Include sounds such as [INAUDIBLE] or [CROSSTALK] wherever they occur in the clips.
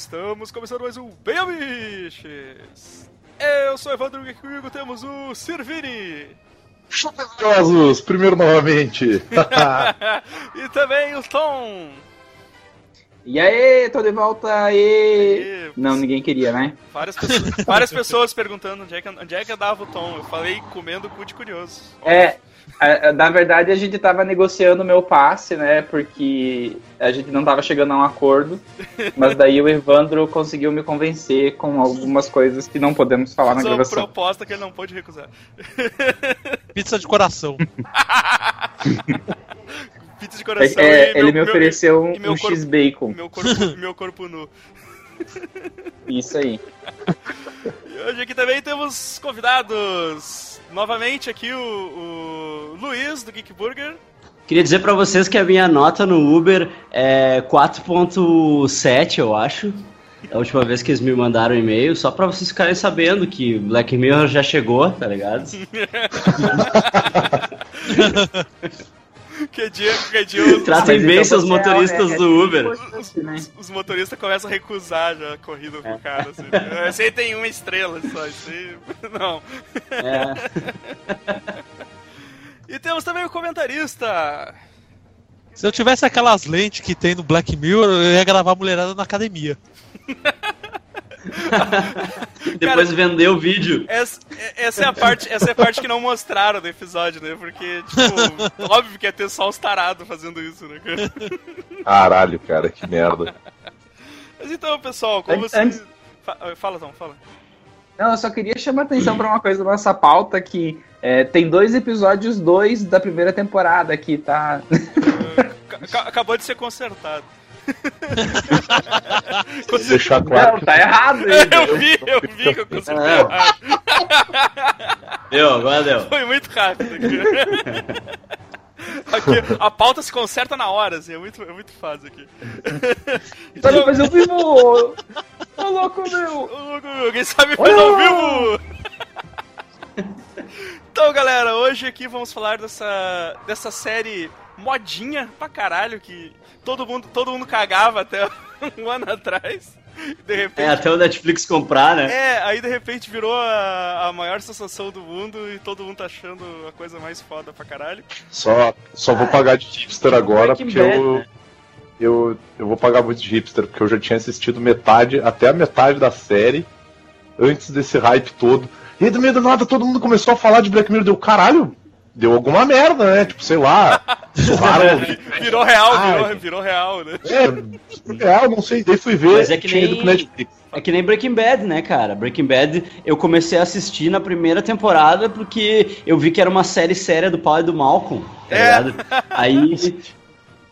Estamos começando mais um Bem Amiches! Eu sou o Evandro e comigo temos o Sirvini! Chupejosos, primeiro novamente! [LAUGHS] [LAUGHS] e também o Tom! E aí, tô de volta aí! Não, ninguém queria, né? Várias pessoas, várias pessoas perguntando onde é, que, onde é que dava o Tom. Eu falei comendo cu de curioso. É, na verdade a gente tava negociando o meu passe, né? Porque a gente não tava chegando a um acordo. Mas daí o Evandro conseguiu me convencer com algumas coisas que não podemos falar na gravação. uma proposta que ele não pôde recusar. Pizza de coração. [LAUGHS] pizza de coração. É, ele meu, me ofereceu meu, um, um X-Bacon. Meu corpo, [LAUGHS] meu corpo nu. Isso aí. E hoje aqui também temos convidados. Novamente aqui o, o Luiz, do Geek Burger. Queria dizer para vocês que a minha nota no Uber é 4.7, eu acho. A última vez que eles me mandaram um e-mail, só pra vocês ficarem sabendo que Black Mirror já chegou, tá ligado? [LAUGHS] [LAUGHS] Que dia, que dia os, Tratem bem então seus motoristas é, é, do Uber. Os, né? os, os, motoristas começam a recusar já a corrida é. com o cara. Assim. Esse aí tem uma estrela só, esse aí... [LAUGHS] Não. É. e temos também o comentarista. Se eu tivesse aquelas lentes que tem no Black Mirror, eu ia gravar a mulherada na academia. [LAUGHS] [LAUGHS] Depois Cara, vender o vídeo. Essa, essa, é a parte, essa é a parte que não mostraram do episódio, né? Porque, tipo, [LAUGHS] óbvio que ia ter só os tarados fazendo isso, né, cara? Caralho, cara, que merda. Mas então, pessoal, como você. Antes... Fala, Tom, fala. Não, eu só queria chamar atenção para uma coisa da nossa pauta que é, tem dois episódios dois da primeira temporada aqui, tá? Acabou de ser consertado. Deixar claro. Não, tá errado. eu vi, eu vi que eu consegui é. errado. Deu, agora deu. Foi muito rápido aqui. Aqui, a pauta se conserta na hora, assim, é muito, é muito fácil aqui. Mas eu vivo! Ô louco meu! Ô louco meu, alguém sabe fazer ao vivo? Então, galera, hoje aqui vamos falar dessa, dessa série modinha pra caralho que todo mundo, todo mundo cagava até [LAUGHS] um ano atrás. De repente, é, até o Netflix comprar, né? É, aí de repente virou a, a maior sensação do mundo e todo mundo tá achando a coisa mais foda pra caralho. Só, só vou pagar de hipster agora, porque eu, né? eu, eu vou pagar muito de hipster, porque eu já tinha assistido metade, até a metade da série, antes desse hype todo. E do meio do nada todo mundo começou a falar de Black Mirror, deu caralho, deu alguma merda, né? Tipo, sei lá. [LAUGHS] virou real, virou, virou real, né? É, real, não sei. Daí fui ver. Mas é que nem. É que nem Breaking Bad, né, cara? Breaking Bad eu comecei a assistir na primeira temporada porque eu vi que era uma série séria do pai do Malcolm, tá é. ligado? Aí.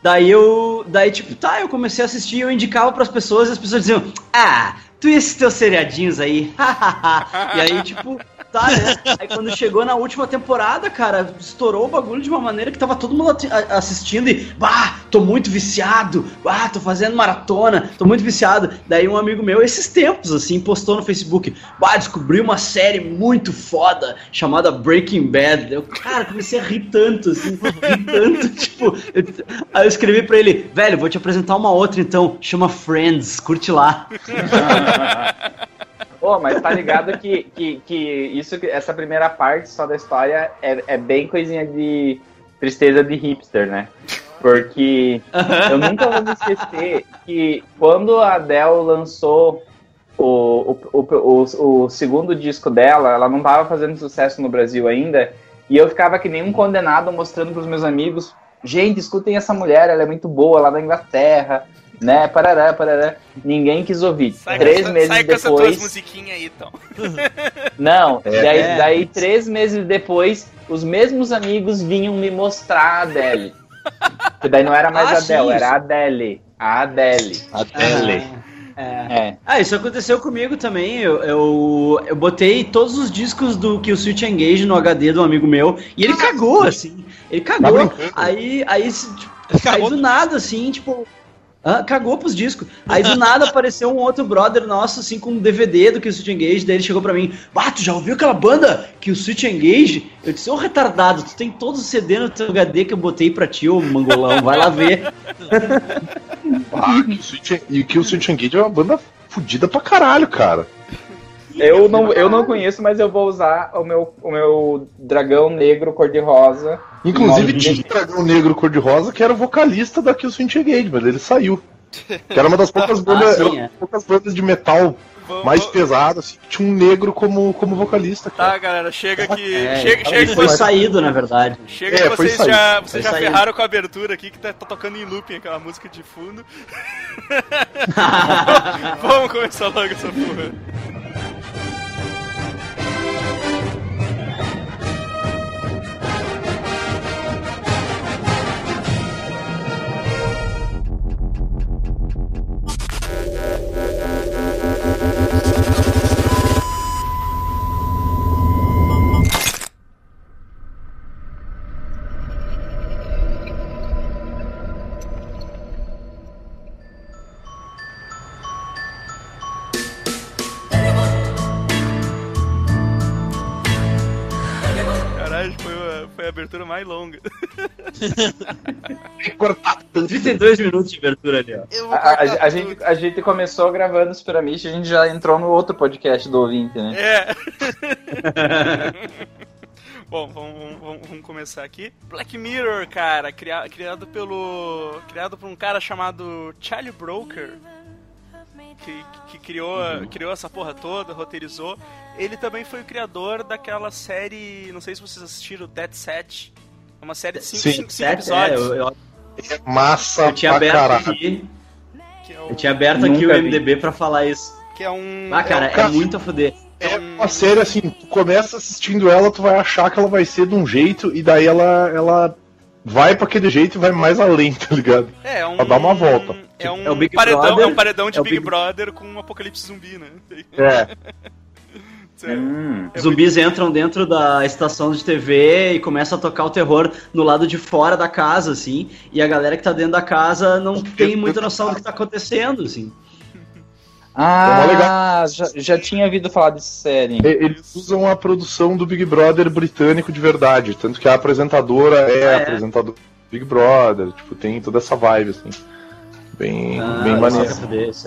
Daí eu. Daí, tipo, tá, eu comecei a assistir, eu indicava pras pessoas e as pessoas diziam, ah, tu e esses teus seriadinhos aí, [LAUGHS] e aí, tipo, tá, né? Aí quando chegou na última temporada, cara, estourou o bagulho de uma maneira que tava todo mundo assistindo e, bah, tô muito viciado, bah, tô fazendo maratona, tô muito viciado. Daí um amigo meu, esses tempos, assim, postou no Facebook, bah, descobri uma série muito foda chamada Breaking Bad. Eu, cara, comecei a rir tanto, assim, rir tanto, [LAUGHS] tipo, aí eu escrevi pra ele, velho, vou te apresentar uma outra então, chama Friends, curte lá. [LAUGHS] Pô, mas tá ligado que, que, que isso, essa primeira parte só da história é, é bem coisinha de tristeza de hipster, né? Porque eu nunca vou me esquecer que quando a Adele lançou o, o, o, o, segundo disco dela, ela não tava fazendo sucesso no Brasil ainda, e eu ficava que nem um condenado mostrando pros meus amigos, gente, escutem essa mulher, ela é muito boa, lá da Inglaterra, né? Parará, parará. Ninguém quis ouvir. Sai três meses sai depois. Sai com essas musiquinhas aí, então. [LAUGHS] Não, é, daí, é. daí três meses depois, os mesmos amigos vinham me mostrar a Adele. Que [LAUGHS] daí não era mais ah, a Adele, era a Adele. A Adele. Adele. Ah, é. é. Ah, isso aconteceu comigo também. Eu, eu, eu botei todos os discos do que o Switch Engage no HD de um amigo meu e ele cagou, assim. Ele cagou. Tá aí, aí, tipo, aí do nada, assim, tipo, ah, cagou pros discos. Aí do nada apareceu um outro brother nosso, assim, com um DVD do que o Switch Engage. Daí ele chegou pra mim: Ah, tu já ouviu aquela banda que o Switch Engage? Eu disse: Ô retardado, tu tem todos os CD no teu HD que eu botei pra ti, ô mangolão, vai lá ver. [LAUGHS] Ah, e que o Switch Engage é uma banda fodida pra caralho, cara. Eu não, eu não conheço, mas eu vou usar o meu, o meu dragão negro cor-de-rosa. Inclusive tinha um dragão negro cor-de-rosa que era o vocalista da Kill Switch Engage, mas ele saiu. Que era uma das poucas [LAUGHS] bandas, ah, sim, é. poucas bandas de metal Vamos, mais pesado, assim, tinha um negro como, como vocalista. Cara. Tá, galera, chega que. É, chega, chega que foi saído, na verdade. Chega é, que vocês já, vocês já ferraram com a abertura aqui, que tá, tá, tocando em looping aquela música de fundo. [LAUGHS] [LAUGHS] Vamos começar logo essa porra. Mais longa. [LAUGHS] Cortado. 32 minutos de abertura ali, ó. A, a, a, gente, a gente começou gravando os Pyramid a gente já entrou no outro podcast do ouvinte, né? É. [LAUGHS] Bom, vamos, vamos, vamos, começar aqui. Black Mirror, cara, criado, criado pelo. Criado por um cara chamado Charlie Broker. Que, que criou, uhum. criou essa porra toda, roteirizou. Ele também foi o criador daquela série, não sei se vocês assistiram, Dead Set. É uma série de 5 episódios. É, eu, eu... é massa eu tinha aberto caralho. aqui. É o... Eu tinha aberto aqui o MDB vi. pra falar isso. Que é um. Ah, cara, é, um... é muito a fuder. É uma série assim, tu começa assistindo ela, tu vai achar que ela vai ser de um jeito, e daí ela, ela vai pra aquele jeito e vai mais além, [LAUGHS] tá ligado? É, é um. Pra dar uma volta. É um, é, Big paredão, Brother, é um paredão de é Big, Big, Brother com um apocalipse zumbi, né? É. [LAUGHS] Hum. É Zumbis muito... entram dentro da estação de TV e começam a tocar o terror no lado de fora da casa, assim, e a galera que tá dentro da casa não tem muita noção do que tá acontecendo, assim. Ah, já, já tinha ouvido falar dessa série. Eles usam a produção do Big Brother britânico de verdade, tanto que a apresentadora é, ah, é. apresentadora do Big Brother, tipo, tem toda essa vibe, assim. Bem, ah, bem maneiro.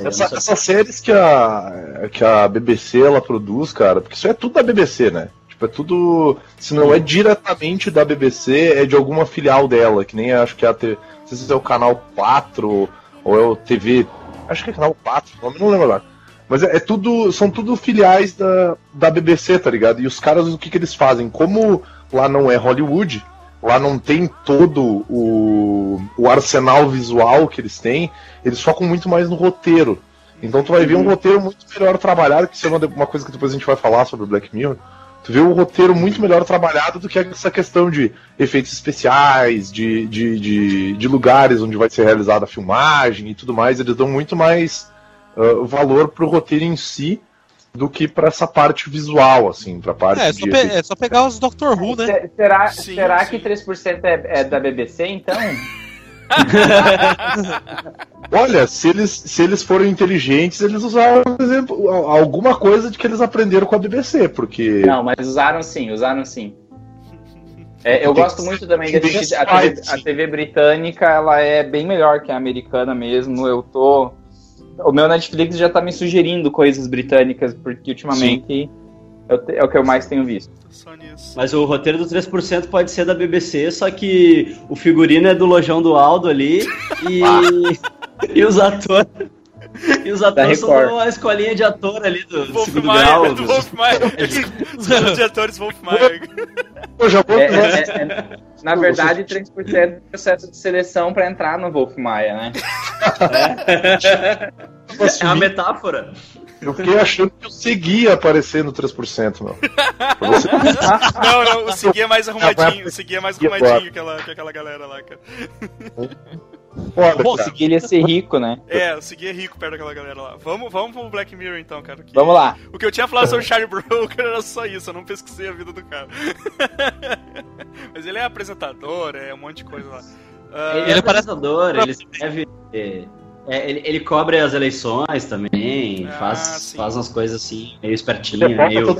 Essa, essas séries que a, que a BBC ela produz, cara, porque isso é tudo da BBC, né? Tipo, é tudo. Se não é diretamente da BBC, é de alguma filial dela, que nem acho que é a. T, não sei se é o canal 4 ou é o TV. Acho que é canal 4, nome não lembro agora. Mas é, é, tudo. São tudo filiais da, da BBC, tá ligado? E os caras, o que, que eles fazem? Como lá não é Hollywood, Lá não tem todo o, o arsenal visual que eles têm, eles focam muito mais no roteiro. Então tu vai ver um uhum. roteiro muito melhor trabalhado, que isso é uma, uma coisa que depois a gente vai falar sobre o Black Mirror. Tu vê um roteiro muito melhor trabalhado do que essa questão de efeitos especiais, de, de, de, de lugares onde vai ser realizada a filmagem e tudo mais. Eles dão muito mais uh, valor pro roteiro em si do que para essa parte visual, assim, pra parte é, é só, é só pegar os Doctor Who, né? Será, sim, será sim. que 3% é, é da BBC, então? [LAUGHS] Olha, se eles, se eles foram inteligentes, eles usaram, por exemplo, alguma coisa de que eles aprenderam com a BBC, porque. Não, mas usaram sim, usaram sim. [LAUGHS] É, eu gosto muito também desse. A TV, a TV britânica ela é bem melhor que a americana mesmo. Eu tô o meu Netflix já tá me sugerindo coisas britânicas, porque ultimamente é, é o que eu mais tenho visto. Mas o roteiro do 3% pode ser da BBC, só que o figurino é do Lojão do Aldo ali e, [LAUGHS] e os atores. [LAUGHS] E os atores são uma escolinha de ator ali do, do segundo Maia, grau. Do Wolf Maia. Os [LAUGHS] [LAUGHS] de atores Wolf Maia. É, é, é, na verdade, 3% é o processo de seleção para entrar no Wolf Maia, né? É, é uma metáfora. Eu fiquei achando que o Segui ia aparecer no 3%, meu. não, não, o Segui é mais arrumadinho. O Segui é mais arrumadinho que aquela, que aquela galera lá, cara. Foda, Bom, o ia ser rico, né? [LAUGHS] É, o é rico perto daquela galera lá. Vamos, vamos pro Black Mirror então, cara. Que... Vamos lá. O que eu tinha falado sobre o Charlie Broker era só isso, eu não pesquisei a vida do cara. [LAUGHS] Mas ele é apresentador, é um monte de coisa lá. Uh... Ele é apresentador, ele escreve. É, ele, ele cobre as eleições também, ah, faz, faz umas coisas assim, meio espertinho, meio.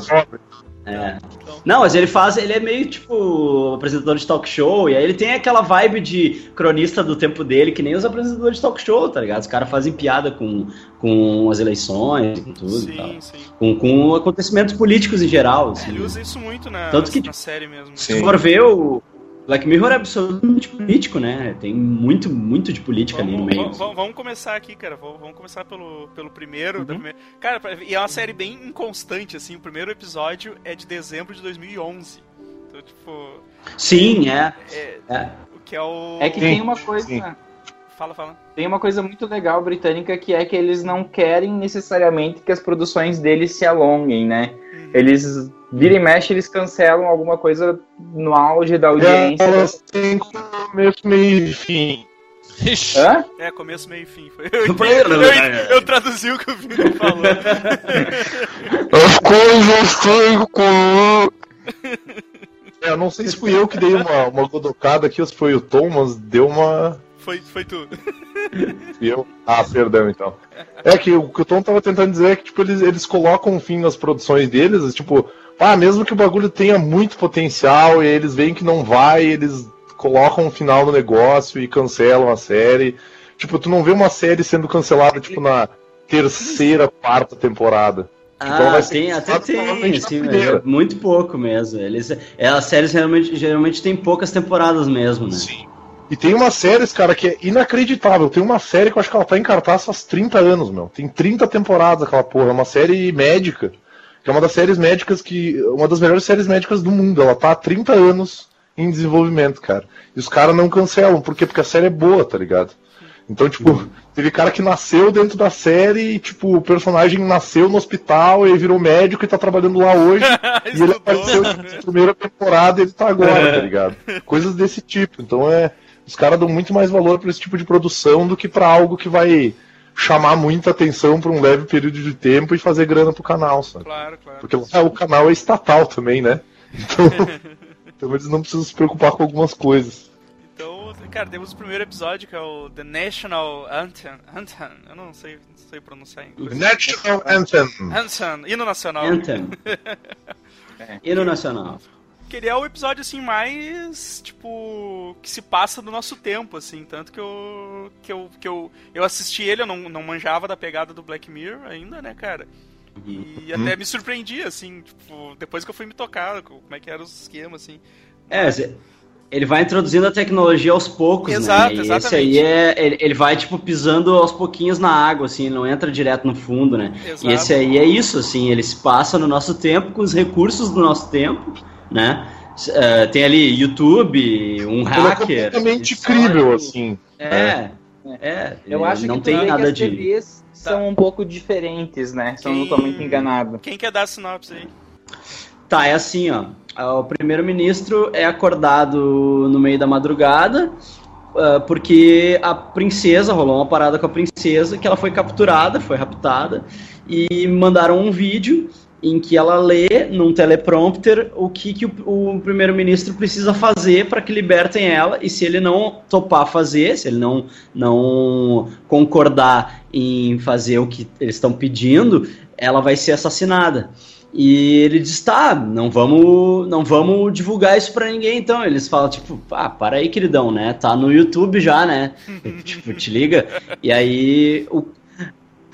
É. Então. Não, mas ele faz, ele é meio tipo apresentador de talk show, e aí ele tem aquela vibe de cronista do tempo dele, que nem os apresentadores de talk show, tá ligado? Os caras fazem piada com, com as eleições, com tudo. Sim, sim. Com, com acontecimentos políticos em geral. Assim. É, ele usa isso muito na, Tanto que, na série mesmo. Se for ver o, Black Mirror é absolutamente político, né? Tem muito, muito de política vamos, ali no meio. Vamos, vamos, começar aqui, cara. Vamos, começar pelo, pelo primeiro, uhum. primeira... Cara, e é uma série bem inconstante, assim. O primeiro episódio é de dezembro de 2011. Então, tipo... Sim, é. É, é. O que é o... É que tem uma coisa... Sim. Fala, fala. Tem uma coisa muito legal britânica que é que eles não querem necessariamente que as produções deles se alonguem, né? Uhum. Eles Vira e mexe, eles cancelam alguma coisa no auge da audiência. Elas têm começo, meio e fim. Hã? É, começo, meio e fim. Eu, eu, eu, eu, traduzi o que o Vini falou. [LAUGHS] As coisas têm com. [LAUGHS] É, eu não sei se fui eu que dei uma, uma godocada aqui ou se foi o Tom, mas deu uma. Foi, foi tu. E eu? Ah, perdão então. É que o que o Tom tava tentando dizer é que tipo, eles, eles colocam um fim nas produções deles, tipo, ah, mesmo que o bagulho tenha muito potencial e eles veem que não vai, eles colocam um final no negócio e cancelam a série. Tipo, tu não vê uma série sendo cancelada, tipo, na terceira, quarta temporada. Ah, então tem, até tem, sim, é muito pouco mesmo. Eles, é, as séries realmente, geralmente tem poucas temporadas mesmo, né? Sim. E tem uma série, cara, que é inacreditável. Tem uma série que eu acho que ela tá em cartaz faz 30 anos, meu. Tem 30 temporadas aquela porra. É uma série médica que é uma das séries médicas que. Uma das melhores séries médicas do mundo. Ela tá há 30 anos em desenvolvimento, cara. E os caras não cancelam, por quê? Porque a série é boa, tá ligado? Então, tipo, teve cara que nasceu dentro da série e, tipo, o personagem nasceu no hospital e virou médico e tá trabalhando lá hoje. [LAUGHS] e ele apareceu na primeira temporada e ele tá agora, tá ligado? Coisas desse tipo. Então é. Os caras dão muito mais valor para esse tipo de produção do que para algo que vai chamar muita atenção por um leve período de tempo e fazer grana pro canal, sabe? Claro, claro. Porque o canal é estatal também, né? Então, [LAUGHS] então eles não precisam se preocupar com algumas coisas. Então, cara, temos o primeiro episódio que é o The National Anthem. Anthem, eu não sei, não sei pronunciar em inglês. National Anthem. Anthem, hino nacional. Anthem. [LAUGHS] hino nacional que ele é o episódio assim mais tipo que se passa do nosso tempo assim, tanto que eu que eu que eu, eu assisti ele, eu não, não manjava da pegada do Black Mirror ainda, né, cara? E uhum. até me surpreendi assim, tipo, depois que eu fui me tocar, como é que era os esquemas assim. É, ele vai introduzindo a tecnologia aos poucos, Exato, né? E esse aí é. Ele, ele, vai, tipo, pisando aos pouquinhos na água, assim, não entra direto no fundo, né? Exato. E esse aí é isso, assim, ele se passa no nosso tempo, com os recursos do nosso tempo, né? Uh, tem ali YouTube, um Ele é hacker. É completamente incrível, assim. É, é. é eu acho não que tem nada de. TVs são tá. um pouco diferentes, né? São Quem... totalmente enganados. Quem quer dar a sinopse aí? Tá, é assim, ó. O primeiro-ministro é acordado no meio da madrugada uh, porque a princesa, rolou uma parada com a princesa, que ela foi capturada, foi raptada, e mandaram um vídeo em que ela lê num teleprompter o que, que o, o primeiro-ministro precisa fazer para que libertem ela, e se ele não topar fazer, se ele não, não concordar em fazer o que eles estão pedindo, ela vai ser assassinada. E ele diz: tá, não vamos, não vamos divulgar isso para ninguém, então. Eles falam, tipo, ah, para aí, queridão, né? Tá no YouTube já, né? [LAUGHS] tipo, te liga. E aí o,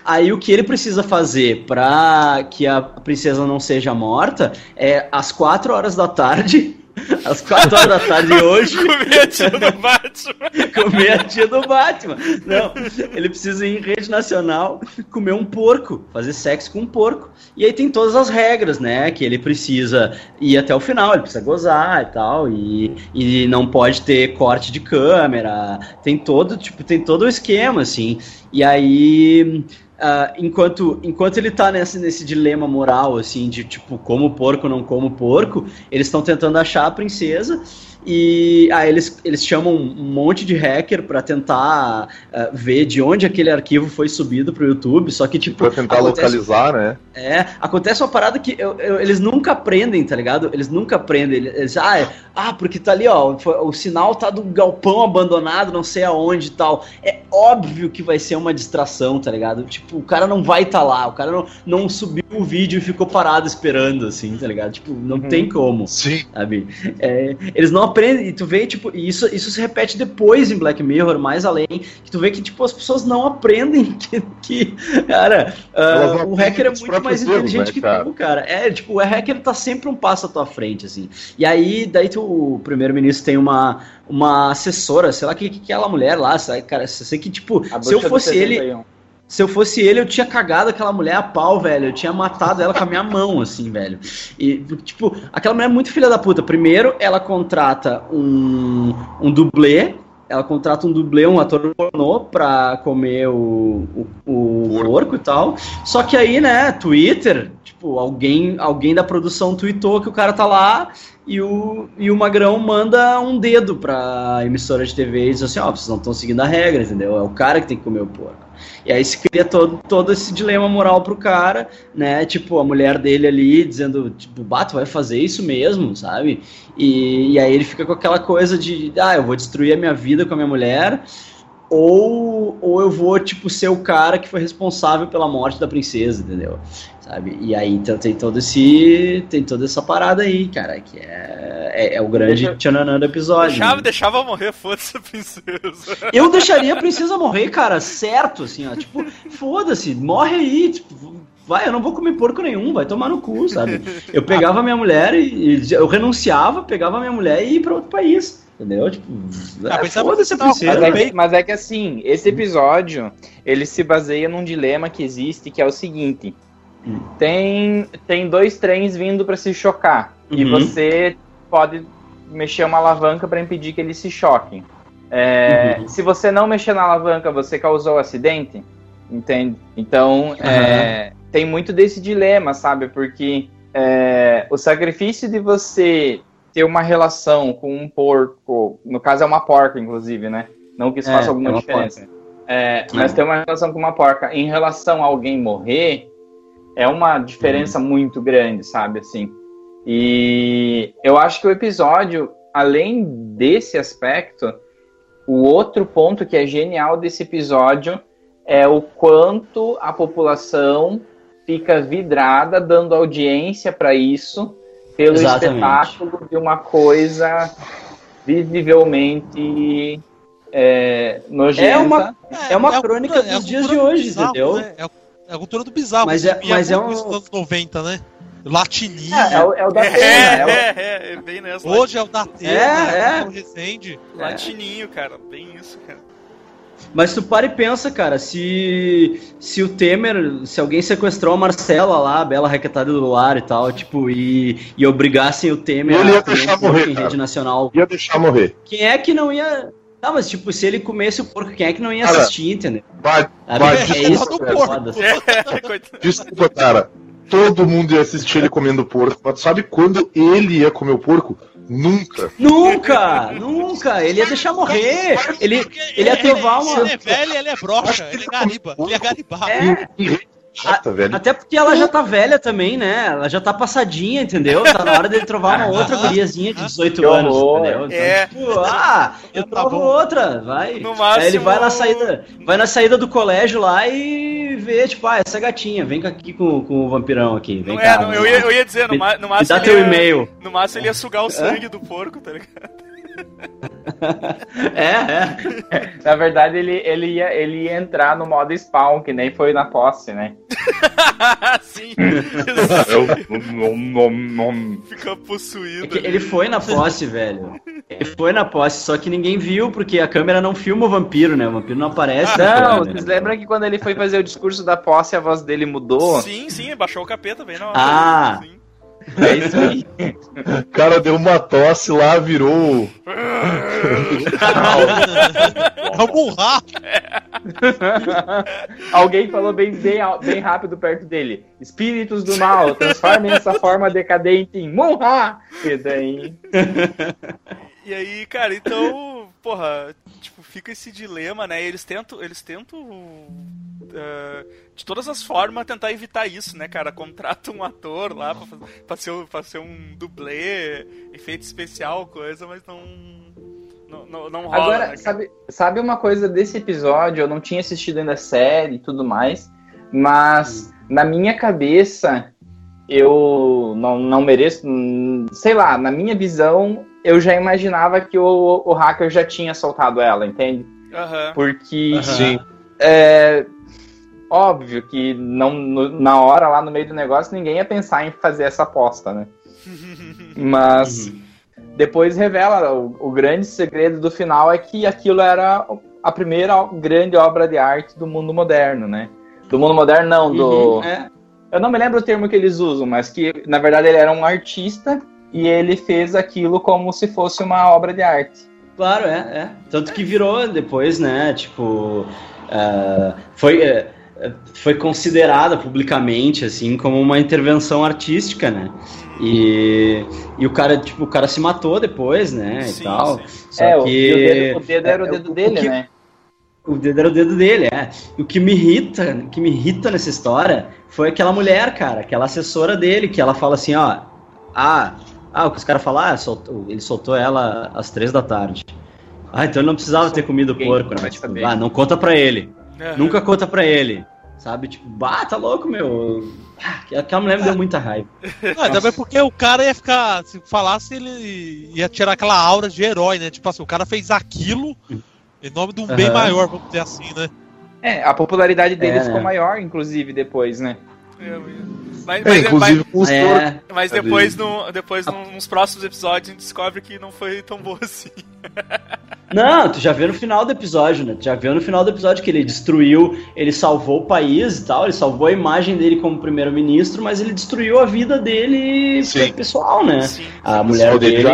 Aí o que ele precisa fazer para que a princesa não seja morta é às 4 horas da tarde. [LAUGHS] Às 4 horas da tarde hoje. [LAUGHS] Comer a tia do [LAUGHS] Batman. comer a tia do Batman. Não, ele precisa ir em rede nacional comer um porco, fazer sexo com um porco. E aí tem todas as regras, né? Que ele precisa ir até o final, ele precisa gozar e tal. E, e não pode ter corte de câmera. Tem todo, tipo, tem todo o esquema, assim. E aí Uh, enquanto, enquanto ele tá nesse, nesse dilema moral, assim, de tipo, como porco, não como porco, eles estão tentando achar a princesa e aí eles, eles chamam um monte de hacker para tentar uh, ver de onde aquele arquivo foi subido pro YouTube, só que tipo... Pra tentar acontece, localizar, né? É, acontece uma parada que eu, eu, eles nunca aprendem, tá ligado? Eles nunca aprendem, eles, ah, é, ah, porque tá ali, ó, o sinal tá do galpão abandonado, não sei aonde e tal. É óbvio que vai ser uma distração, tá ligado? Tipo, o cara não vai estar tá lá, o cara não, não subiu o vídeo e ficou parado esperando, assim, tá ligado? Tipo, não uhum. tem como. Sim. Sabe? É, eles não aprendem, e tu vê, tipo, e isso, isso se repete depois em Black Mirror, mais além, que tu vê que, tipo, as pessoas não aprendem [LAUGHS] que, que cara, uh, o hacker é muito mais inteligente né, que tu, cara. É, tipo, o hacker tá sempre um passo à tua frente, assim. E aí, daí tu, o primeiro-ministro tem uma, uma assessora, sei lá, que, que aquela mulher lá, sabe, cara, sei que, tipo, se eu fosse ele se eu fosse ele, eu tinha cagado aquela mulher a pau, velho. Eu tinha matado ela com a minha mão, assim, velho. E, tipo, aquela mulher é muito filha da puta. Primeiro, ela contrata um, um dublê. Ela contrata um dublê, um ator pornô, pra comer o, o, o porco e tal. Só que aí, né, Twitter, tipo, alguém, alguém da produção tweetou que o cara tá lá e o, e o Magrão manda um dedo pra emissora de TV e diz assim, ó, oh, vocês não estão seguindo a regra, entendeu? É o cara que tem que comer o porco. E aí se cria todo, todo esse dilema moral pro cara, né? Tipo, a mulher dele ali dizendo, tipo, Bato, vai fazer isso mesmo, sabe? E, e aí ele fica com aquela coisa de, ah, eu vou destruir a minha vida com a minha mulher, ou, ou eu vou, tipo, ser o cara que foi responsável pela morte da princesa, entendeu? Sabe? E aí então, tem todo esse. Tem toda essa parada aí, cara, que é, é, é o grande Deixa... tchananã do episódio. Deixava, né? deixava morrer, foda-se a princesa. Eu deixaria a princesa morrer, cara, certo, assim, ó. Tipo, foda-se, morre aí, tipo, vai, eu não vou comer porco nenhum, vai tomar no cu, sabe? Eu pegava minha mulher e, e eu renunciava, pegava minha mulher e ia pra outro país. Entendeu? Tipo, ah, é, foda-se a princesa. Mas é, que, mas é que assim, esse episódio, ele se baseia num dilema que existe, que é o seguinte tem, tem dois trens vindo para se chocar. Uhum. E você pode mexer uma alavanca para impedir que eles se choquem. É, uhum. Se você não mexer na alavanca, você causou o acidente, entende? Então, uhum. é, tem muito desse dilema, sabe? Porque é, o sacrifício de você ter uma relação com um porco, no caso é uma porca, inclusive, né? Não que isso faça é, alguma é diferença. É, mas ter uma relação com uma porca em relação a alguém morrer, é uma diferença muito grande, sabe, assim. E eu acho que o episódio, além desse aspecto, o outro ponto que é genial desse episódio é o quanto a população fica vidrada, dando audiência para isso, pelo Exatamente. espetáculo de uma coisa visivelmente é, nojenta. É uma, é uma é, crônica é, dos dias de hoje, bizarro, entendeu? Né? É é a cultura do bizarro. Mas é, mas é um... nos anos 90, né? Latininha. É, é, o, é o da Atena. É, é, é, é, bem nessa. Hoje é o da Atena, é, é. o Resende. Latininho, cara, bem isso, cara. Mas tu para e pensa, cara, se se o Temer, se alguém sequestrou a Marcela lá, a bela requetada do lar e tal, tipo, e, e obrigassem o Temer Ele ia deixar morrer, em rede nacional. Ia deixar morrer. Quem é que não ia Tá, mas tipo, se ele comesse o porco, quem é que não ia cara, assistir, entendeu? Vai, vai, é isso, do porco. [LAUGHS] Desculpa, cara. Todo mundo ia assistir ele comendo porco. Mas sabe quando ele ia comer o porco? Nunca. Nunca! Nunca! Ele ia deixar morrer. Ele, ele ia trovar uma. Ele é velho, ele é brocha, ele é gariba. Ele é gariba. É. Chata, velho. Até porque ela já tá velha também, né? Ela já tá passadinha, entendeu? Tá na hora dele trovar uma outra [LAUGHS] guriazinha de 18 anos, entendeu? Então, é. tipo, ah, eu tá trovo outra, vai. No máximo... Aí ele vai na saída, vai na saída do colégio lá e vê, tipo, ah, essa gatinha, vem aqui com, com o vampirão aqui, vem não cá. É, não, eu, ia, eu ia dizer, no, no máximo. Me dá teu e-mail. No máximo ele ia sugar o sangue do porco, tá ligado? [LAUGHS] é, é. Na verdade, ele, ele, ia, ele ia entrar no modo spawn, que nem foi na posse, né? [LAUGHS] Sim. Fica possuído. É ele foi na posse, velho. Ele foi na posse, só que ninguém viu, porque a câmera não filma o vampiro, né? O vampiro não aparece. não, vocês lembram que quando ele foi fazer o discurso da posse, a voz dele mudou? Sim, sim, baixou o capeta bem na hora. Ah! Sim. É isso aí. O [LAUGHS] cara deu uma tosse lá, virou. Vamos [LAUGHS] lá! Alguém falou bem, bem, bem rápido perto dele: Espíritos do mal, transformem essa forma decadente em Munha! E daí. E aí, cara, então, porra, tipo, fica esse dilema, né? Eles tentam, eles tentam uh, de todas as formas tentar evitar isso, né, cara? Contrata um ator lá pra, pra, ser, pra ser um dublê, efeito especial, coisa, mas não não, não, não rola. Agora, né, sabe, sabe uma coisa desse episódio? Eu não tinha assistido ainda a série e tudo mais, mas hum. na minha cabeça eu não, não mereço, sei lá, na minha visão, eu já imaginava que o, o hacker já tinha soltado ela, entende? Uhum. Porque uhum. é óbvio que não, no, na hora lá no meio do negócio ninguém ia pensar em fazer essa aposta, né? [LAUGHS] Mas uhum. depois revela o, o grande segredo do final é que aquilo era a primeira grande obra de arte do mundo moderno, né? Do mundo moderno, não, do. Uhum, é. Eu não me lembro o termo que eles usam, mas que na verdade ele era um artista e ele fez aquilo como se fosse uma obra de arte. Claro, é, é. Tanto que virou depois, né? Tipo, uh, foi, uh, foi considerada publicamente assim como uma intervenção artística, né? E, e o cara, tipo, o cara se matou depois, né? Sim, e tal. Sim. Só é, que, o, dedo, o dedo era o dedo dele, que, né? O dedo era o dedo dele, é. E o que me irrita, o que me irrita nessa história foi aquela mulher, cara, aquela assessora dele, que ela fala assim, ó, ah, ah o que os caras falam, ah, soltou, ele soltou ela às três da tarde. Ah, então ele não precisava ter comido porco, né? Tipo, ah, não conta pra ele. Uhum. Nunca conta pra ele. Sabe? Tipo, bah, tá louco, meu. Ah, aquela mulher me deu muita raiva. Não, ainda bem porque o cara ia ficar. Se falasse, ele ia tirar aquela aura de herói, né? Tipo assim, o cara fez aquilo em nome de um uhum. bem maior, vamos dizer assim, né? É, a popularidade dele é, ficou maior, inclusive, depois, né? É, mas, é, inclusive mas, é, mas depois, no, depois nos próximos episódios a gente descobre que não foi tão boa assim. [LAUGHS] Não, tu já viu no final do episódio, né? Tu já viu no final do episódio que ele destruiu, ele salvou o país e tal, ele salvou a imagem dele como primeiro-ministro, mas ele destruiu a vida dele Sim. pessoal, né? Sim. A mulher dele.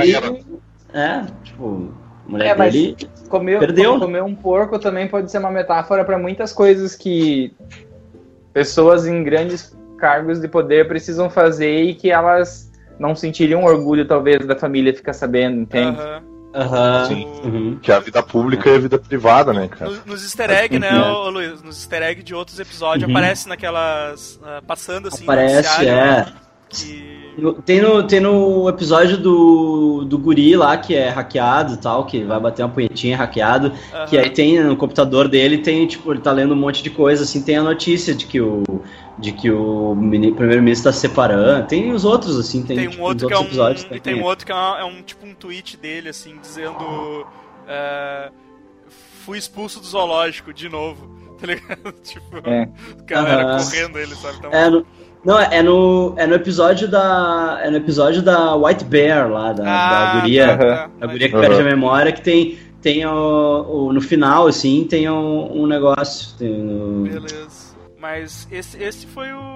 É, tipo, a mulher é, dele comer, perdeu. Comer um porco também pode ser uma metáfora para muitas coisas que pessoas em grandes cargos de poder precisam fazer e que elas não sentiriam orgulho, talvez, da família ficar sabendo, entende? Uhum. Uhum. Sim. Uhum. Que é a vida pública e a vida privada, né, cara? Nos, nos easter egg, né, ô, Luiz? Nos easter egg de outros episódios uhum. aparece naquelas. Uh, passando assim. Aparece, é. Né, que... Tem no, tem no episódio do, do guri lá, que é hackeado e tal, que vai bater uma punhetinha hackeado, uhum. que aí tem no computador dele, tem, tipo, ele tá lendo um monte de coisa, assim, tem a notícia de que o, de que o primeiro-ministro está separando. Tem os outros, assim, tem, tem um tipo, outro que é um, episódios. E tem um outro que é, uma, é, um tipo um tweet dele, assim, dizendo. Uh, fui expulso do zoológico de novo. [LAUGHS] Tá ligado? [LAUGHS] tipo, é. o cara uhum. correndo ele, sabe? Então, é, no, não, é no, é no episódio da. É no episódio da White Bear lá, da, ah, da guria. Tá, a guria que perde a memória, que tem. Tem o, o no final, assim, tem um, um negócio. Tem no... Beleza. Mas esse, esse foi o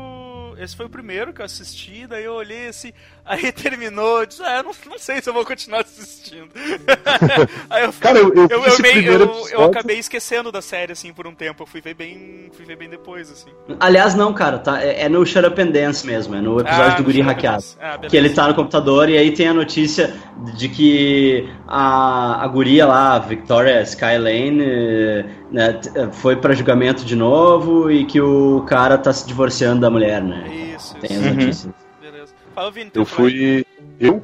esse foi o primeiro que eu assisti, daí eu olhei assim, [LAUGHS] aí terminou, disse, ah, eu não, não sei se eu vou continuar assistindo. [LAUGHS] aí eu, Cara, eu, eu, eu, eu, eu, acabei esquecendo da série, assim, por um tempo, eu fui ver bem, fui ver bem depois, assim. Aliás, não, cara, tá, é, é no Shut Up and Dance mesmo, é no episódio ah, do Guri Hackeado. Ah, que ele tá no computador e aí tem a notícia de que a, a guria lá, a Victoria Skylane, né, foi para julgamento de novo e que o cara tá se divorciando da mulher, né? Isso, Tem as uhum. notícias. Beleza. Fala, Vini, eu fui. Eu?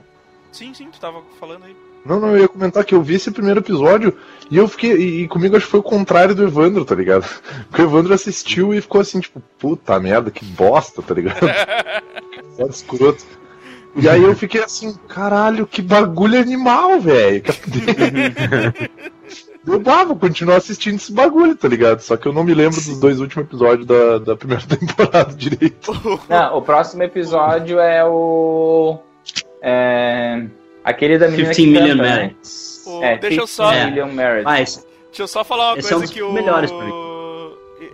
Sim, sim, tu tava falando aí. Não, não, eu ia comentar que eu vi esse primeiro episódio e eu fiquei. E, e comigo acho que foi o contrário do Evandro, tá ligado? [LAUGHS] Porque o Evandro assistiu e ficou assim, tipo, puta merda, que bosta, tá ligado? [LAUGHS] Foda escroto. E aí eu fiquei assim, caralho, que bagulho animal, velho. [LAUGHS] eu ah, vou continuar assistindo esse bagulho, tá ligado? Só que eu não me lembro dos dois últimos episódios da, da primeira [LAUGHS] temporada direito. Não, o próximo episódio é o. É, aquele da menina 15 Million Merits. É, deixa eu só. É. Million Merits. Deixa eu só falar uma Esse coisa é um que o. Melhores pra mim.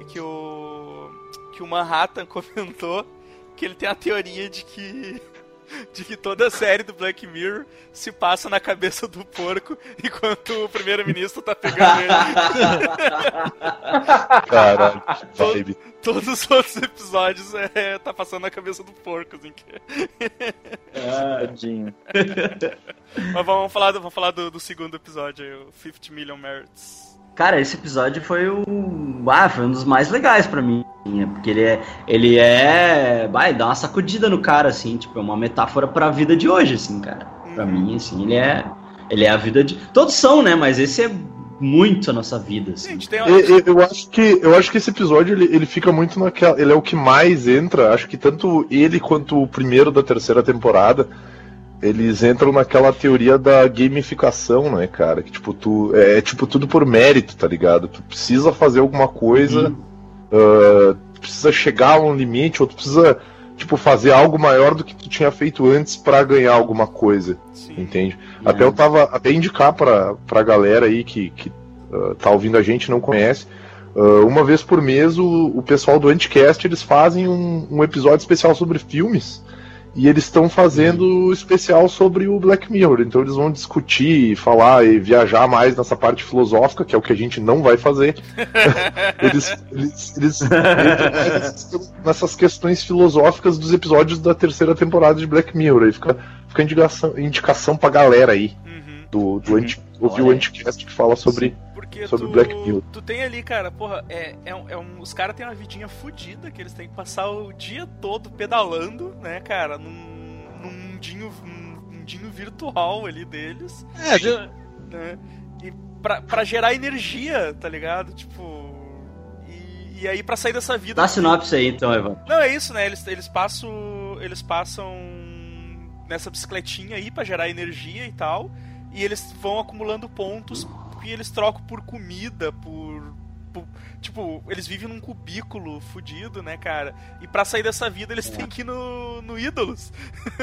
Que o. Que o Manhattan [LAUGHS] comentou que ele tem a teoria de que [LAUGHS] de que toda a série do Black Mirror se passa na cabeça do porco [LAUGHS] enquanto o primeiro-ministro tá pegando ele. [LAUGHS] Caralho, Todo, todos os outros episódios é, tá passando na cabeça do porco, assim. Tadinho. Mas vamos falar, do, vamos falar do, do segundo episódio, o 50 Million Merits. Cara, esse episódio foi o. Ah, foi um dos mais legais para mim. Né? Porque ele é. Ele é. Vai, dá uma sacudida no cara, assim, tipo, é uma metáfora pra vida de hoje, assim, cara. Pra uhum. mim, assim, ele é. Ele é a vida de. Todos são, né? Mas esse é muito a nossa vida. Assim. Gente, uma... eu, eu, acho que, eu acho que esse episódio ele, ele fica muito naquela. Ele é o que mais entra. Acho que tanto ele quanto o primeiro da terceira temporada eles entram naquela teoria da gamificação, né, cara? Que tipo, tu. É, é tipo tudo por mérito, tá ligado? Tu precisa fazer alguma coisa, uh, precisa chegar a um limite, ou tu precisa, tipo, fazer algo maior do que tu tinha feito antes para ganhar alguma coisa. Sim. Entende? É. Até eu tava. Até indicar pra, pra galera aí que, que uh, tá ouvindo a gente não conhece. Uh, uma vez por mês o, o pessoal do Anticast eles fazem um, um episódio especial sobre filmes e eles estão fazendo uhum. especial sobre o Black Mirror. Então eles vão discutir, falar e viajar mais nessa parte filosófica, que é o que a gente não vai fazer. [LAUGHS] eles, eles, eles nessas questões filosóficas dos episódios da terceira temporada de Black Mirror. Aí fica, fica indicação, indicação pra galera aí. Uhum. Do, do uhum. anti, ouvir o Anticast que fala sobre. Porque sobre tu, Black Mirror. Tu tem ali, cara, porra, é, é, um, é um, os caras têm uma vidinha fodida que eles têm que passar o dia todo pedalando, né, cara, num, num mundinho, num mundinho virtual ali deles. É, e, já... né, e pra, pra gerar energia, tá ligado? Tipo. E, e aí pra sair dessa vida. Dá sinopse aí então, Evan. Não, é isso, né? Eles, eles passam. Eles passam nessa bicicletinha aí para gerar energia e tal. E eles vão acumulando pontos e eles trocam por comida, por, por. Tipo, eles vivem num cubículo fudido, né, cara? E para sair dessa vida eles é. têm que ir no, no Ídolos.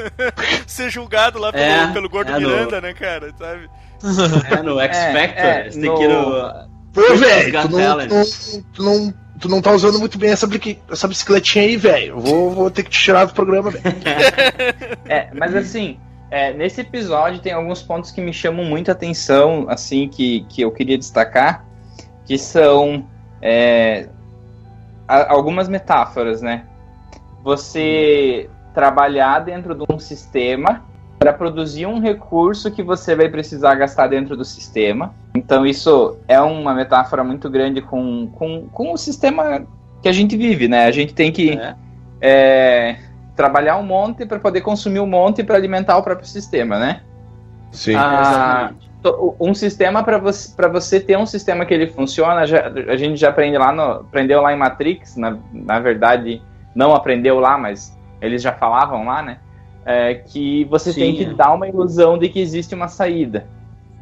[LAUGHS] Ser julgado lá pelo, é, pelo Gordo é Miranda, no... né, cara? Sabe? [LAUGHS] É, no X é, Factor. É, eles têm no... que ir no. Pô, velho, tu, tu, tu não, tu não tá usando muito bem essa, essa bicicletinha aí, velho. Vou, vou ter que te tirar do programa, velho. [LAUGHS] é, mas assim, é, nesse episódio tem alguns pontos que me chamam muita atenção, assim, que, que eu queria destacar, que são é, a, algumas metáforas, né? Você trabalhar dentro de um sistema para produzir um recurso que você vai precisar gastar dentro do sistema. Então isso é uma metáfora muito grande com, com, com o sistema que a gente vive, né? A gente tem que é. É, trabalhar um monte para poder consumir um monte para alimentar o próprio sistema, né? Sim. Ah, um sistema para você, você ter um sistema que ele funciona, já, a gente já aprende lá no, aprendeu lá em Matrix, na, na verdade não aprendeu lá, mas eles já falavam lá, né? É, que você Sim, tem que é. dar uma ilusão de que existe uma saída,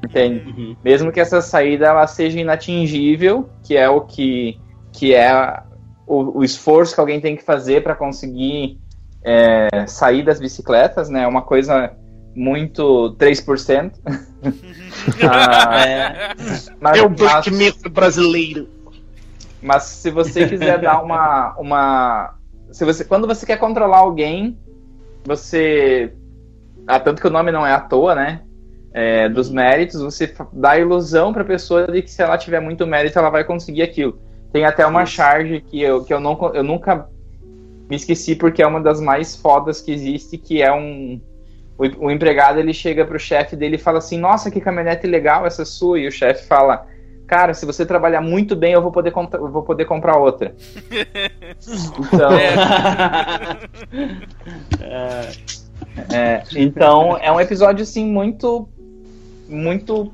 entende? Uhum. Mesmo que essa saída ela seja inatingível, que é o que que é o, o esforço que alguém tem que fazer para conseguir é, sair das bicicletas, né? É uma coisa muito 3%. [LAUGHS] ah, é, mas, é o Black Mirror brasileiro. Mas se você quiser dar uma, uma se você, quando você quer controlar alguém, você, ah, tanto que o nome não é à toa, né? É, dos méritos, você dá a ilusão para a pessoa de que se ela tiver muito mérito, ela vai conseguir aquilo. Tem até uma charge que eu, que eu, não, eu nunca me esqueci porque é uma das mais fodas que existe, que é um o, o empregado ele chega pro chefe dele e fala assim: "Nossa, que caminhonete legal essa sua". E o chefe fala: "Cara, se você trabalhar muito bem, eu vou poder eu vou poder comprar outra". [LAUGHS] então, [LAUGHS] é. é, então é um episódio assim muito muito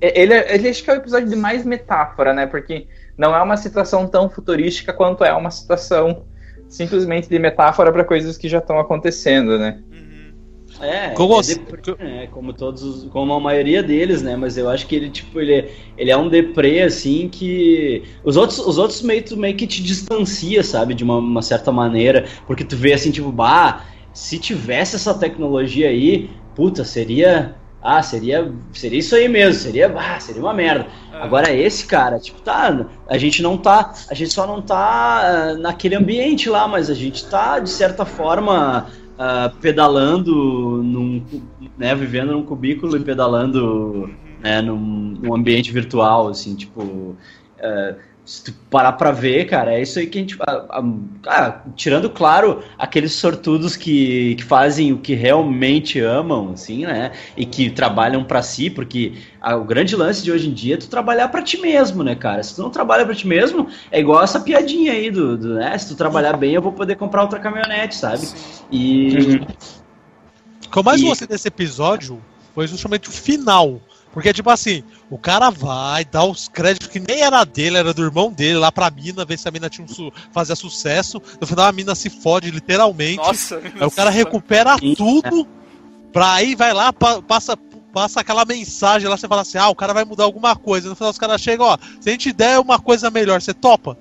ele, ele acho que é o episódio de mais metáfora, né? Porque não é uma situação tão futurística quanto é uma situação simplesmente de metáfora para coisas que já estão acontecendo, né? Uhum. É, como, é, deprê, né? como todos, como a maioria deles, né? Mas eu acho que ele tipo ele, ele é um deprê assim que os outros os outros meio, meio que te distancia, sabe, de uma, uma certa maneira, porque tu vê assim tipo, bah, se tivesse essa tecnologia aí, puta, seria ah, seria, seria isso aí mesmo, seria, ah, seria uma merda. É. Agora esse cara, tipo, tá, a gente não tá, a gente só não tá uh, naquele ambiente lá, mas a gente tá de certa forma uh, pedalando, num, né, vivendo num cubículo e pedalando né, num, num ambiente virtual, assim, tipo. Uh, se tu parar pra ver, cara, é isso aí que a gente. A, a, tirando, claro, aqueles sortudos que, que fazem o que realmente amam, assim, né? E que trabalham para si, porque o grande lance de hoje em dia é tu trabalhar para ti mesmo, né, cara? Se tu não trabalha para ti mesmo, é igual essa piadinha aí do, do, né? Se tu trabalhar bem, eu vou poder comprar outra caminhonete, sabe? E. Uhum. O que eu mais e... gostei desse episódio foi justamente o final porque, tipo assim, o cara vai, dá os créditos que nem era dele, era do irmão dele, lá pra mina, ver se a mina tinha um su fazia sucesso. No final a mina se fode, literalmente. Nossa, aí o cara recupera tudo, pra aí vai lá, passa, passa aquela mensagem lá, você fala assim, ah, o cara vai mudar alguma coisa. No final os caras chegam, ó, se a gente der uma coisa melhor, você topa?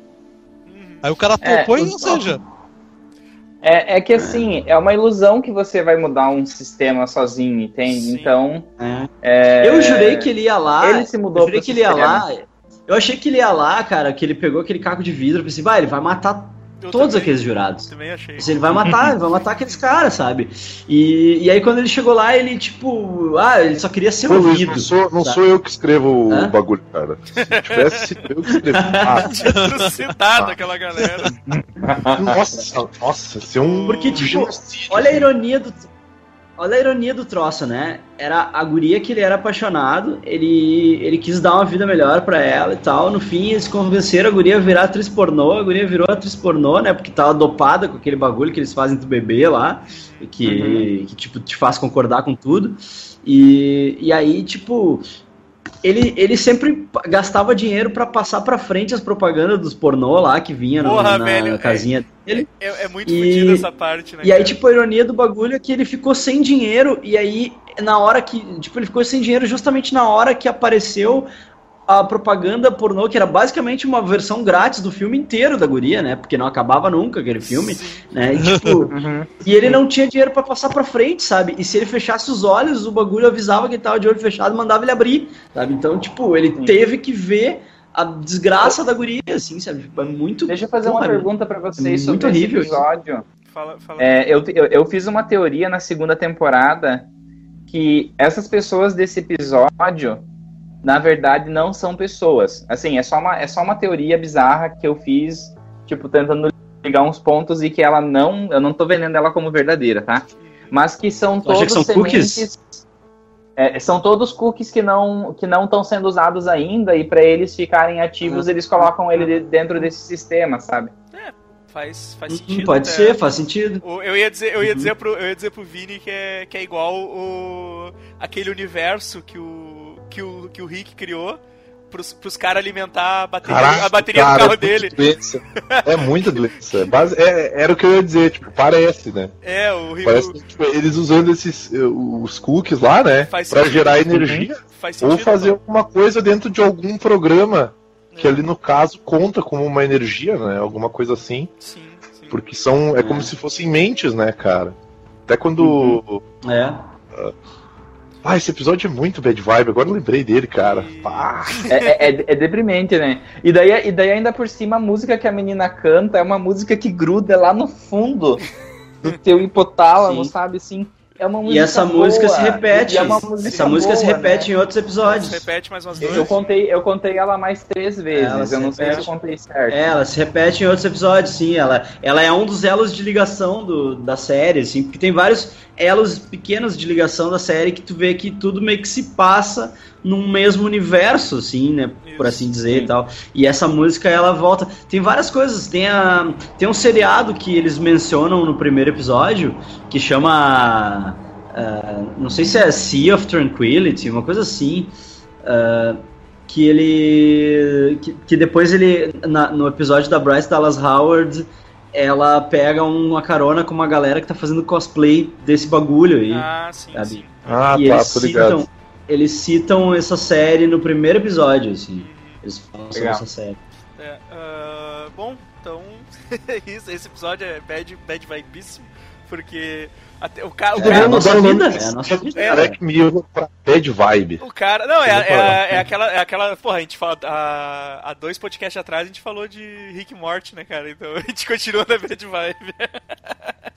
Uhum. Aí o cara topou é, e, ou seja, é, é que assim, é uma ilusão que você vai mudar um sistema sozinho, entende? Sim. Então. É. É... Eu jurei que ele ia lá. Ele se mudou. Eu jurei que ele ia lá. Eu achei que ele ia lá, cara, que ele pegou aquele caco de vidro e pensei, vai, ele vai matar eu todos também, aqueles jurados. Também achei. Assim, ele vai matar, ele [LAUGHS] vai matar aqueles caras, sabe? E, e aí quando ele chegou lá, ele tipo, ah, ele só queria ser ouvido. Não, sou, não sou eu que escrevo Hã? o bagulho, cara. Se tivesse sido eu que escrevi. [LAUGHS] Ah, Tinha citado aquela galera. Nossa, nossa, ser um. Porque, tipo, olha a ironia do Olha a ironia do troço, né? Era a guria que ele era apaixonado, ele, ele quis dar uma vida melhor para ela e tal. No fim, eles convenceram a guria a virar atriz pornô. A guria virou atriz pornô, né? Porque tava dopada com aquele bagulho que eles fazem do bebê lá, que, uhum. que tipo, te faz concordar com tudo. E, e aí, tipo, ele, ele sempre gastava dinheiro para passar para frente as propagandas dos pornô lá que vinha Porra, no, na velho, casinha é, dele. É, é muito e, essa parte, né? E cara? aí, tipo, a ironia do bagulho é que ele ficou sem dinheiro, e aí, na hora que. Tipo, ele ficou sem dinheiro justamente na hora que apareceu a propaganda pornô, que era basicamente uma versão grátis do filme inteiro da guria, né? Porque não acabava nunca aquele filme, Sim. né? E, tipo, [LAUGHS] uhum. e ele não tinha dinheiro para passar pra frente, sabe? E se ele fechasse os olhos, o bagulho avisava que ele tava de olho fechado e mandava ele abrir, sabe? Então, tipo, ele Sim. teve que ver a desgraça da guria, assim, sabe? Tipo, é muito. Deixa eu fazer uma pergunta para vocês é sobre horrível, esse episódio. Fala, fala. É, eu, eu, eu fiz uma teoria na segunda temporada que essas pessoas desse episódio na verdade não são pessoas. Assim, é só uma, é só uma teoria bizarra que eu fiz, tipo, tentando ligar uns pontos e que ela não, eu não tô vendendo ela como verdadeira, tá? Mas que são todos que são sementes, é, são todos cookies que não que não estão sendo usados ainda e para eles ficarem ativos eles colocam ele dentro desse sistema, sabe? É, faz, faz hum, sentido. Pode até. ser, faz sentido. Eu ia dizer, eu ia dizer pro, eu ia dizer pro Vini que é, que é igual o aquele universo que o que o, que o Rick criou pros, pros caras alimentar a bateria, Caraca, a bateria cara, do carro é dele. Doença. [LAUGHS] É muita doença. Mas é, era o que eu ia dizer, tipo, parece, né? É, o Rick. Parece que, tipo, eles usando esses os cookies lá, né? Faz pra sentido. gerar energia. Sentido, ou fazer não. alguma coisa dentro de algum programa. Que é. ali no caso conta como uma energia, né? Alguma coisa assim. Sim, sim. Porque são. É, é como se fossem mentes, né, cara? Até quando. Uhum. É. Uh, ah, esse episódio é muito bad vibe, agora eu lembrei dele, cara. É, é, é, é, deprimente, né? E daí, e daí, ainda por cima, a música que a menina canta é uma música que gruda lá no fundo do teu hipotálamo, Sim. sabe? Assim, é uma música e essa boa, música se repete. É música essa boa, música se repete né? em outros episódios. Se repete mais umas duas. Eu contei, eu contei ela mais três vezes. eu não repete. sei se eu contei certo. É, ela se repete em outros episódios, sim. Ela, ela é um dos elos de ligação do, da série, assim, porque tem vários elos pequenos de ligação da série que tu vê que tudo meio que se passa num mesmo universo, assim, né? Isso, por assim dizer sim. e tal. E essa música ela volta. Tem várias coisas. Tem, a, tem um seriado que eles mencionam no primeiro episódio que chama. Uh, não sei se é Sea of Tranquility, uma coisa assim. Uh, que ele. Que, que depois ele. Na, no episódio da Bryce Dallas Howard ela pega uma carona com uma galera que tá fazendo cosplay desse bagulho aí. Ah, sim. Sabe? sim. Ah, e tá, eles tô ligado. Citam, eles citam essa série no primeiro episódio, assim. Eles falam sobre essa série. É, uh, bom, então [LAUGHS] esse episódio é bad, bad vibíssimo, porque até, o cara, o é, a nossa vida, é a nossa vida. É, Black Mirror pra bad vibe. O cara, não, é, é, é, aquela, é aquela, porra, a gente fala, há, há dois podcasts atrás a gente falou de Rick Morty, né, cara, então [LAUGHS] a gente continua na bad vibe.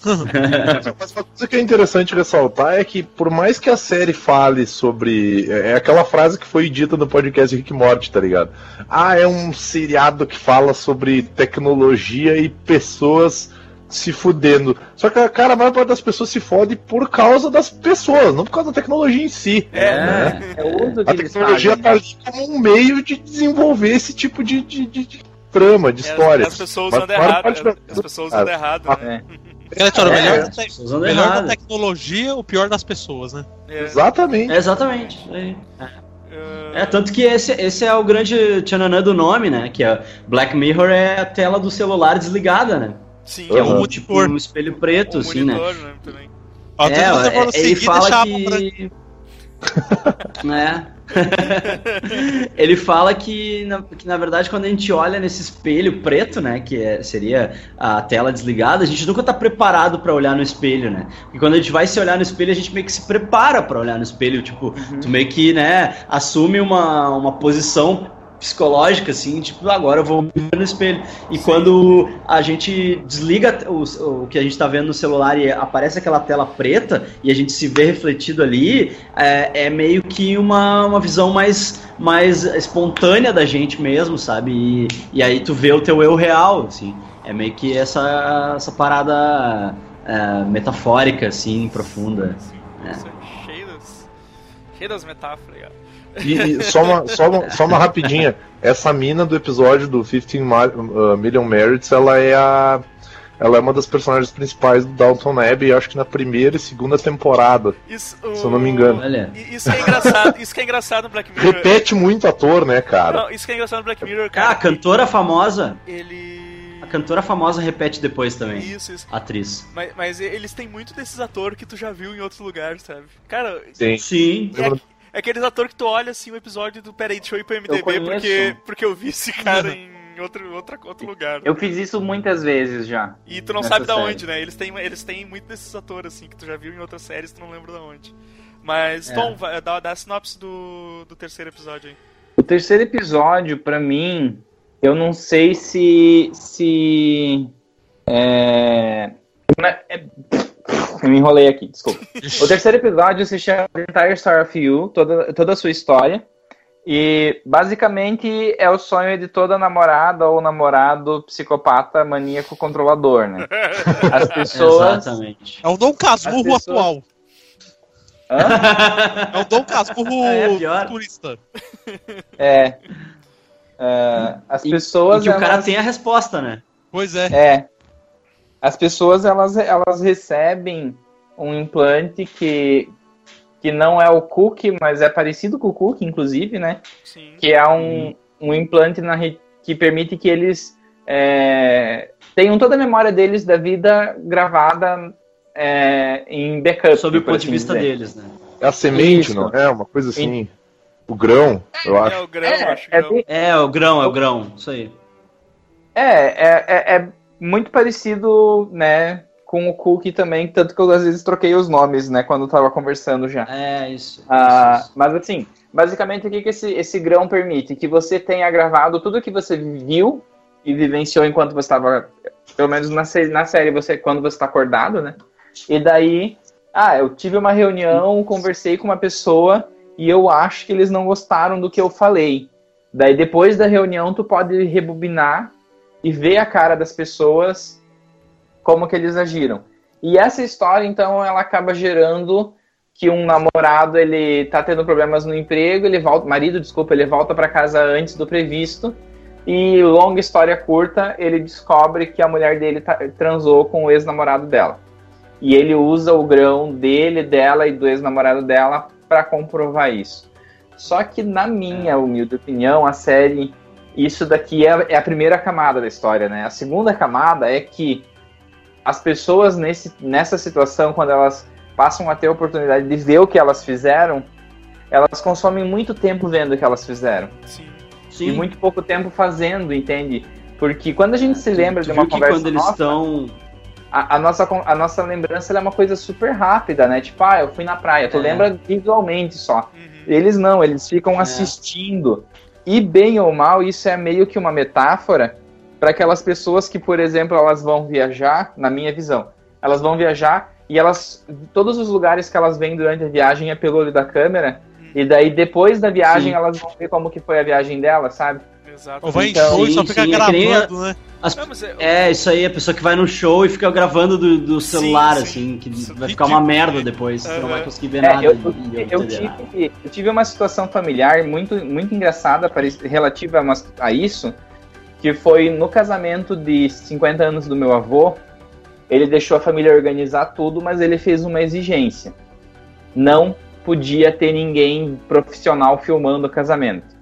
[LAUGHS] Mas uma coisa que é interessante ressaltar é que, por mais que a série fale sobre. É, é aquela frase que foi dita no podcast Rick Morty, tá ligado? Ah, é um seriado que fala sobre tecnologia e pessoas se fudendo. Só que, cara, a maior parte das pessoas se fode por causa das pessoas, não por causa da tecnologia em si. É, né? é o uso A tecnologia tá ali como um meio de desenvolver esse tipo de, de, de, de trama, de é, história. As pessoas usando errado. As pessoas usando errado, né? É. é, melhor, é, da, melhor da tecnologia, o pior das pessoas, né? É. Exatamente. É, exatamente. É. é. tanto que esse, esse é o grande tchananã do nome, né? Que é Black Mirror é a tela do celular desligada, né? Sim, que é um, tipo, um espelho preto, um assim, né? monitor, né? Ó, é, é, ele fala que... né? [LAUGHS] [LAUGHS] ele fala que na, que, na verdade, quando a gente olha nesse espelho preto, né, que é, seria a tela desligada, a gente nunca tá preparado para olhar no espelho, né? E quando a gente vai se olhar no espelho, a gente meio que se prepara para olhar no espelho, tipo, uhum. tu meio que, né, assume uma, uma posição psicológica, assim, tipo, agora eu vou no espelho. E Sim. quando a gente desliga o, o que a gente tá vendo no celular e aparece aquela tela preta e a gente se vê refletido ali, é, é meio que uma, uma visão mais, mais espontânea da gente mesmo, sabe? E, e aí tu vê o teu eu real, assim. É meio que essa, essa parada é, metafórica, assim, profunda. É. Cheio das, cheio das metáforas, e, e só, uma, só, uma, só uma rapidinha. Essa mina do episódio do 15 uh, Million Merits, ela é a. Ela é uma das personagens principais do Downton Abbey, acho que na primeira e segunda temporada. Isso, o... Se eu não me engano. Olha. Isso que é engraçado, isso que é engraçado no Black Mirror. Repete muito ator, né, cara? Não, isso que é engraçado no Black Mirror, cara. Ah, a cantora famosa. Ele. A cantora famosa repete depois também. Isso, isso. Atriz. Mas, mas eles têm muito desses atores que tu já viu em outros lugares, sabe? Cara, sim. Sim. É, é aqueles atores que tu olha assim o episódio do Peraí, deixa eu ir pro MDB porque, porque eu vi esse cara em outro, outro, outro lugar. Né? Eu fiz isso muitas vezes já. E tu não sabe da onde, né? Eles têm, eles têm muito desses atores assim que tu já viu em outras séries tu não lembra da onde. Mas, é. Tom, vai, dá, dá a sinopse do, do terceiro episódio aí. O terceiro episódio, para mim, eu não sei se. se. É, é eu me enrolei aqui, desculpa. o terceiro episódio se chama The Entire Story of You, toda, toda a sua história. E basicamente é o sonho de toda namorada ou namorado psicopata, maníaco, controlador, né? [LAUGHS] As pessoas. Exatamente. É o Dom Casmurro pessoas... atual. Hã? É o Dom Casmurro [LAUGHS] é turista. É. Uh, as pessoas. E, e que elas... o cara tem a resposta, né? Pois é. É. As pessoas elas, elas recebem um implante que, que não é o cookie, mas é parecido com o cookie, inclusive, né? Sim. Que é um, um implante na, que permite que eles é, tenham toda a memória deles da vida gravada é, em backup. Sob o ponto assim de vista dizer. deles, né? É a semente, Isso. não é? Uma coisa assim. O grão, eu acho. É o grão, é, acho. É, é, o grão, é o grão, isso aí. É, é, é, é muito parecido, né, com o Cookie também, tanto que eu às vezes troquei os nomes, né, quando eu tava conversando já. É, isso. Ah, isso, isso. Mas assim, basicamente o que, que esse, esse grão permite? Que você tenha gravado tudo que você viu e vivenciou enquanto você estava, pelo menos na, na série, você quando você está acordado, né? E daí, ah, eu tive uma reunião, conversei com uma pessoa e eu acho que eles não gostaram do que eu falei. Daí depois da reunião tu pode rebobinar e ver a cara das pessoas como que eles agiram. E essa história, então, ela acaba gerando que um namorado ele tá tendo problemas no emprego, ele volta, marido, desculpa, ele volta para casa antes do previsto e longa história curta, ele descobre que a mulher dele tá, transou com o ex-namorado dela. E ele usa o grão dele, dela e do ex-namorado dela para comprovar isso. Só que na minha humilde opinião, a série isso daqui é, é, a primeira camada da história, né? A segunda camada é que as pessoas nesse, nessa situação, quando elas passam a ter a oportunidade de ver o que elas fizeram, elas consomem muito tempo vendo o que elas fizeram. Sim. Sim. E muito pouco tempo fazendo, entende? Porque quando a gente se lembra de uma conversa quando eles estão a, a, nossa, a nossa lembrança é uma coisa super rápida, né? Tipo, ah, eu fui na praia. Tu é. lembra visualmente só. Uhum. Eles não, eles ficam é. assistindo. E bem ou mal, isso é meio que uma metáfora para aquelas pessoas que, por exemplo, elas vão viajar, na minha visão, elas vão viajar e elas. Todos os lugares que elas vêm durante a viagem é pelo olho da câmera. Hum. E daí, depois da viagem, Sim. elas vão ver como que foi a viagem dela, sabe? Exato. Ou vai então, em show e só fica sim, gravando, é né? As, não, é, é, isso aí, a pessoa que vai no show e fica gravando do, do celular, sim, assim, que vai ficar uma merda depois, uhum. não vai conseguir ver é, nada. Eu, eu, eu, tive, eu, tive, uma situação familiar muito, muito engraçada relativa a, a isso, que foi no casamento de 50 anos do meu avô, ele deixou a família organizar tudo, mas ele fez uma exigência. Não podia ter ninguém profissional filmando o casamento.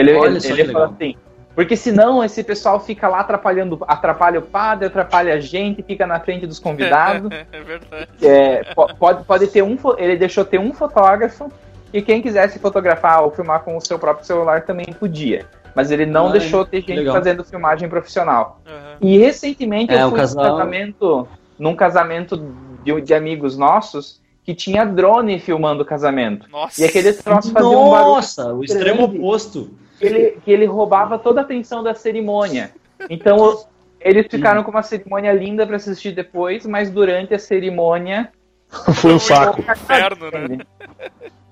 Ele, Olha ele, ele falou assim, porque senão esse pessoal fica lá atrapalhando, atrapalha o padre, atrapalha a gente, fica na frente dos convidados. [LAUGHS] é verdade. É, pode, pode ter um, ele deixou ter um fotógrafo e quem quisesse fotografar ou filmar com o seu próprio celular também podia. Mas ele não Ai, deixou ter gente legal. fazendo filmagem profissional. Uhum. E recentemente é, eu fui casal... num casamento, num casamento de, de amigos nossos que tinha drone filmando o casamento. Nossa. E aquele troço fazia um barulho. Nossa, o extremo oposto. Que ele, que ele roubava toda a atenção da cerimônia. Então, eles ficaram com uma cerimônia linda para assistir depois, mas durante a cerimônia. [LAUGHS] Foi um saco. Inferno, né?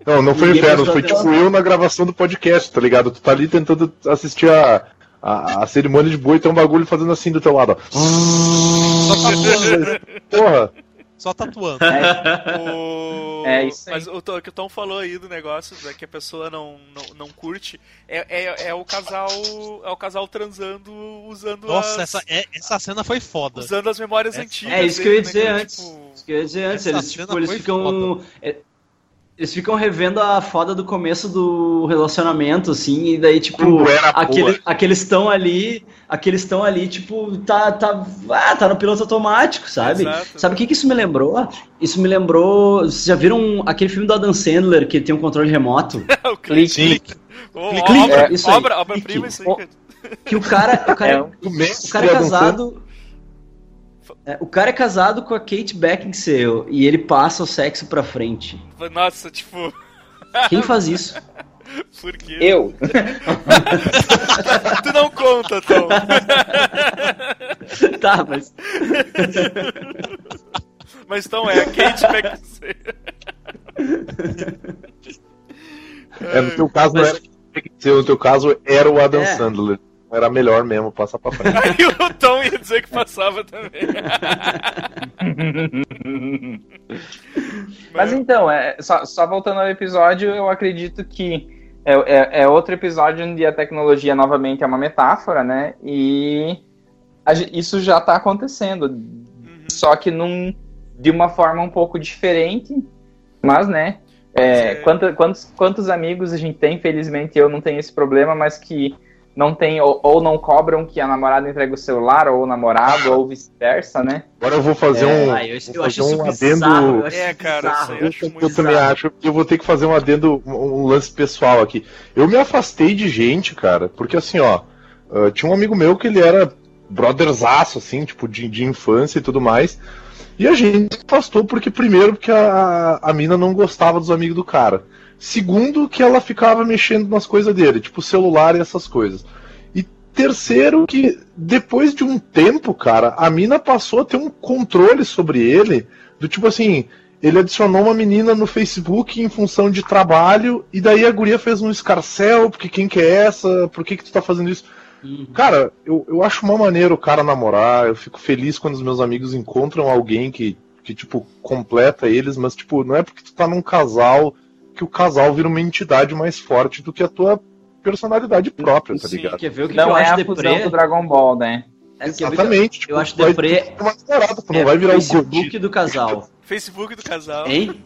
Não, não foi inferno, foi tipo eu na gravação do podcast, tá ligado? Tu tá ali tentando assistir a, a, a cerimônia de boi e tem um bagulho fazendo assim do teu lado, ó. [LAUGHS] Porra! Só tatuando. [LAUGHS] É, o... é isso aí. Mas o, o que o Tom falou aí do negócio né, que a pessoa não, não, não curte é, é, é, o casal é o casal transando usando Nossa, as... essa, é, essa cena foi foda. Usando as memórias é, antigas. É isso que eu ia dizer né, antes. Tipo... Isso que eu ia dizer antes. Essa eles, tipo, eles ficam. É, eles ficam revendo a foda do começo do relacionamento, assim, e daí, tipo, aquele, aqueles estão ali, aqueles estão ali, tipo, tá, tá, ah, tá no piloto automático, sabe? Exato. Sabe o que, que isso me lembrou? Isso me lembrou. Vocês já viram aquele filme do Adam Sandler que tem um controle remoto? [LAUGHS] o clique. clique. Oh, clique. Obra, é, isso aí. obra, obra prima isso aí. Que o cara, o cara, é, o cara é casado é, o cara é casado com a Kate Beckinsale e ele passa o sexo pra frente. Nossa, tipo. Quem faz isso? [LAUGHS] Por quê? Eu. [LAUGHS] tu não conta, Tom. [LAUGHS] tá, mas. mas então é a Kate Beckinsale. É, no teu caso mas... não era Beckinsale, no teu caso era o Adam é. Sandler. Era melhor mesmo passar pra frente. [LAUGHS] Aí o Tom ia dizer que passava também. [LAUGHS] Mas então, é, só, só, voltando ao episódio, eu acredito que é, é, é, outro episódio onde a tecnologia novamente é uma metáfora, né? E a, isso já está acontecendo. Uhum. Só que num, de uma forma um pouco diferente. Mas, né? É, quantos, quantos, quantos amigos a gente tem? Felizmente eu não tenho esse problema, mas que não tem ou, ou, não cobram que a namorada entregue o celular ou o namorado ou vice-versa, né? Agora eu vou fazer é, um, eu, eu acho um adendo. é, cara, eu, eu, eu também acho que eu vou ter que fazer um adendo, um lance pessoal aqui. Eu me afastei de gente, cara, porque assim, ó, uh, tinha um amigo meu que ele era brotherzaço, assim, tipo, de, de infância e tudo mais. E a gente se afastou porque, primeiro, porque a, a mina não gostava dos amigos do cara. Segundo, que ela ficava mexendo nas coisas dele, tipo celular e essas coisas. E terceiro, que depois de um tempo, cara, a mina passou a ter um controle sobre ele, do tipo assim, ele adicionou uma menina no Facebook em função de trabalho, e daí a guria fez um escarcel, porque quem que é essa? Por que, que tu tá fazendo isso? Uhum. Cara, eu, eu acho uma maneira o cara namorar, eu fico feliz quando os meus amigos encontram alguém que, que, tipo, completa eles, mas, tipo, não é porque tu tá num casal que o casal vira uma entidade mais forte do que a tua personalidade própria, tá ligado? Quer ver o que não que é a fusão do Dragon Ball, né? É, Exatamente. Eu, tipo, eu acho deprê. Tu não é vai virar o Facebook do casal. [LAUGHS] Facebook do casal. Hein?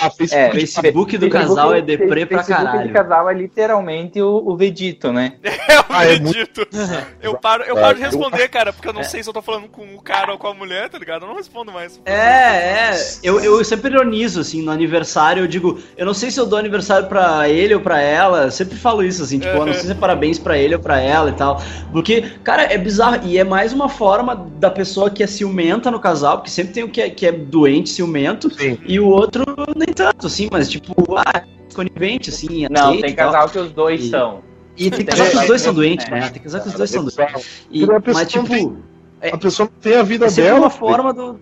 Ah, Facebook, é, Facebook do casal é deprê pra caralho. Facebook do casal é literalmente o, o Vegito, né? [LAUGHS] É o ah, Vegito. É muito... eu, paro, eu paro de responder, cara, porque eu não é. sei se eu tô falando com o cara ou com a mulher, tá ligado? Eu não respondo mais. É, é. Eu, eu sempre ironizo, assim, no aniversário, eu digo, eu não sei se eu dou aniversário pra ele ou pra ela, eu sempre falo isso, assim, tipo, eu não sei se é parabéns pra ele ou pra ela e tal. Porque, cara, é bizarro. E é mais uma forma da pessoa que é ciumenta no casal, porque sempre tem o que é, que é doente doente, ciumento, Sim. e o outro nem tanto, assim, mas tipo, ah, conivente, assim. Não, tem casal que os dois e, são. E tem casal que os dois são doentes, né? Tem casal que os dois são doentes. E, mas tipo. a pessoa não tem a vida é dela. uma forma do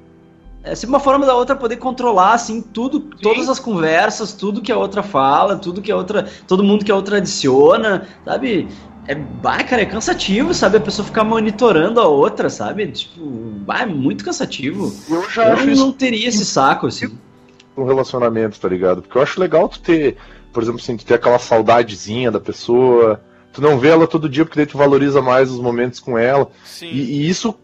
é sempre uma forma da outra poder controlar assim tudo, Sim. todas as conversas, tudo que a outra fala, tudo que a outra, todo mundo que a outra adiciona, sabe? É, bah, cara, é cansativo, sabe? A pessoa ficar monitorando a outra, sabe? Tipo, bah, é muito cansativo. Eu já eu não teria esse saco, assim. Um relacionamento, tá ligado? Porque eu acho legal tu ter, por exemplo, assim, tu ter aquela saudadezinha da pessoa, tu não vê ela todo dia porque daí tu valoriza mais os momentos com ela. E, e, isso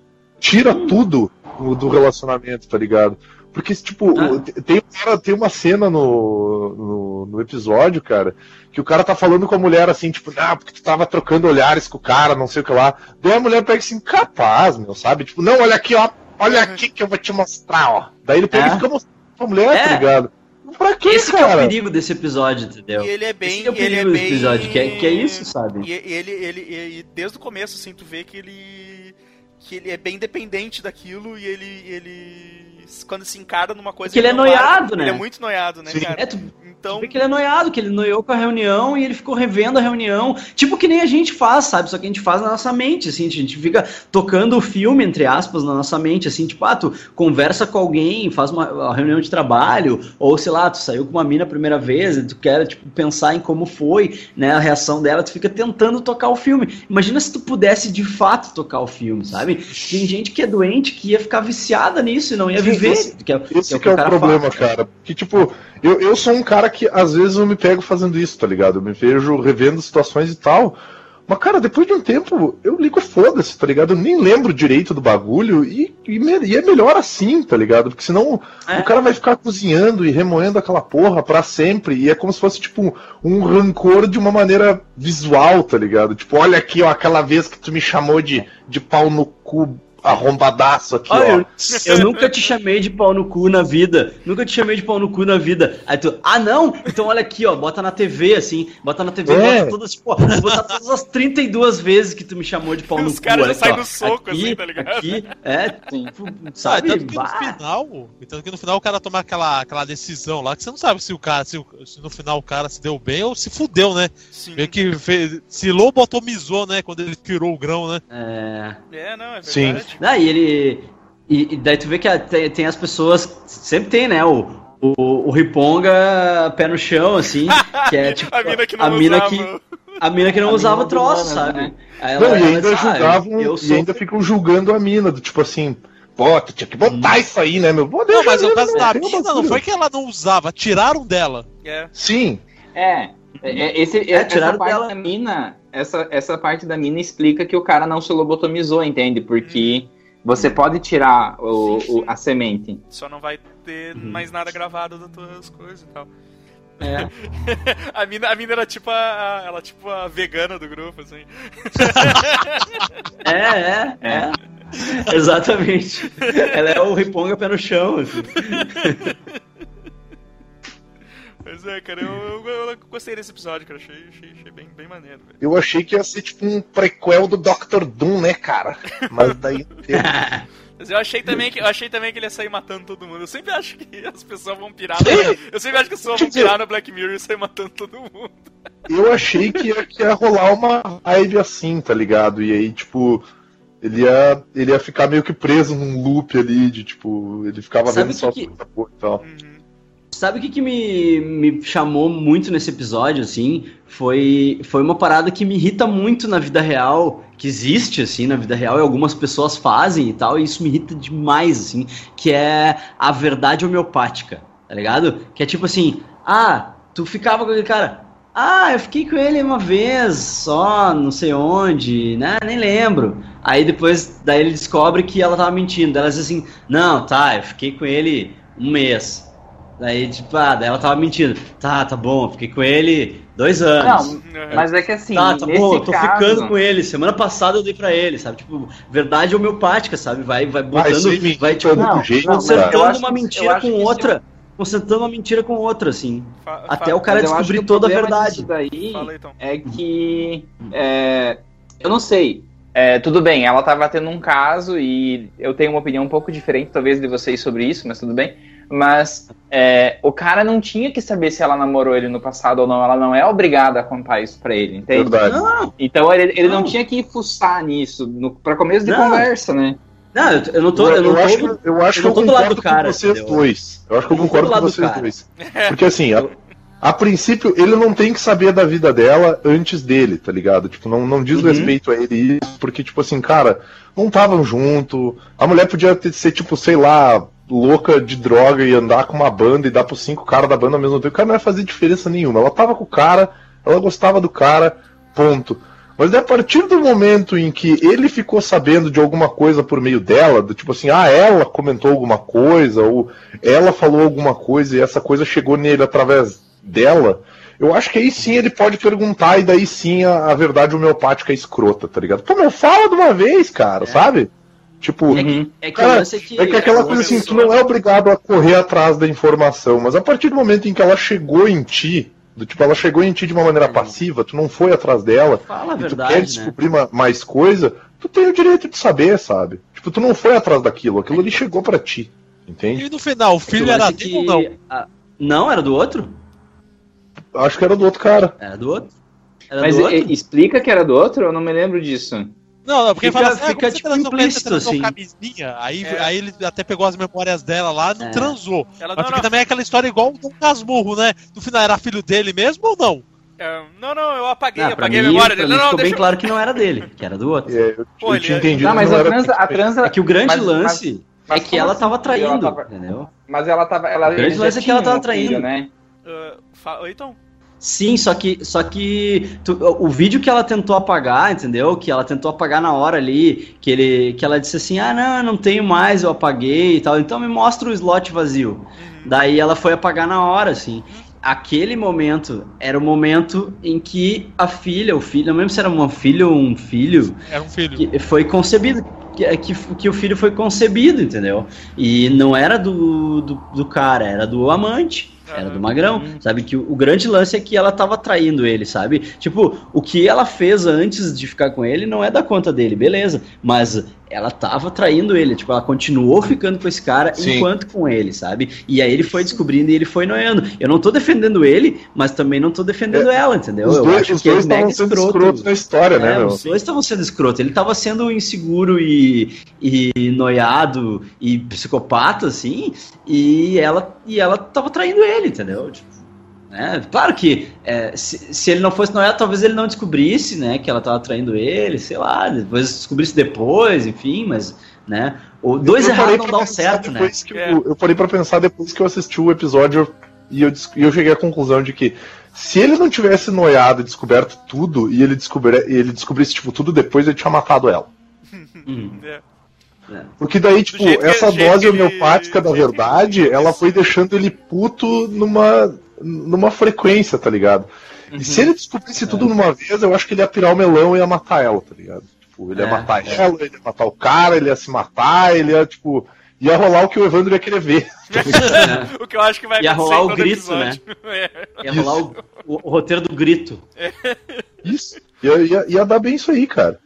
tira hum. tudo do relacionamento, tá ligado? Porque, tipo, ah. tem, tem uma cena no, no, no, episódio, cara, que o cara tá falando com a mulher assim, tipo, ah, porque tu tava trocando olhares com o cara, não sei o que lá. Daí a mulher pega assim, capaz, meu, sabe? Tipo, não, olha aqui, ó, olha aqui que eu vou te mostrar, ó. Daí ele pega é. e fica mostrando pra mulher, tá é. tá ligado? Pra quê, Esse cara? que é o perigo desse episódio, entendeu? E ele é bem. Esse é o perigo ele é desse bem... episódio, que é, que é isso, sabe? E ele, ele, ele, desde o começo, assim, tu vê que ele que ele é bem dependente daquilo e ele, ele quando se encara numa coisa. Que ele, ele é noiado, né? Ele é muito noiado, né, Sim. cara? É, tu, então... Vê que ele é noiado, que ele noiou com a reunião e ele ficou revendo a reunião. Tipo que nem a gente faz, sabe? Só que a gente faz na nossa mente, assim. A gente fica tocando o filme, entre aspas, na nossa mente, assim. Tipo, ah, tu conversa com alguém, faz uma, uma reunião de trabalho, ou sei lá, tu saiu com uma mina a primeira vez e tu quer, tipo, pensar em como foi, né, a reação dela, tu fica tentando tocar o filme. Imagina se tu pudesse, de fato, tocar o filme, sabe? Tem gente que é doente que ia ficar viciada nisso e não ia viver. Esse, que é, esse que é o, que é o problema, fala. cara. Que, tipo, eu, eu sou um cara que às vezes eu me pego fazendo isso, tá ligado? Eu me vejo revendo situações e tal. Mas, cara, depois de um tempo, eu ligo foda-se, tá ligado? Eu nem lembro direito do bagulho e, e, e, é melhor assim, tá ligado? Porque senão é. o cara vai ficar cozinhando e remoendo aquela porra pra sempre e é como se fosse, tipo, um, rancor de uma maneira visual, tá ligado? Tipo, olha aqui, ó, aquela vez que tu me chamou de, de pau no cu arrombadaço aqui, Olha, ó. Eu, eu, nunca te chamei de pau no cu na vida. Nunca te chamei de pau no cu na vida. Aí tu, ah não? Então olha aqui, ó, bota na TV, assim, bota na TV, é. bota todas, pô, bota todas as 32 vezes que tu me chamou de pau no Os cu. Os caras já saem no soco, aqui, assim, tá ligado? Aqui, é, sim. sabe? Ah, tanto que no final, tanto que no final o cara toma aquela, aquela decisão lá, que você não sabe se o cara, se, se no final o cara se deu bem ou se fudeu, né? Sim. Meio que fez, se lobotomizou, né, quando ele tirou o grão, né? É. É, não, é verdade. Sim. Daí ele. E, e, daí tu vê que tem, tem, as pessoas. Sempre tem, né? O, o, o Riponga pé no chão, assim. [LAUGHS] Que é tipo. a mina que não a mina usava. Que, a mina que não a usava troço, sabe? Né? Ela, não, e ainda, ela, julgavam, ah, sou... e ainda ficam julgando a mina, do tipo assim. Pô, tu tinha que botar hum. isso aí, né, meu? Pô, não, mas o caso da mina não foi que ela não usava, tiraram dela. É. Sim. É. é esse, é, essa parte dela. da mina, essa, essa parte da mina explica que o cara não se lobotomizou, entende? Porque hum. Você pode tirar o, sim, sim. O, a semente. Só não vai ter uhum. mais nada gravado das tuas coisas e tal. É. [LAUGHS] a, mina, a mina era tipo a, ela tipo a vegana do grupo, assim. [LAUGHS] é, é, é. Exatamente. Ela é o riponga pé no chão, assim. [LAUGHS] Mas é, cara, eu, eu, eu, gostei desse episódio, cara. Achei, achei, achei bem, bem maneiro, velho. Eu achei que ia ser tipo um prequel do Doctor Doom, né, cara? Mas daí. [LAUGHS] Mas eu achei também que eu achei também que ele ia sair matando todo mundo. Eu sempre acho que as pessoas vão pirar. No... Eu sempre acho que as pessoas vão pirar no Black Mirror e sair matando todo mundo. Eu achei que ia, que ia rolar uma vibe assim, tá ligado? E aí, tipo, ele ia, ele ia ficar meio que preso num loop ali, de tipo, ele ficava Sabe vendo só que... porra e tal. Uhum. Sabe o que, que me, me chamou muito nesse episódio, assim? Foi, foi uma parada que me irrita muito na vida real, que existe, assim, na vida real, e algumas pessoas fazem e tal, e isso me irrita demais, assim, que é a verdade homeopática, tá ligado? Que é tipo assim, ah, tu ficava com aquele cara, ah, eu fiquei com ele uma vez só, não sei onde, né? Nem lembro. Aí depois, daí ele descobre que ela tava mentindo. Ela diz assim, não, tá, eu fiquei com ele um mês. Daí, tipo, ah, daí ela tava mentindo. Tá, tá bom, fiquei com ele dois anos. Não, mas é que assim. Tá, tá bom, eu tô caso... ficando com ele. Semana passada eu dei pra ele, sabe? Tipo, verdade homeopática, sabe? Vai, vai botando. Vai, vai tipo, não, jeito, consertando uma mentira com outra. Consertando uma mentira com outra, assim. Fa até o cara descobrir toda a verdade. daí Fala, então. é que. É, eu não sei. É, tudo bem, ela tava tendo um caso e eu tenho uma opinião um pouco diferente, talvez, de vocês sobre isso, mas tudo bem mas é, o cara não tinha que saber se ela namorou ele no passado ou não. Ela não é obrigada a contar isso pra ele, entende? Verdade. Não. Então ele, ele não. não. tinha que fuçar nisso, no, pra começo de não. conversa, né? Não, eu, eu não tô. Eu, eu, não acho, tô, eu acho eu que eu concordo do lado do cara, com vocês entendeu? dois. Eu acho que eu, eu concordo com vocês dois. [LAUGHS] Porque assim, a, a, princípio, ele não tem que saber da vida dela antes dele, tá ligado? Tipo, não, não diz uhum. respeito a ele isso, porque, tipo assim, cara, não estavam junto. A mulher podia ter, ser, tipo, sei lá, louca de droga e andar com uma banda e dar pros cinco caras da banda ao mesmo tempo. O cara não ia fazer diferença nenhuma. Ela tava com o cara, ela gostava do cara, ponto. Mas é a partir do momento em que ele ficou sabendo de alguma coisa por meio dela, do tipo assim, ah, ela comentou alguma coisa, ou ela falou alguma coisa e essa coisa chegou nele através dela, eu acho que aí sim ele pode perguntar e daí sim a, a verdade homeopática é escrota, tá ligado? Pô, meu, fala de uma vez, cara, é. sabe? Tipo, é que, é que, cara, é que, é que aquela coisa assim, tu não é obrigado a correr atrás da informação, mas a partir do momento em que ela chegou em ti, do tipo, ela chegou em ti de uma maneira passiva, tu não foi atrás dela, Fala e verdade, tu quer descobrir né? mais coisa, tu tem o direito de saber, sabe? Tipo, tu não foi atrás daquilo, aquilo ali chegou para ti, entende? E no final, o filho era dele ou não? Não, era do outro? Acho que era do outro cara. Era do outro? Era Mas do outro? explica que era do outro? Eu não me lembro disso. Não, não porque fica, fala assim, fica ah, tipo implícito, assim. Camisinha, aí, é. aí ele até pegou as memórias dela lá não é. transou. Ela, Mas não, não. também é aquela história igual o Casmurro, né? No final era filho dele mesmo ou não? É, não, não, eu apaguei, não, apaguei mim, a memória dele. Não, não, ficou bem claro que não era dele, que era do outro. É, eu, Pô, eu tinha entendido. Não, mas a transa, a transa. É que o grande mas, lance mas, é que ela assim? tava traindo, ela tava, entendeu? Mas ela tava. Ela, o grande lance é que ela tava traindo. Filho, né? Uh, então. Sim, só que, só que tu, o vídeo que ela tentou apagar, entendeu? Que ela tentou apagar na hora ali, que, ele, que ela disse assim, ah, não, eu não tenho mais, eu apaguei e tal, então me mostra o slot vazio. Uhum. Daí ela foi apagar na hora, assim. Aquele momento era o momento em que a filha, o filho, não lembro se era uma filha ou um filho. Era um filho. Que foi concebido. Que, que, que o filho foi concebido, entendeu? E não era do, do, do cara, era do amante. Era do Magrão, uhum. sabe? Que o, o, grande lance é que ela tava traindo ele, sabe? Tipo, o que ela fez antes de ficar com ele não é da conta dele, beleza. Mas ela tava traindo ele, tipo, ela continuou ficando com esse cara Sim. enquanto com ele, sabe? E aí ele foi descobrindo e ele foi noiando. Eu não tô defendendo ele, mas também não tô defendendo é, ela, entendeu? Os dois, Eu acho que ele é mega sendo escroto. na história, né, é, né, Os dois estavam sendo escroto. Ele tava sendo inseguro e, e noiado e psicopata, assim, e ela, e ela tava traindo ele, entendeu? Tipo, né? Claro que é, se, se, ele não fosse Noé, talvez ele não descobrisse né, que ela estava traindo ele, sei lá, depois descobrisse depois, enfim, mas. Né, o dois errados não dão certo, né? Eu, é. eu parei para pensar depois que eu assisti o episódio e eu, e eu cheguei à conclusão de que se ele não tivesse noiado e descoberto tudo, e ele, descobri, ele descobrisse tipo, tudo depois, ele tinha matado ela. Hum. É. é. Porque daí, tipo, essa dose homeopática ele... da verdade, ela foi deixando ele puto numa, numa frequência, tá ligado? Uhum. E se ele descobrisse tudo é. numa vez, eu acho que ele ia pirar o melão e ia matar ela, tá ligado? Tipo, ele ia é, matar é. ela, ele ia matar o cara, ele ia se matar, ele ia, tipo. Ia rolar o que o Evandro ia querer ver. [LAUGHS] o que eu acho que vai ia rolar o grito, né? [LAUGHS] É. Ia rolar o, o, o, roteiro do grito. Isso. Ia, ia, ia dar bem isso aí, cara.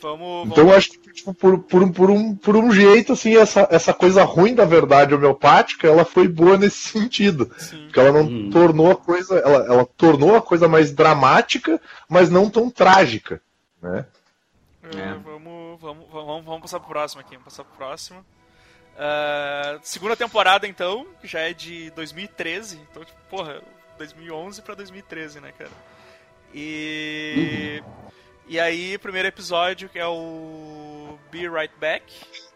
Vamos, então eu acho que tipo, por, por, por, um, por um jeito, assim, essa, essa coisa ruim da verdade homeopática, ela foi boa nesse [LAUGHS] sentido. Sim. Porque ela não hum. tornou a coisa. Ela, ela tornou a coisa mais dramática, mas não tão trágica. Né? É, é. Vamos, vamos, vamos, vamos passar pro próximo aqui. Vamos passar pro próximo. Uh, segunda temporada, então, já é de 2013. Então, tipo, porra, 2011 pra 2013, né, cara? E. Uhum. E aí, primeiro episódio, que é o Be Right Back.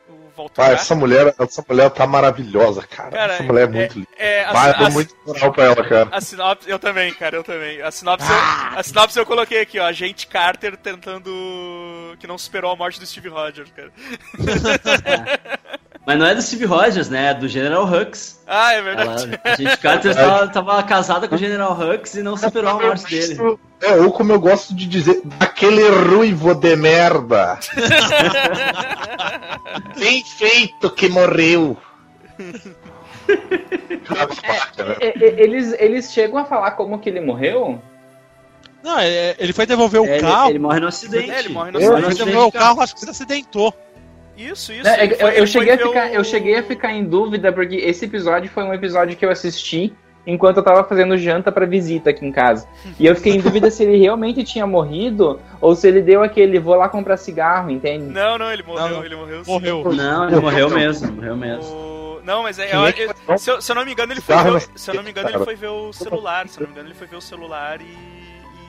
O Voltar. Ah, essa mulher, essa mulher tá maravilhosa, cara. cara essa mulher é muito linda. É, é, a, eu dou muito moral pra ela, cara. A sinopse, eu também, cara, eu também. A sinopse, ah. eu, a sinopse eu coloquei aqui, ó. Agente Carter tentando. que não superou a morte do Steve Rogers, cara. [LAUGHS] Mas não é do Steve Rogers, né? É do General Hux. Ah, é verdade. Ela, a gente Carter tava, tava, casada com o General Hux e não superou a morte dele. É, ou como eu gosto de dizer, daquele ruivo de merda. [LAUGHS] Bem feito que morreu. É, é, eles, eles chegam a falar como que ele morreu? Não, ele foi devolver o carro. Ele morre no acidente. É, ele morre no acidente. Ele foi devolver o carro, acho que se acidentou. Isso, isso. É, eu, eu cheguei a ficar, eu cheguei a ficar em dúvida, porque esse episódio foi um episódio que eu assisti enquanto eu tava fazendo janta para visita aqui em casa. E eu fiquei em dúvida se ele realmente tinha morrido ou se ele deu aquele vou lá comprar cigarro, entende? Não, não, ele morreu, não, ele morreu. Morreu. Não, ele morreu mesmo, morreu mesmo. O... Não, mas é, eu, eu, se, eu, se, eu, não me engano, ele foi ver, se eu não me engano, ele foi ver o celular, se eu não me engano, ele foi ver o celular e,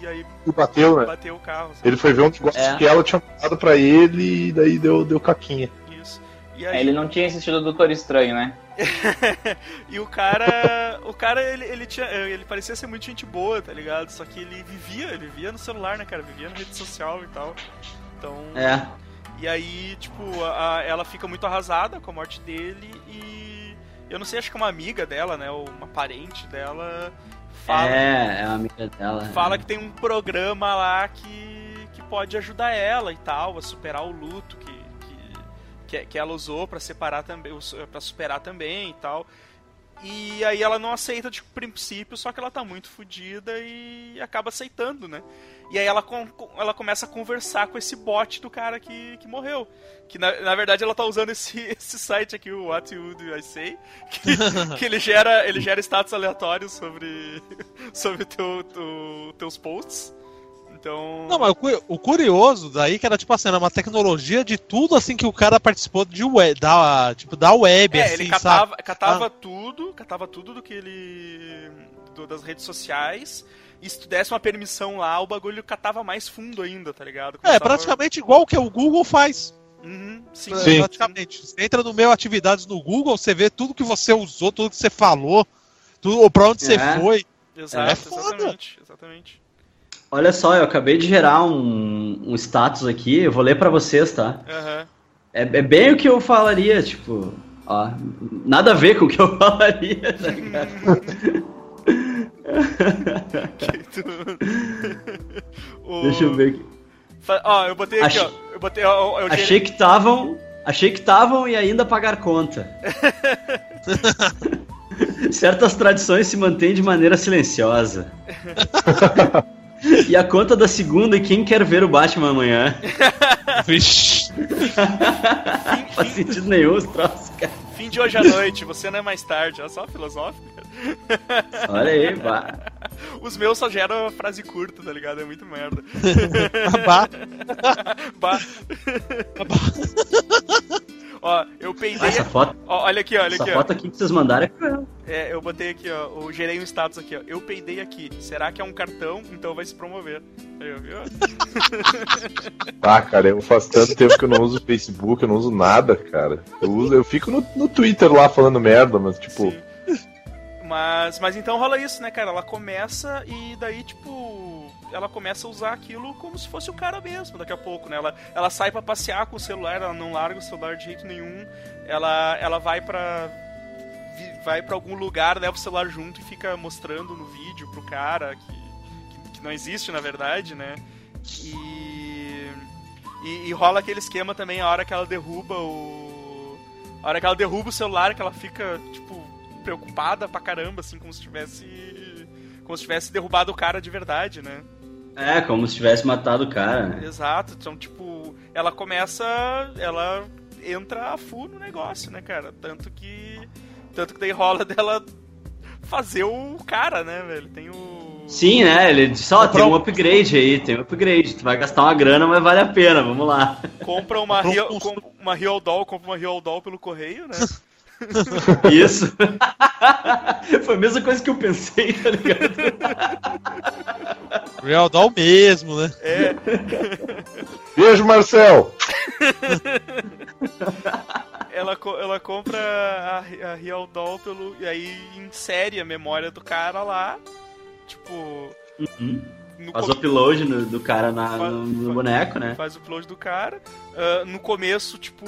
e aí e bateu, né? bateu o carro. Sabe? Ele foi ver um negócio é. que ela tinha mandado pra ele e daí deu, deu caquinha. Isso. E aí... Ele não tinha assistido o Doutor Estranho, né? [LAUGHS] e o cara. O cara, ele, ele, tinha, ele parecia ser muito gente boa, tá ligado? Só que ele vivia, ele vivia no celular, né, cara? Vivia na rede social e tal. Então. É. E aí, tipo, a, ela fica muito arrasada com a morte dele e. Eu não sei, acho que uma amiga dela, né? Ou uma parente dela. Fala, é, é uma amiga dela. Fala é. que tem um programa lá que, que pode ajudar ela e tal, a superar o luto que que, que ela usou para separar também, para superar também e tal. E aí ela não aceita de princípio, só que ela tá muito fodida e acaba aceitando, né? E aí ela, ela começa a conversar com esse bot do cara que, que morreu. Que na, na verdade ela tá usando esse, [LAUGHS] esse site aqui, o What You Do I Say, que, [LAUGHS] que ele, gera, ele gera status aleatórios sobre, [LAUGHS] sobre teu, teu, teus posts. Então. Não, mas o, curioso daí que era tipo assim, era uma tecnologia de tudo assim que o cara participou de web, da, tipo, da web, é, assim, ele catava, sabe? catava ah. tudo, catava tudo do que ele. Do, das redes sociais. E se tu desse uma permissão lá, o bagulho catava mais fundo ainda, tá ligado? Começava... É, praticamente igual o que o Google faz. Uhum, sim. É, sim. Praticamente. Você entra no meu atividades no Google, você vê tudo que você usou, tudo que você falou, tudo, pra onde é. você foi. Exato, é foda. exatamente, exatamente. Olha só, eu acabei de gerar um, um status aqui, eu vou ler para vocês, tá? Uhum. É, é, bem o que eu falaria, tipo, ó, nada a ver com o que eu [LAUGHS] falaria, tá [LAUGHS] Deixa eu ver aqui. Ó, eu botei aqui, ó. Eu botei, ó, eu achei que estavam. Achei que estavam e ainda pagar conta. [LAUGHS] Certas tradições se mantêm de maneira silenciosa. [LAUGHS] E a conta da segunda e quem quer ver o Batman amanhã? [LAUGHS] Vixe. Faz sentido nenhum os troços, cara. Fim de hoje à noite, você não é mais tarde. Olha só, filosófico. Olha aí, bah. Os meus só geram frase curta, tá ligado? É muito merda. bah. bah. bah. Ó, eu peidei. Essa foto. Ó, olha aqui, olha essa aqui. Essa foto aqui que vocês mandaram é É, eu botei aqui, ó. Eu gerei um status aqui, ó. Eu peidei aqui. Será que é um cartão? Então vai se promover. Aí, viu? [LAUGHS] ah, cara, eu faz tanto tempo que eu não uso Facebook, eu não uso nada, cara. Eu, uso, eu fico no, no Twitter lá falando merda, mas tipo. Sim. Mas, mas então rola isso, né, cara? Ela começa e daí, tipo ela começa a usar aquilo como se fosse o cara mesmo daqui a pouco, né? Ela, ela sai para passear com o celular, ela não larga o celular de jeito nenhum. Ela, ela vai para vai para algum lugar, leva o celular junto e fica mostrando no vídeo pro cara que, que, que não existe na verdade, né? E, e, e rola aquele esquema também a hora que ela derruba o a hora que ela derruba o celular, que ela fica tipo preocupada pra caramba, assim, como se tivesse como se tivesse derrubado o cara de verdade, né? É, como se tivesse matado o cara. Né? Exato. Então, tipo, ela começa. Ela entra a full no negócio, né, cara? Tanto que. Tanto que daí rola [LAUGHS] dela fazer o cara, né, velho? Tem o. Sim, né? Ele só tem um upgrade aí, tem um upgrade. Tu vai gastar uma grana, mas vale a pena, vamos lá. Compra uma Real, uma Real Doll, compra uma Real Doll pelo correio, né? [LAUGHS] [LAUGHS] Isso. [LAUGHS] Foi a mesma coisa que eu pensei, tá ligado? Real Doll mesmo, né? É. Beijo, Marcel! [LAUGHS] ela, ela compra a, a Real Doll pelo, e aí insere a memória do cara lá. Tipo. Uhum. Faz o upload no, do cara na, faz, no, no boneco, né? Faz o upload do cara. Uh, no começo, tipo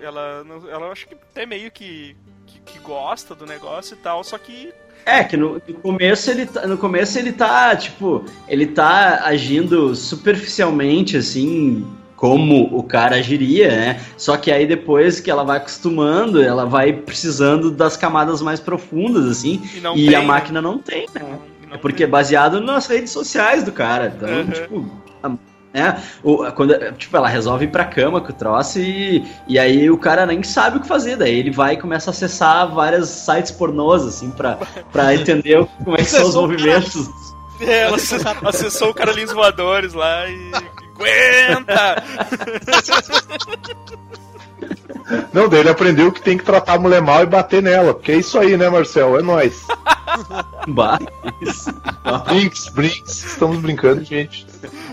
ela, ela acho que até meio que, que, que gosta do negócio e tal, só que é, que no, no, começo ele tá, no começo ele tá, tipo, ele tá agindo superficialmente, assim, como o cara agiria, né? Só que aí depois que ela vai acostumando, ela vai precisando das camadas mais profundas, assim, e, e tem, a né? máquina não tem, né? Não, é porque é baseado nas redes sociais do cara. Então, uhum. tipo, É, o, quando, tipo, ela resolve ir pra cama com o troço e, e aí o cara nem sabe o que fazer. Daí ele vai e começa a acessar vários sites pornôs, assim, pra, pra [LAUGHS] entender como é que são os movimentos. É, ela acessou o Carolins Voadores lá e. Aguenta! Não, daí ele aprendeu que tem que tratar a mulher mal e bater nela. Porque é isso aí, né, Marcel? É [LAUGHS] nóis. [LAUGHS] brinks, brinks. Estamos brincando, gente.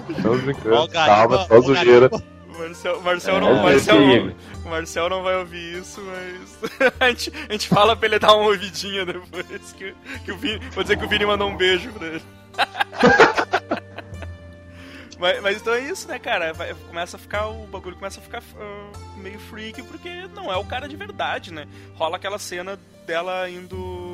Estamos brincando. Calma, só zoeira. Marcel, Marcel, não, é, Marcel, não, Marcel não vai ouvir isso, mas [LAUGHS] a gente, a gente fala pra ele dar uma ouvidinha depois. Que, que o Vini, vou dizer que o Vini mandou um beijo pra ele. [LAUGHS] mas, mas, então é isso, né, cara? Vai, começa a ficar. O bagulho começa a ficar uh, meio freak porque não é o cara de verdade, né? Rola aquela cena dela indo.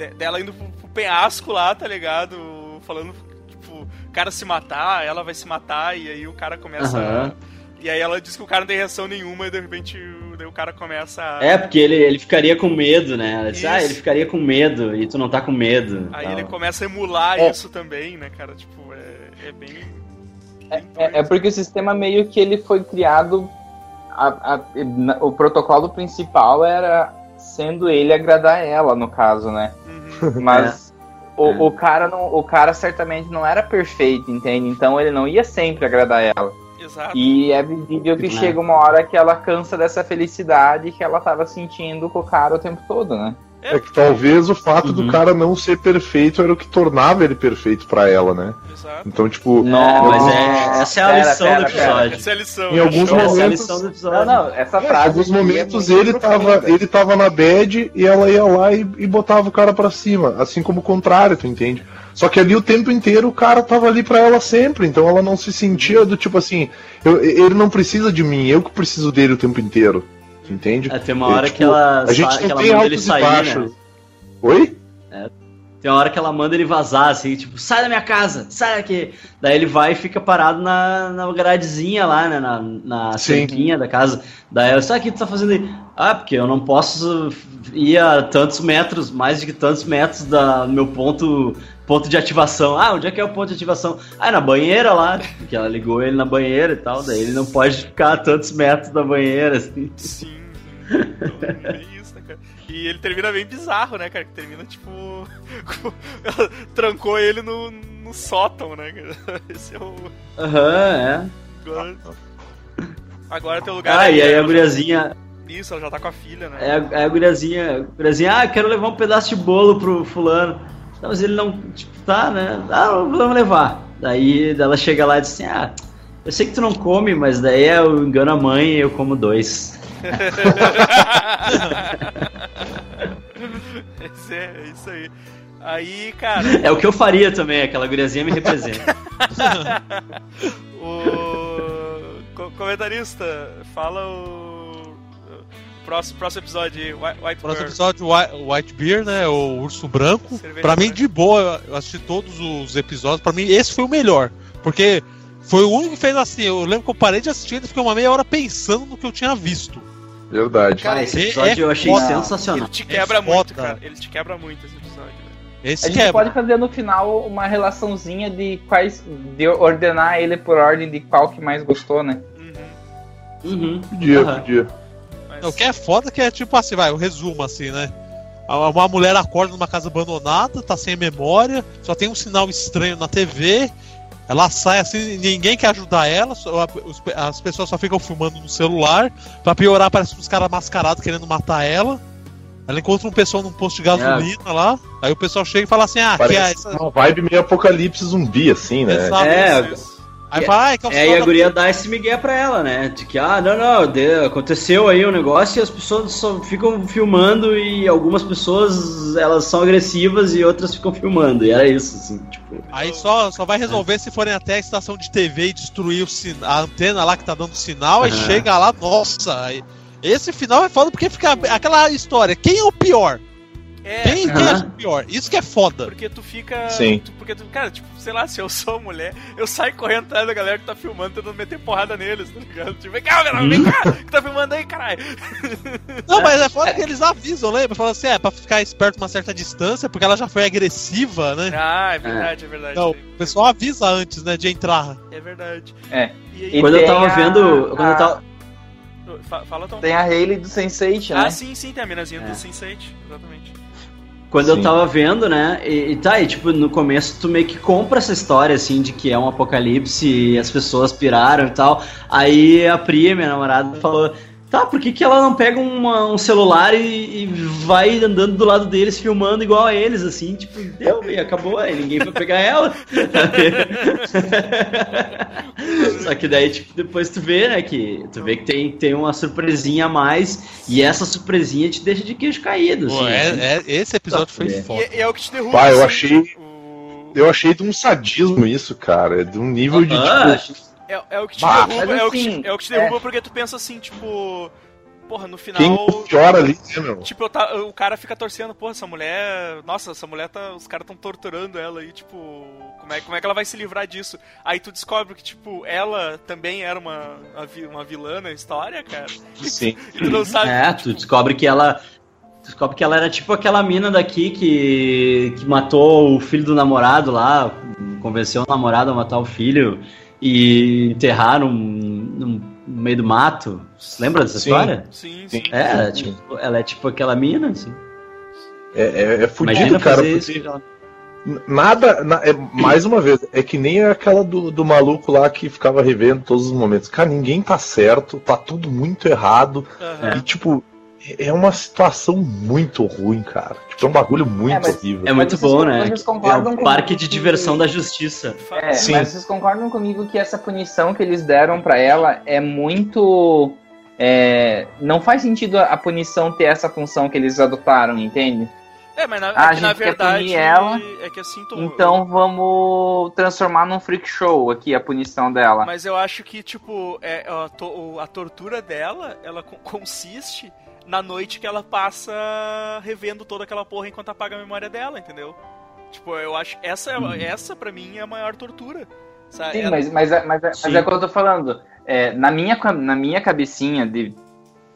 De, dela indo pro, pro penhasco lá, tá ligado? Falando tipo, o cara se matar, ela vai se matar, e aí o cara começa. Uhum. E aí ela diz que o cara não tem reação nenhuma, e de repente daí o cara começa a... É, porque ele, ele ficaria com medo, né? Ela diz, ah, ele ficaria com medo, e tu não tá com medo. Aí tal. ele começa a emular é. isso também, né, cara? Tipo, é, é bem. É, é, é, porque o sistema meio que ele foi criado. A, a, o protocolo principal era sendo ele agradar ela, no caso, né? Uhum. [LAUGHS] Mas o, é. o, cara não, o cara certamente não era perfeito, entende? Então ele não ia sempre agradar ela. Exato. E é visível que chega uma hora que ela cansa dessa felicidade que ela tava sentindo com o cara o tempo todo, né? É que talvez o fato uhum. do cara não ser perfeito era o que tornava ele perfeito para ela, né? Exato. Então, tipo. Não, mas é, essa é a lição pera, do episódio. Essa é a lição. Em alguns momentos. Essa é a lição do episódio. Não, não, essa frase. Em alguns momentos ele tava, ele tava na bad e ela ia lá e, e botava o cara para cima. Assim como o contrário, tu entende? Só que ali o tempo inteiro o cara tava ali para ela sempre, então ela não se sentia do tipo assim, eu, ele não precisa de mim, eu que preciso dele o tempo inteiro entende? É, tem uma hora tipo, que ela, a gente não tem altos sair, e né? baixos. Né? Oi? É, tem uma hora que ela manda ele vazar, assim, tipo, sai da minha casa, sai daqui. Daí ele vai e fica parado na, na gradezinha lá, né, na, na cerquinha da casa. Daí ela, sabe o que tu tá fazendo aí? Ah, porque eu não posso ir a tantos metros, mais de tantos metros do meu ponto ponto de ativação. Ah, onde é que é o ponto de ativação? Ah, é na banheira lá, que ela ligou ele na banheira e tal, daí ele não pode ficar a tantos metros da banheira, assim. Sim. É isso, né, cara? E ele termina bem bizarro, né, cara? Que termina, tipo. [LAUGHS] trancou ele no, no sótão, né, cara? [LAUGHS] Esse é o. Aham, uhum, é. Agora, agora tem lugar. Ah, aí, e aí a guriazinha. Isso, ela já tá com a filha, né? É, a, é a guriazinha, a guriazinha, ah, quero levar um pedaço de bolo pro fulano. Não, mas ele não, tipo, tá, né? Ah, vamos levar. Daí ela chega lá e diz assim, ah, eu sei que tu não come, mas daí eu engano a mãe e eu como dois. É, é isso aí. Aí, cara. É o que eu faria também, aquela guriazinha me representa. [LAUGHS] o comentarista, fala o próximo, próximo episódio White Próximo episódio White Beer, né? O Urso Branco. Cerveja pra mim, de boa, eu assisti todos os episódios. Pra mim, esse foi o melhor. Porque foi o único que fez assim. Eu lembro que eu parei de assistir e fiquei uma meia hora pensando no que eu tinha visto. Verdade. Cara, esse episódio é eu achei foda. sensacional. Ele te quebra é muito, cara. Ele te quebra muito esse episódio. Esse a gente quebra. pode fazer no final uma relaçãozinha de quais. de ordenar ele por ordem de qual que mais gostou, né? Uhum. Uhum. Podia, uhum. podia. Mas... O que é foda que é tipo assim, vai, o resumo assim, né? Uma mulher acorda numa casa abandonada, tá sem memória, só tem um sinal estranho na TV ela sai assim, ninguém quer ajudar ela, só, as pessoas só ficam filmando no celular. Pra piorar, parece uns caras mascarados querendo matar ela. Ela encontra um pessoal num posto de gasolina é. lá. Aí o pessoal chega e fala assim: Ah, Parece que é essa. Uma vibe meio apocalipse zumbi, assim, né? Exato, é, Aí fala, ah, que é, é, e a guria dá esse migué pra ela, né? De que, ah, não, não, de, aconteceu aí um negócio e as pessoas só ficam filmando e algumas pessoas, elas são agressivas e outras ficam filmando. E era isso, assim, tipo... Aí só, só vai resolver é. se forem até a estação de TV e destruir o a antena lá que tá dando sinal, uhum. aí chega lá, nossa... Aí, esse final é foda porque fica aquela história, quem é o pior? É, quem acha pior? Isso que é foda. Porque tu fica. Sim. Tu, porque tu, cara, tipo, sei lá, se eu sou mulher, eu saio correndo atrás da galera que tá filmando, tentando meter porrada neles, tá ligado? Tipo, vem cá, galera, vem cá, que tá filmando aí, caralho. Não, mas é foda que eles avisam, lembra? Falam assim, é, pra ficar esperto uma certa distância, porque ela já foi agressiva, né? Ah, é verdade, é, é verdade. Não, o pessoal avisa antes, né, de entrar. É verdade. É. E, quando eu tava a... vendo. Quando a... eu tava Fala, Tom. Tem a Hayley do Sense8, né? Ah, sim, sim, tem a minazinha é. do Sense8, exatamente. Quando sim. eu tava vendo, né, e, e tá aí, tipo, no começo tu meio que compra essa história, assim, de que é um apocalipse e as pessoas piraram e tal. Aí a Pri, minha namorada, falou, Tá, por que, que ela não pega uma, um celular e, e, vai andando do lado deles filmando igual a eles, assim, tipo, deu, e acabou, aí ninguém vai pegar ela. [LAUGHS] Só que daí, tipo, depois tu vê, né, que tu vê que tem, tem uma surpresinha a mais, e essa surpresinha te deixa de queixo caído, assim. Pô, é, é, esse episódio foi é. foda. E, e, é o que te derruba. Pai, eu assim, achei... Eu achei de um sadismo isso, cara, de um nível de, ah, tipo... É, é o que te bah, derruba, é, o que te, assim, é o que te derruba é. porque tu pensa assim, tipo. Porra, no final. Quem chora ali, né, meu? Tipo, tá, o cara fica torcendo, porra, essa mulher. Nossa, essa mulher tá. Os caras tão torturando ela aí, tipo. Como é, como é que ela vai se livrar disso? Aí tu descobre que, tipo, ela também era uma, uma vilã na história, cara. Sim. [LAUGHS] E tu não sabe. É, tipo, tu descobre que ela. Descobre que ela era tipo aquela mina daqui que, que matou o filho do namorado lá, convenceu o namorado a matar o filho e enterraram no, meio do mato. Lembra dessa sim, história? Sim, sim. É, ela é, tipo, ela é tipo aquela mina, assim. É, é, é fudido, cara. Porque... Nada, na, é, mais uma vez, é que nem aquela do, do maluco lá que ficava revendo todos os momentos. Cara, ninguém tá certo, tá tudo muito errado. Uhum. E, tipo, é uma situação muito ruim, cara. Tipo, é um bagulho muito é, horrível. É muito bom, né? É um parque de que... diversão da justiça. É, Sim. mas vocês concordam comigo que essa punição que eles deram para ela é muito. É, não faz sentido a punição ter essa função que eles adotaram, entende? É, mas na, ah, é na verdade ela, é que assim tô... Então vamos transformar num freak show aqui a punição dela. Mas eu acho que, tipo, é, a, to, a tortura dela, ela consiste na noite que ela passa revendo toda aquela porra enquanto apaga a memória dela, entendeu? Tipo, eu acho essa hum. essa para mim é a maior tortura. Sabe? Sim, ela... mas, mas, mas, mas, mas é o que eu tô falando. É, na, minha, na minha cabecinha de,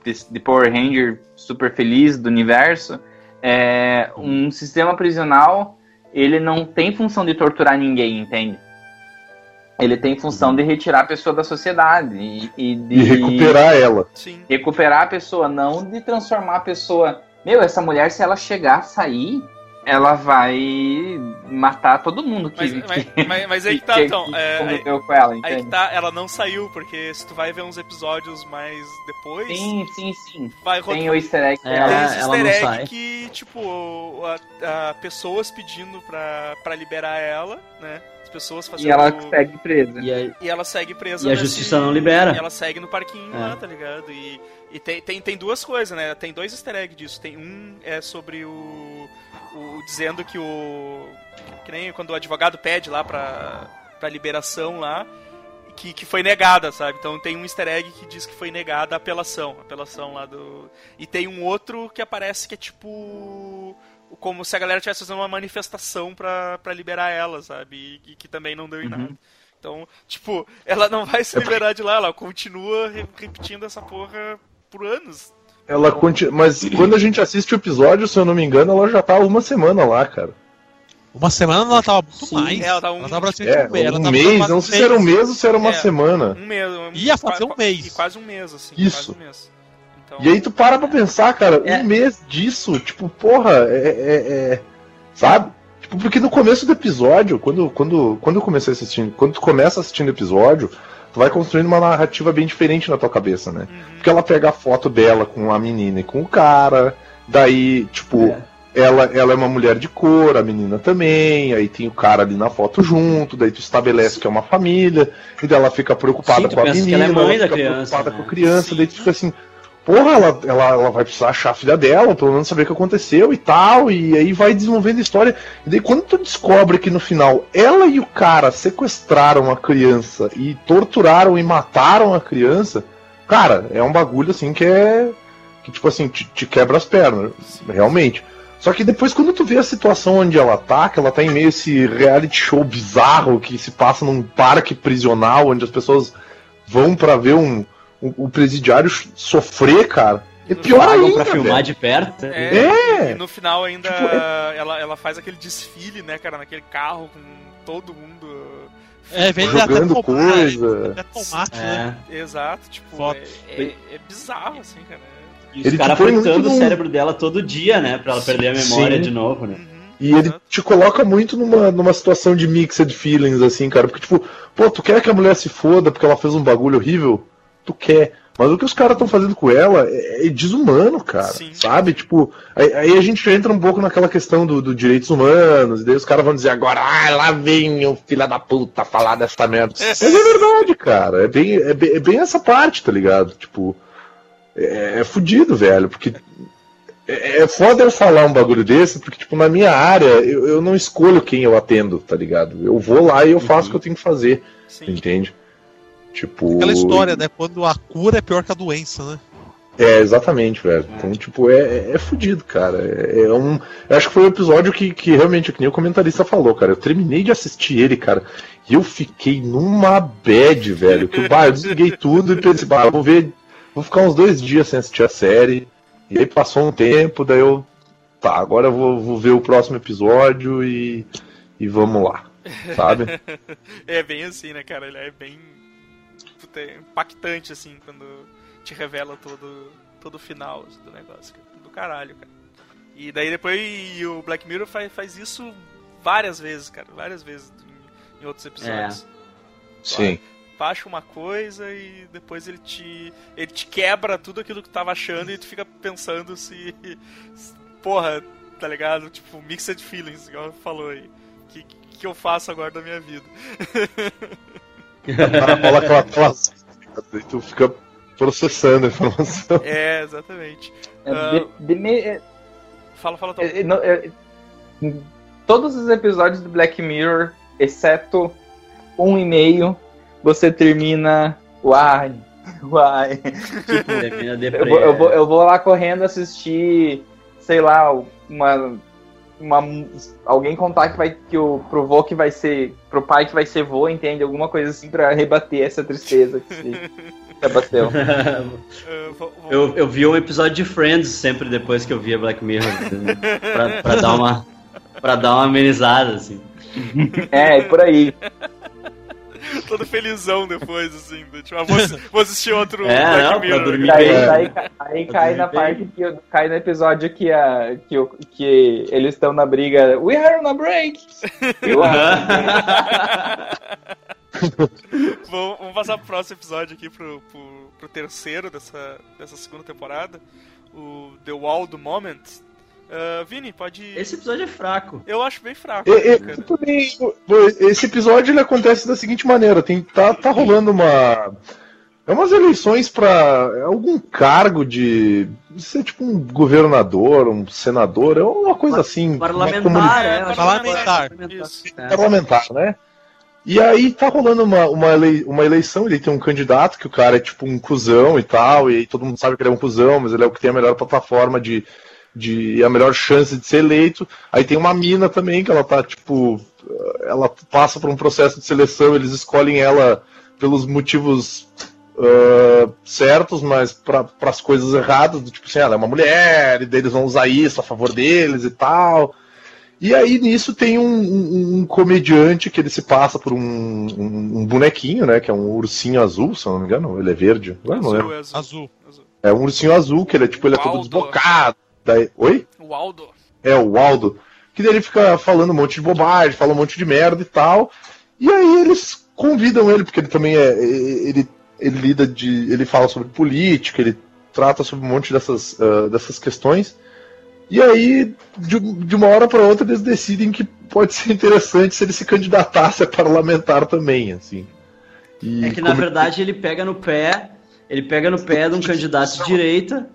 de, de Power Ranger super feliz do universo, é, um sistema prisional ele não tem função de torturar ninguém, entende? Ele tem função uhum. de retirar a pessoa da sociedade e, e de e recuperar ela. Sim. Recuperar a pessoa, não de transformar a pessoa. Meu, essa mulher, se ela chegar a sair, ela vai matar todo mundo que. Mas, mas, [LAUGHS] mas, mas aí que tá, então. Que é, aí, com ela, aí que tá, ela não saiu, porque se tu vai ver uns episódios mais depois. Sim, sim, sim. Vai tem o easter egg. É, tem esse easter egg que, tipo, a, a, pessoas pedindo pra, pra liberar ela, né? Pessoas fazendo. E ela segue presa. E, a... e ela segue presa. E a justiça não libera. E ela segue no parquinho é. lá, tá ligado? E, e tem, tem, tem duas coisas, né? Tem dois easter eggs disso. Tem um é sobre o. o dizendo que o. Que nem quando o advogado pede lá pra, pra liberação lá. Que, que foi negada, sabe? Então tem um easter egg que diz que foi negada a apelação. A apelação lá do. E tem um outro que aparece que é tipo como se a galera estivesse fazendo uma manifestação para liberar ela, sabe? E, e, que também não deu em uhum. nada. Então, tipo, ela não vai se liberar de lá, ela continua repetindo essa porra por anos. Ela continua. Mas quando a gente assiste o episódio, se eu não me engano, ela já tá uma semana lá, cara. Uma semana ela tava muito Sim, mais. Ela, tá um, ela tava é, um mês. Um mês não sei se era um mês ou se era uma é, semana. Um mês. Um, Ia fazer um mêês. Quase um mês, assim. Isso. Um mês. Então... E aí tu para pra pensar, cara, é. um mês disso, tipo, porra, é, é, é, Sabe? Tipo, porque no começo do episódio, quando, quando, quando eu comecei assistindo, quando tu começa assistindo o episódio, tu vai construindo uma narrativa bem diferente na tua cabeça, né? Uhum. Porque ela pega a foto dela com a menina e com o cara, daí, tipo. É. Ela, ela é uma mulher de cor, a menina também, aí tem o cara ali na foto junto, daí tu estabelece que é uma família, e daí ela fica preocupada Sim, com a menina, ela, ela, fica criança, preocupada né? com a criança, Sim. daí tu fica assim, porra, ela, ela, ela vai precisar achar a filha dela, pelo menos saber o que aconteceu e tal, e aí vai desenvolvendo a história. E daí quando tu descobre que no final ela e o cara sequestraram a criança e torturaram e mataram a criança, cara, é um bagulho assim que é. que tipo assim, te, te quebra as pernas, realmente. Só que depois, quando tu vê a situação onde ela tá, que ela tá em meio a esse reality show bizarro que se passa num parque prisional, onde as pessoas vão para ver um, um, presidiário sofrer, cara. É pior ainda, pra filmar velho. de perto. É, é. E no final ainda tipo, é... ela, ela faz aquele desfile, né, cara, naquele carro com todo mundo. É, vem jogando até coisa. Até tomate, né? é. né? Exato, tipo, é, é, é bizarro, assim, cara. E os caras fritando o cérebro dela todo dia, né? Pra ela perder a memória Sim. de novo, né? Uhum. E ele te coloca muito numa, numa situação de mixed feelings, assim, cara. Porque, tipo, pô, tu quer que a mulher se foda porque ela fez um bagulho horrível? Tu quer. Mas o que os caras estão fazendo com ela é, é desumano, cara. Sim. Sabe? Tipo, aí, aí, a gente entra um pouco naquela questão dos do direitos humanos, e daí os caras vão dizer agora, ah, lá vem o filho da puta falar dessa merda. Mas é verdade, cara. É bem, é, bem, é bem essa parte, tá ligado? Tipo, é, é fudido, velho, porque é, é foda eu falar um bagulho desse, porque, tipo, na minha área, eu, eu não escolho quem eu atendo, tá ligado? Eu vou lá e eu faço uhum. o que eu tenho que fazer, Sim. entende? Tipo. Aquela história, né? Quando a cura é pior que a doença, né? É, exatamente, velho. Então, tipo, é, é, é fudido, cara. É, é, um. Eu acho que foi um episódio que, que realmente, que nem o comentarista falou, cara. Eu terminei de assistir ele, cara. E eu fiquei numa bad, velho. Que bah, eu desliguei [LAUGHS] tudo e pensei, bah, vou ver vou ficar uns dois dias sem assistir a série. E aí passou um tempo, daí eu. Tá, agora eu vou, vou ver o próximo episódio e. E vamos lá. Sabe? [LAUGHS] é bem assim, né, cara? Ele é bem. É impactante, assim, quando te revela todo, todo o final do negócio. Do caralho, cara. E daí depois o Black Mirror faz, faz isso várias vezes, cara. Várias vezes em, em outros episódios. É. Sim acha uma coisa e depois ele te ele te quebra tudo aquilo que tu tava achando e tu fica pensando se, se porra, tá ligado? Tipo, mixed feelings, igual falou aí. Que que eu faço agora da minha vida? [LAUGHS] Rola aquela tela e tu fica processando a informação. É, exatamente. É, uh, de, de me... É, fala, fala, Tom. É, é, todos os episódios do Black Mirror, exceto um e meio, você termina. Uai, uai. Tipo, termina eu, vou, eu, vou, eu vou lá correndo assistir, sei lá, uma. Uma, alguém contar que vai que o pro vô que vai ser pro pai que vai ser vô entende alguma coisa assim para rebater essa tristeza que se, [LAUGHS] abateu. eu, eu vi um episódio de Friends sempre depois que eu via Black Mirror pra, pra dar uma para dar uma amenizada assim. É, por aí. Todo felizão depois, assim. Tipo, ah, vou, vou, assistir outro é, Black não, Mirror. Dormir aí, aí, aí cai na bem. parte que cai no episódio que, a, que, que eles estão na briga. We are on a break! [LAUGHS] [LAUGHS] vamos, vamos passar pro próximo episódio aqui, pro, pro, pro terceiro dessa, dessa segunda temporada. O The Wall do Moment, Uh, Vini, pode. Esse episódio é fraco. Eu acho bem fraco. É, é, também, esse episódio ele acontece da seguinte maneira: tem, tá, tá rolando uma. É umas eleições para algum cargo de. Ser tipo um governador, um senador, é uma coisa assim. Parlamentar, é, parlamentar. Parlamentar, parlamentar, né? E aí tá rolando uma, uma, ele, uma eleição, ele tem um candidato, que o cara é tipo um cuzão e tal, e aí todo mundo sabe que ele é um cuzão, mas ele é o que tem a melhor plataforma de, de a melhor chance de ser eleito. Aí tem uma mina também que ela tá tipo, ela passa por um processo de seleção, eles escolhem ela pelos motivos uh, certos, mas para as coisas erradas, do tipo assim, ela é uma mulher, e daí eles vão usar isso a favor deles e tal. E aí nisso tem um, um, um comediante que ele se passa por um, um, bonequinho, né? Que é um ursinho azul, se eu não me engano, ele é verde. Azul, não é azul. azul. É um ursinho azul, que ele é tipo, ele é todo desbocado, Daí, oi? O Aldo. É, o Aldo. Que daí ele fica falando um monte de bobagem, fala um monte de merda e tal. E aí eles convidam ele, porque ele também é. Ele, ele lida de. Ele fala sobre política, ele trata sobre um monte dessas, uh, dessas questões. E aí, de, de uma hora para outra, eles decidem que pode ser interessante se ele se candidatasse a parlamentar também, assim. E é que na verdade ele pega no pé, ele pega no pé de um candidato de direita.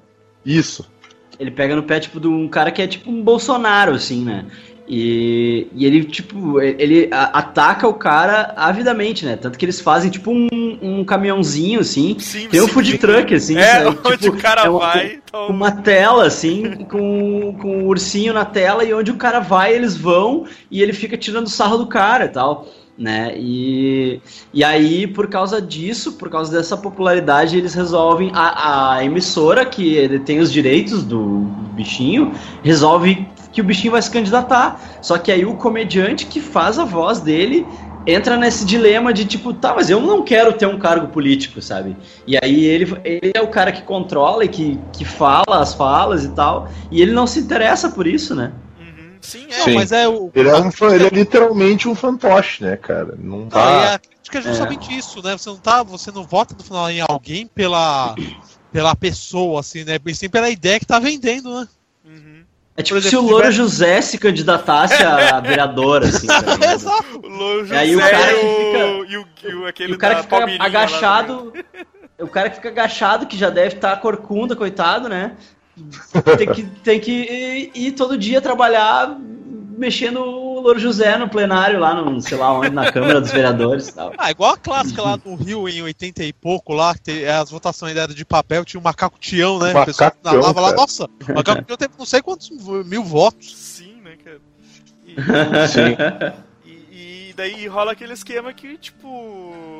Isso. Ele pega no pé, tipo, de um cara que é tipo um Bolsonaro, assim, né? E, e ele, tipo, ele ataca o cara avidamente, né? Tanto que eles fazem, tipo, um, um caminhãozinho, assim. Sim, tem um food truck, assim. É, sabe? onde tipo, o cara é uma, vai. Com, então... uma tela, assim, com, com um ursinho na tela, e onde o cara vai, eles vão, e ele fica tirando sarro do cara e tal né? E, e aí, por causa disso, por causa dessa popularidade, eles resolvem. A, a emissora, que tem os direitos do bichinho, resolve que o bichinho vai se candidatar. Só que aí o comediante que faz a voz dele entra nesse dilema de tipo, tá, mas eu não quero ter um cargo político, sabe? E aí ele, ele é o cara que controla e que, que fala as falas e tal, e ele não se interessa por isso, né? Sim, é, Sim. mas é o. Ele é, um, ele é literalmente um fantoche, né, cara? Não tá. Não, a crítica é justamente é. isso, né? Você não tá. Você não vota no final em alguém pela, pela pessoa, assim, né? E sim pela ideia que tá vendendo, né? Uhum. É tipo exemplo, se o Louro tiver... José se candidatasse a [LAUGHS] vereador, assim. Tá [LAUGHS] Exato. O Louro José e aí o cara que fica. E o, e o, aquele e o cara que fica agachado. [LAUGHS] O cara que fica agachado, que já deve estar tá corcunda, coitado, né? [LAUGHS] tem que, tem que ir, todo dia trabalhar mexendo o Louro José no plenário lá, no, sei lá onde, na Câmara dos Vereadores e tal. Ah, igual a clássica lá no Rio em 80 e pouco lá, que as votações eram de papel, tinha um macaco Tião, né? Macaco pessoal na lava lá, nossa, o macaco [LAUGHS] Tião teve não sei quantos mil votos. Sim, né, cara? E, [LAUGHS] Sim. E, e daí rola aquele esquema que, tipo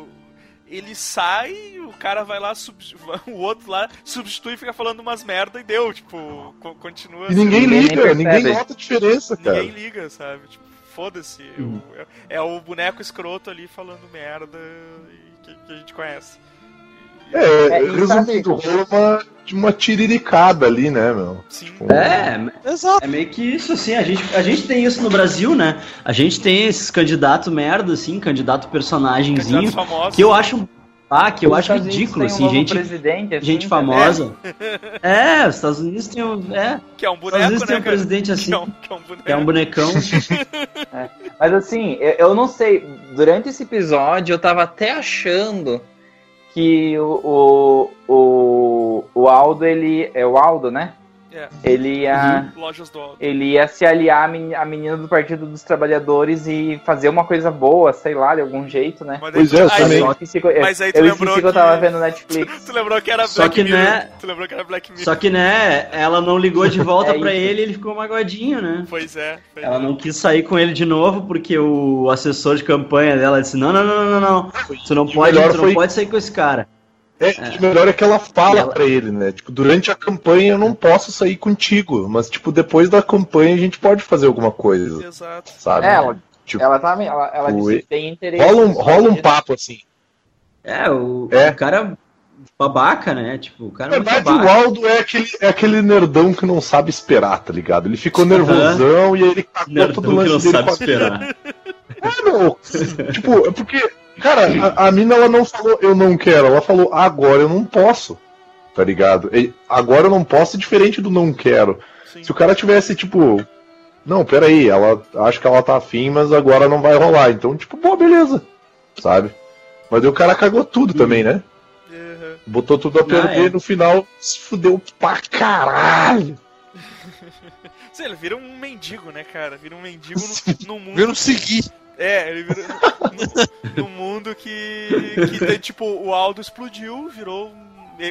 ele sai, o cara vai lá, [LAUGHS] o outro lá substitui e fica falando umas merda e deu, tipo, continua. E ninguém assim, liga, ninguém, nota a diferença, cara. Ninguém liga, sabe? Tipo, foda-se. Hum. É, é, o boneco escroto ali falando merda que, que a gente conhece. É, é resumindo, rola uma, uma tiriricada ali, né, meu? Sim. Tipo, é, exato. É meio que isso, assim, a gente, a gente tem isso no Brasil, né? A gente tem esses candidatos merda, assim, candidato personagemzinho, candidato que eu acho ah, que eu acho ridículo, assim, um gente, assim, gente famosa. É. é, os Estados Unidos tem um. É, que é um boneco, Estados Unidos né, tem um cara? presidente assim. Que é um, que é um, que é um bonecão. é. Mas assim, eu, eu não sei, durante esse episódio eu tava até achando que o, o, o, Aldo, ele. É o Aldo, né? É. Ele ia. Uhum. Lojas do Aldo. Ele ia se aliar à menina do Partido dos Trabalhadores e fazer uma coisa boa, sei lá, de algum jeito, né? Mas pois é, eu também. Mas aí tu eu lembrou que... que eu tava vendo Netflix. [LAUGHS] tu lembrou que era Black Só que, Mirror. Né... Tu lembrou que era Black Mirror. Só que, né, ela não ligou de [LAUGHS] volta é pra ele e ele ficou magoadinho, né? Pois é. Pois ela é. não quis sair com ele de novo porque o assessor de campanha dela disse: não, não, não, não, não. Tu não, pode, tu não foi... pode sair com esse cara. É, é. melhor é que ela fala ela... pra ele, né? Tipo, durante a campanha eu não posso sair contigo, mas, tipo, depois da campanha a gente pode fazer alguma coisa. Exato. Sabe? É, ela, tipo, ela, tá, ela, ela disse, tem interesse. Rola um, rola um papo assim. É, o, é. o cara babaca, né? Tipo, o cara é verdade, o Aldo é aquele, é aquele nerdão que não sabe esperar, tá ligado? Ele ficou nervosão e aí ele cagou todo o lance não dele sabe esperar. É, meu. tipo, é porque Cara, a, a mina ela não falou eu não quero, ela falou agora eu não posso. Tá ligado? E agora eu não posso, diferente do não quero. Sim. Se o cara tivesse, tipo, não, peraí, ela acho que ela tá afim, mas agora não vai rolar. Então, tipo, pô, beleza. Sabe? Mas aí o cara cagou tudo também, né? Uhum. Botou tudo a perder ah, é. no final se fudeu pra caralho. [LAUGHS] Sei, ele vira um mendigo, né, cara? Vira um mendigo no, no mundo. Vira um seguir. É, ele virou no, no, mundo que, que tem, tipo, o Aldo explodiu, virou.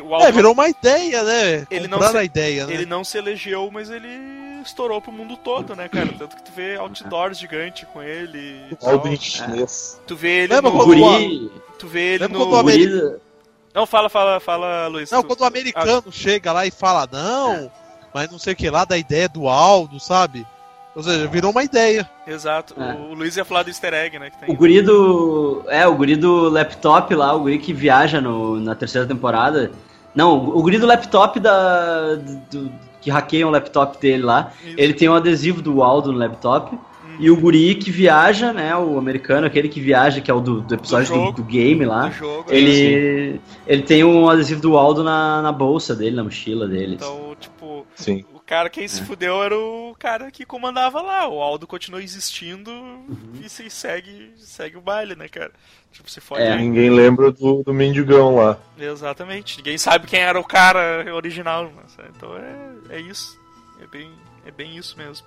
O Aldo, é, virou uma ideia, né? Ele não se, a ideia, né? Ele não se elegeu, mas ele estourou pro mundo todo, né, cara? Tanto que tu vê outdoors gigante com ele. Aldo chinês. Tu vê ele Lembra no. Guri... Tu vê ele Lembra no. Guri... Não, fala, fala, fala, Luiz. Não, tu... quando o americano ah. chega lá e fala, não, mas não sei o que lá, da ideia do Aldo, sabe? Ou seja, virou uma ideia. Exato. É. O Luiz ia falar do easter egg, né? o guri do. É, o guri do laptop lá, o guri que viaja no, na terceira temporada. Não, o guri do laptop da. Do, que hackeiam o laptop dele lá. Isso. Ele tem um adesivo do Waldo no laptop. Uhum. E o guri que viaja, né? O americano, aquele que viaja, que é o do, do episódio do, do, do, game lá. Jogo, ele, é ele tem um adesivo do Waldo na, na bolsa dele, na mochila dele. Então, tipo, Sim cara, quem se é. fudeu era o cara que comandava lá. O Aldo continua existindo uhum. e se segue, segue o baile, né, cara? Tipo, se fode. É. Ninguém lembra do, do mendigão lá. Exatamente. Ninguém sabe quem era o cara original. Então é, é isso. É bem, é bem isso mesmo.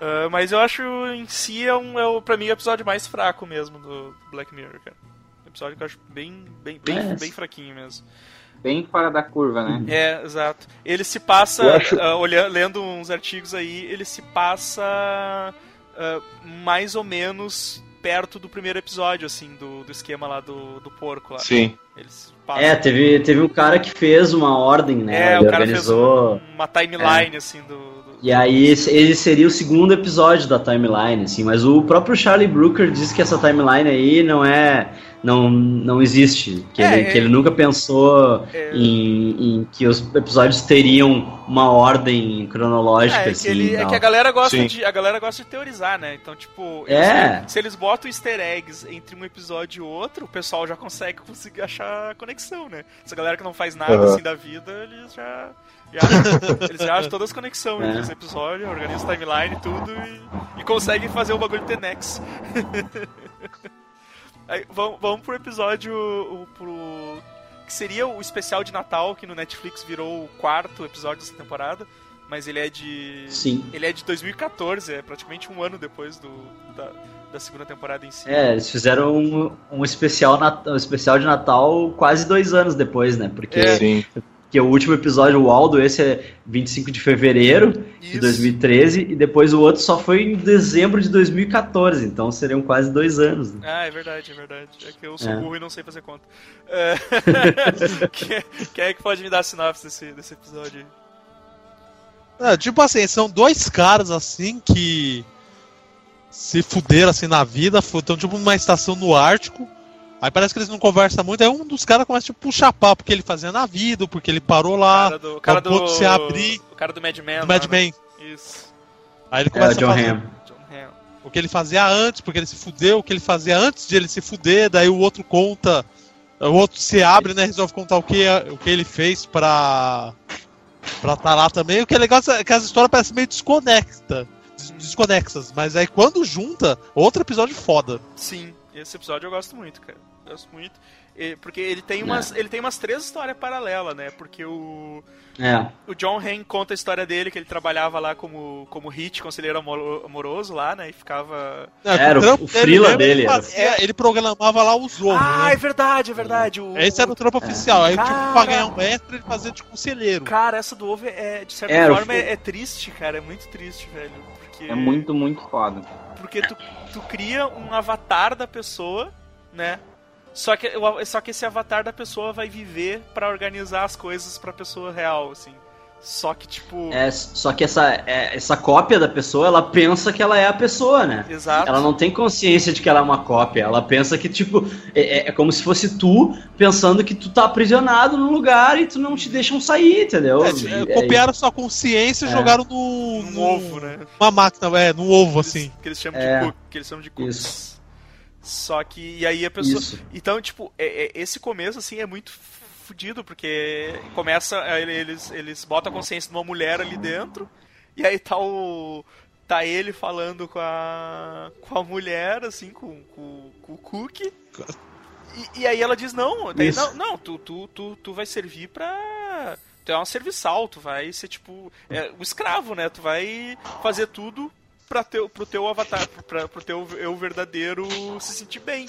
Uh, mas eu acho em si é, um, é pra mim o episódio mais fraco mesmo do Black Mirror, cara. Episódio que eu acho bem, bem, bem, é. bem fraquinho mesmo. Bem fora da curva, né? É, exato. Ele se passa, acho... uh, olhando, lendo uns artigos aí, ele se passa uh, mais ou menos perto do primeiro episódio, assim, do, do esquema lá do, do porco lá. Sim. Eles é, teve, teve um cara que fez uma ordem, né? É, Ele o cara organizou... fez uma timeline, é. assim, do, do, E aí, ele seria o segundo episódio da timeline, assim, mas o próprio Charlie Brooker disse que essa timeline aí não é não, não existe. Que, é, ele, é, que ele nunca pensou é, em, em, que os episódios teriam uma ordem cronológica. É, assim, que, ele, é que a galera gosta de a galera gosta de teorizar, né? Então, tipo, eles, é. se eles botam easter eggs entre um episódio e outro, o pessoal já consegue [LAUGHS] conseguir achar a conexão, né? Essa galera que não faz nada uhum. assim da vida, eles já. já eles já acham todas as conexões é. nesse episódio, organizam timeline e tudo e, e conseguem fazer o bagulho ter nexo. [LAUGHS] Aí, vamos, vamos pro episódio. O, pro, que seria o especial de Natal, que no Netflix virou o quarto episódio dessa temporada. Mas ele é de. Sim. Ele é de 2014, é praticamente um ano depois do, da, da segunda temporada em si. É, eles fizeram um, um, especial, um especial de Natal quase dois anos depois, né? Porque é. Que o último episódio, o Aldo, esse é 25 de fevereiro Isso. de 2013, e depois o outro só foi em dezembro de 2014, então seriam quase dois anos. Né? Ah, é verdade, é verdade. É que eu sou é. burro e não sei fazer conta. É... [LAUGHS] quem, quem, é que pode me dar a sinopse desse, desse episódio aí? É, tipo assim, são dois caras assim que se fuderam assim na vida, estão tipo numa estação no Ártico, Aí parece que eles não conversam muito, aí um dos caras começa tipo, a puxar papo porque ele fazia na vida, porque ele parou lá, o cara do, o cara do, se abrir. O cara do Mad Men. Do Mad Men. Né? Isso. Aí ele começa é, a fazer Ham. o que ele fazia antes, porque ele se fudeu, o que ele fazia antes de ele se fuder, daí o outro conta, o outro se abre, né, resolve contar o que, o que ele fez pra pra estar tá lá também. O que é legal é que as histórias parecem meio desconecta, desconexas, mas aí quando junta, outro episódio foda. Sim, esse episódio eu gosto muito, cara gosto muito. Porque ele tem umas, é. ele tem umas três histórias paralelas, né? Porque o. É. O John Hain conta a história dele, que ele trabalhava lá como, como hit, conselheiro amoroso lá, né? E ficava. era o, o frila dele. é, ele programava lá os ovos. Ah, né? é verdade, é verdade. O, Esse era o trampo é. oficial. Aí, cara... tipo, pra ganhar um mestre, ele fazia de conselheiro. Cara, essa do ovo é, de certa era, forma, é, é, triste, cara. É muito triste, velho. Porque... É muito, muito foda. Porque tu, tu cria um avatar da pessoa, né? Só que, só que esse avatar da pessoa vai viver para organizar as coisas pra pessoa real, assim. Só que, tipo. É, só que essa, é, essa cópia da pessoa, ela pensa que ela é a pessoa, né? Exato. Ela não tem consciência de que ela é uma cópia. Ela pensa que, tipo, é, é, é como se fosse tu pensando que tu tá aprisionado num lugar e tu não te deixam sair, entendeu? É, é copiaram sua consciência e é. jogaram no, no, ovo, né? Uma máquina, é, no ovo, assim. Que eles chamam de cook, que eles chamam de cookies. Isso. Só que. E aí a pessoa. Isso. Então, tipo, é, é, esse começo, assim, é muito fudido, porque começa. Eles, eles botam a consciência de uma mulher ali dentro, e aí tá o. Tá ele falando com a. com a mulher, assim, com, com, com o Cook. E, e, aí ela diz, não, daí, não, não, tu, tu, tu, tu vai servir pra. Tu é uma serviçal, tu vai ser tipo. É, um escravo, né? Tu vai fazer tudo pra teu, pro teu avatar, pra, pro teu eu verdadeiro se sentir bem.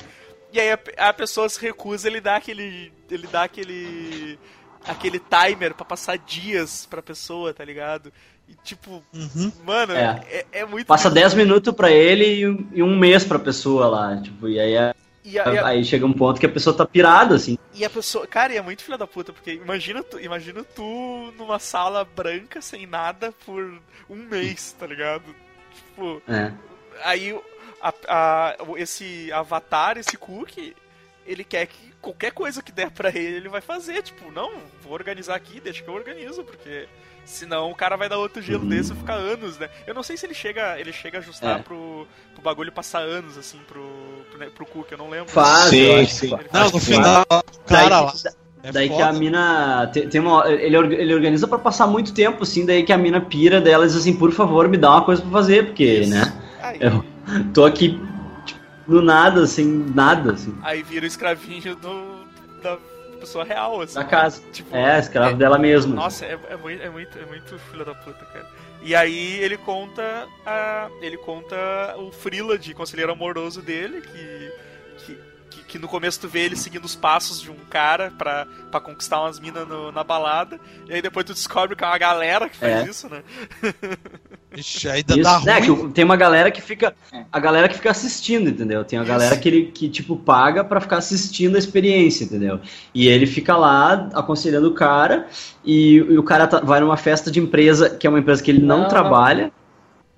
E aí a, a pessoa se recusa, ele dá aquele. Ele dá aquele. aquele timer para passar dias pra pessoa, tá ligado? E tipo, uhum. mano, é. É, é, muito. Passa 10 minutos pra ele e um, e um mês pra pessoa lá. Tipo, e aí é... E a, e a... Aí chega um ponto que a pessoa tá pirada, assim. E a pessoa. Cara, e é muito filha da puta, porque imagina tu, imagina tu numa sala branca, sem nada, por um mês, tá ligado? Tipo, é. aí a, a, esse avatar, esse cookie, ele quer que qualquer coisa que der para ele, ele vai fazer. Tipo, não, vou organizar aqui, deixa que eu organizo, porque senão o cara vai dar outro gelo uhum. desse e ficar anos, né? Eu não sei se ele chega, ele chega a ajustar é. pro, pro bagulho passar anos, assim, pro, pro, né, pro cookie, eu não lembro. Faz, sim, sim. Não, no final, cara lá. É daí foda. que a mina. Tem, tem uma, ele, ele organiza para passar muito tempo, assim, daí que a mina pira dela diz assim, por favor, me dá uma coisa pra fazer, porque, Isso. né? Aí. Eu tô aqui tipo, no nada, assim, nada, assim. Aí vira o escravinho do, da pessoa real, assim. Na casa. Tipo, é, escravo é, dela mesmo. Nossa, é, é, muito, é, muito, é muito filho da puta, cara. E aí ele conta a, ele conta o Frila de conselheiro amoroso dele, que que no começo tu vê ele seguindo os passos de um cara pra, pra conquistar umas minas na balada, e aí depois tu descobre que é uma galera que faz é. isso, né? [LAUGHS] Ixi, aí dá isso, né, ruim. tem uma galera que fica. A galera que fica assistindo, entendeu? Tem a galera que, ele, que, tipo, paga pra ficar assistindo a experiência, entendeu? E ele fica lá aconselhando o cara, e, e o cara tá, vai numa festa de empresa, que é uma empresa que ele não, não trabalha.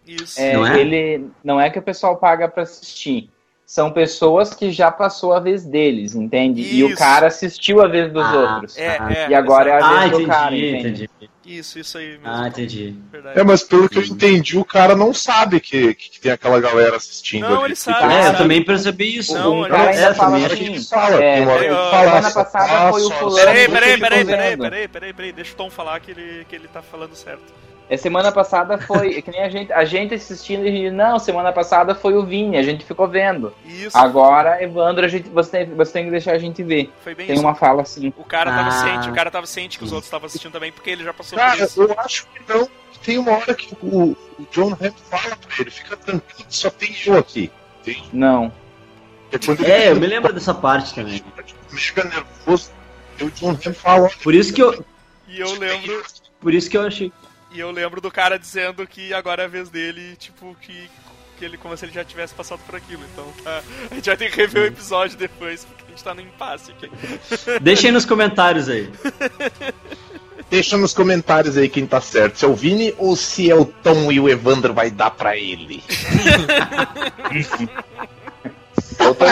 Isso. É, não é? Ele não é que o pessoal paga para assistir são pessoas que já passou a vez deles, entende? Isso. E o cara assistiu a vez dos ah, outros. É, é, e agora é a vez ah, do entendi, cara, entende? Entendi. Isso, isso aí mesmo. Ah, entendi. Verdade. É, mas pelo que eu entendi, o cara não sabe que, que tem aquela galera assistindo. Não, ali. ele sabe. É, eu também percebi isso. Não, o cara ainda é, fala assim, fala, é, semana passada foi o fulano. Peraí, peraí, peraí, peraí, peraí, peraí, peraí, deixa o Tom falar que ele, que ele tá falando certo. É, semana passada foi. que nem a gente, a gente assistindo e não, semana passada foi o Vini, a gente ficou vendo. Isso. Agora, Evandro, a gente, você, tem, você tem que deixar a gente ver. Foi bem tem isso. uma fala assim. O cara tava ah. ciente, o cara tava ciente que os outros estavam assistindo também, porque ele já passou cara, por isso. Eu acho que não. Tem uma hora que o, o John Hamm fala pra ele, fica tranquilo, só tem eu aqui. Tem? Não. É, é eu me lembro dessa parte também. Fica nervoso. E o John Hamm fala. Por isso que eu. E eu lembro. Por isso que eu achei. E eu lembro do cara dizendo que agora é a vez dele, tipo, que, que ele como se ele já tivesse passado por aquilo. Então tá, a gente vai ter que rever o episódio depois, porque a gente tá no impasse aqui. Deixa aí nos comentários aí. [LAUGHS] Deixa nos comentários aí quem tá certo, se é o Vini ou se é o Tom e o Evandro vai dar pra ele. [LAUGHS] eu tô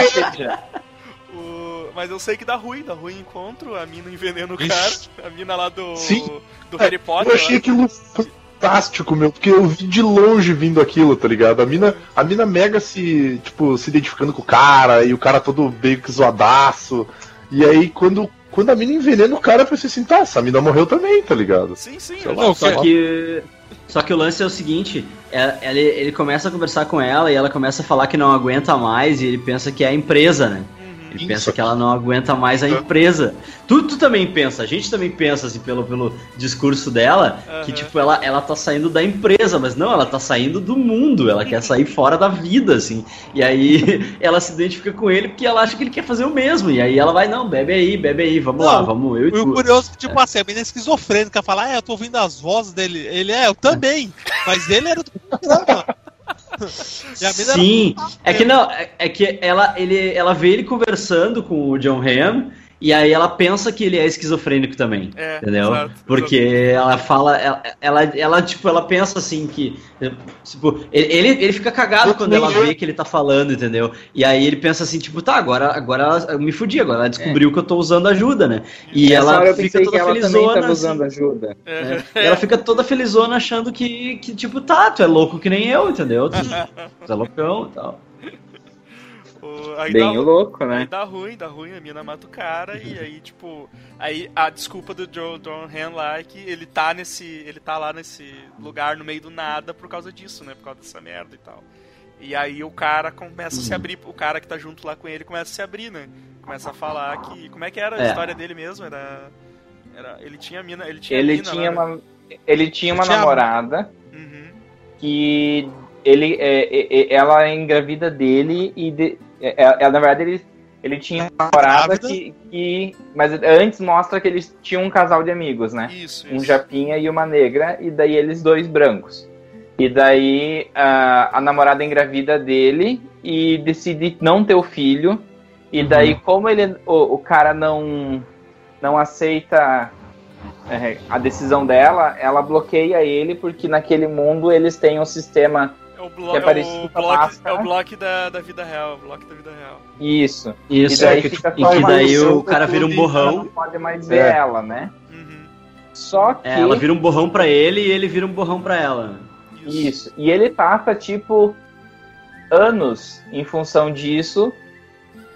mas eu sei que dá ruim, dá ruim encontro, a mina envenena o cara, a mina lá do, Sim. do Harry Potter. Eu achei aquilo fantástico, meu, porque eu vi de longe vindo aquilo, tá ligado? A mina, a mina mega se, tipo, se identificando com o cara, e o cara todo meio que zoadaço. E aí, quando, quando a mina envenena o cara, eu pensei assim, tá, essa mina morreu também, tá ligado? Sim, sim. Lá, só que... Só que o lance é o seguinte, é, ele, ele começa a conversar com ela e ela começa a falar que não aguenta mais e ele pensa que é a empresa, né? Ele pensa que ela não aguenta mais a empresa. Tu, tu também pensa, a gente também pensa, assim, pelo, pelo discurso dela, uhum. que, tipo, ela, ela tá saindo da empresa, mas não, ela tá saindo do mundo, ela quer sair [LAUGHS] fora da vida, assim. E aí [LAUGHS] ela se identifica com ele porque ela acha que ele quer fazer o mesmo. E aí ela vai, não, bebe aí, bebe aí, vamos não, lá, vamos, eu e tu. O curioso, tipo é. assim, a menina é esquizofrênica, fala, ah, eu tô ouvindo as vozes dele. Ele é, eu também, [LAUGHS] mas ele era do programa. [LAUGHS] Sim, é que não, é, é, que ela, ele, ela vê ele conversando com o John Hamm e aí ela pensa que ele é esquizofrênico também, é, entendeu? Exato, Porque exato. ela fala, ela, ela, ela, tipo, ela pensa assim que, tipo, ele, ele fica cagado quando ela vê que ele tá falando, entendeu? E aí ele pensa assim, tipo, tá, agora, agora eu me fudi, agora ela descobriu é. que eu tô usando ajuda, né? E ela fica toda ela felizona. usando assim, ajuda. É. Ela fica toda felizona achando que, que, tipo, tá, tu é louco que nem eu, entendeu? Tu, tu é loucão e tal. Aí Bem dá, louco, né? Aí dá ruim, dá ruim, a mina mata o cara e aí, tipo, aí a desculpa do Joe Don Han lá é que ele tá nesse, ele tá lá nesse lugar no meio do nada por causa disso, né? Por causa dessa merda e tal. E aí o cara começa a se uhum. abrir, o cara que tá junto lá com ele começa a se abrir, né? Começa a falar que, como é que era a é. história dele mesmo? Era, era ele tinha mina, ele tinha ele mina tinha lá, uma, né? ele tinha uma tinha namorada uhum. que ele, é, é, ela engravida dele e de, é, é, é, na verdade, ele, ele tinha uma namorada que, que, Mas antes mostra que eles tinham um casal de amigos, né? Isso, um japinha e uma negra, e daí eles dois brancos. E daí a, a namorada engravida dele e decide não ter o filho. E uhum. daí, como ele, o, o cara não, não aceita é, a decisão dela, ela bloqueia ele, porque naquele mundo eles têm um sistema o, blo é, o bloco, é o bloco da, da vida real. bloco da vida real. Isso. Isso, e daí, é que, fica e que daí o cara vira um borrão. Não pode mais ver é. ela, né? Uhum. Só que. É, ela vira um borrão pra ele e ele vira um borrão pra ela. Isso. Isso. E ele passa, tipo, anos em função disso.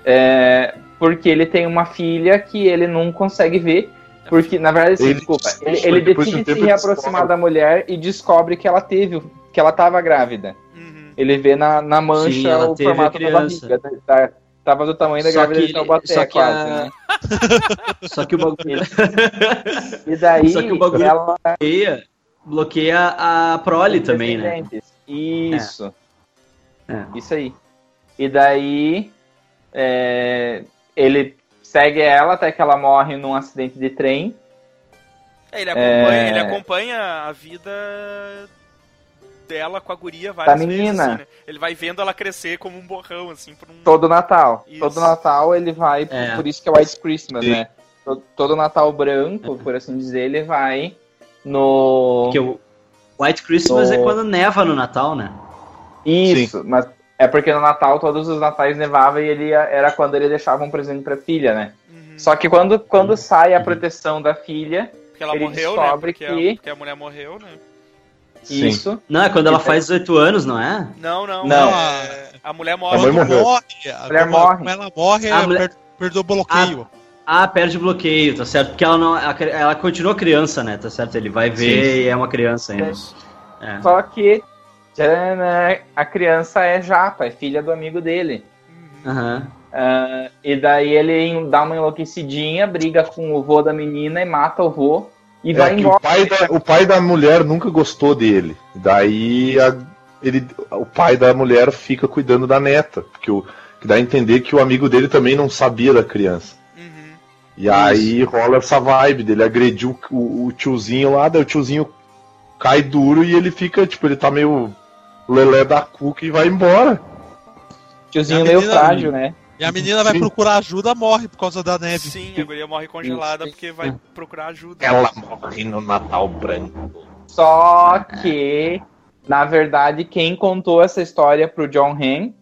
É, porque ele tem uma filha que ele não consegue ver. Porque, na verdade, assim, ele, desculpa, ele, ele decide se reaproximar da mulher e descobre que ela teve que ela tava grávida. Uhum. Ele vê na, na mancha Sim, o formato da barriga da, Tava do tamanho da gravidez de Taubaté, só que quase, a... né? [LAUGHS] Só que o bagulho... E daí, Só que o bagulho ela... bloqueia, bloqueia a prole também, né? Isso. É. Isso aí. E daí, é, ele segue ela até que ela morre num acidente de trem. É, ele, acompanha, É. ele acompanha a vida dela com a guria Da várias vezes, menina. assim, né? Ele vai vendo ela crescer como um borrão, assim, por um... Todo Natal. Isso. Todo Natal ele vai, por- É. por isso que é White Christmas, Sim. né? Todo, todo Natal branco, por assim dizer, ele vai no. Porque o White Christmas No- é quando neva no Natal, né? Isso, mas é porque no Natal todos os natais nevava e ele ia- era quando ele deixava um presente pra filha, né? Uhum. Só que quando, quando sai a proteção da filha, Porque ela ele morreu, né? descobre Porque, que- a, porque a mulher morreu, né? Sim. isso. Não, é quando ela faz 18 anos, não é? Não, não. Não. é- A mulher morre. A morreu. morre, a mulher como- morre. como ela morre, A mulher- per- perdeu o bloqueio. Ah, perde o bloqueio, tá certo? Porque ela não. a- Ela continua criança, né? Tá certo? Ele vai ver Sim. e é uma criança ainda. É. Só que tcharam, a criança é japa, é filha do amigo dele. Aham. Ah, e daí ele dá uma enlouquecidinha, briga com o vô da menina e mata o vô e É vai que embora. o, pai da, o pai da mulher nunca gostou dele. Daí a- ele, o pai da mulher fica cuidando da neta. Porque o, que dá a entender que o amigo dele também não sabia da criança. Uhum. E aí rola essa vibe dele agredir o, o- o tiozinho lá, daí o tiozinho cai duro e ele fica, tipo, ele tá meio lelé da cuca e vai embora. Tiozinho meio frágil, né? E a menina vai Sim. procurar ajuda, morre por causa da neve. Sim, a guria morre congelada Isso. porque vai procurar ajuda. Ela morre no Natal Branco. Só que, na verdade, quem contou essa história pro John Han,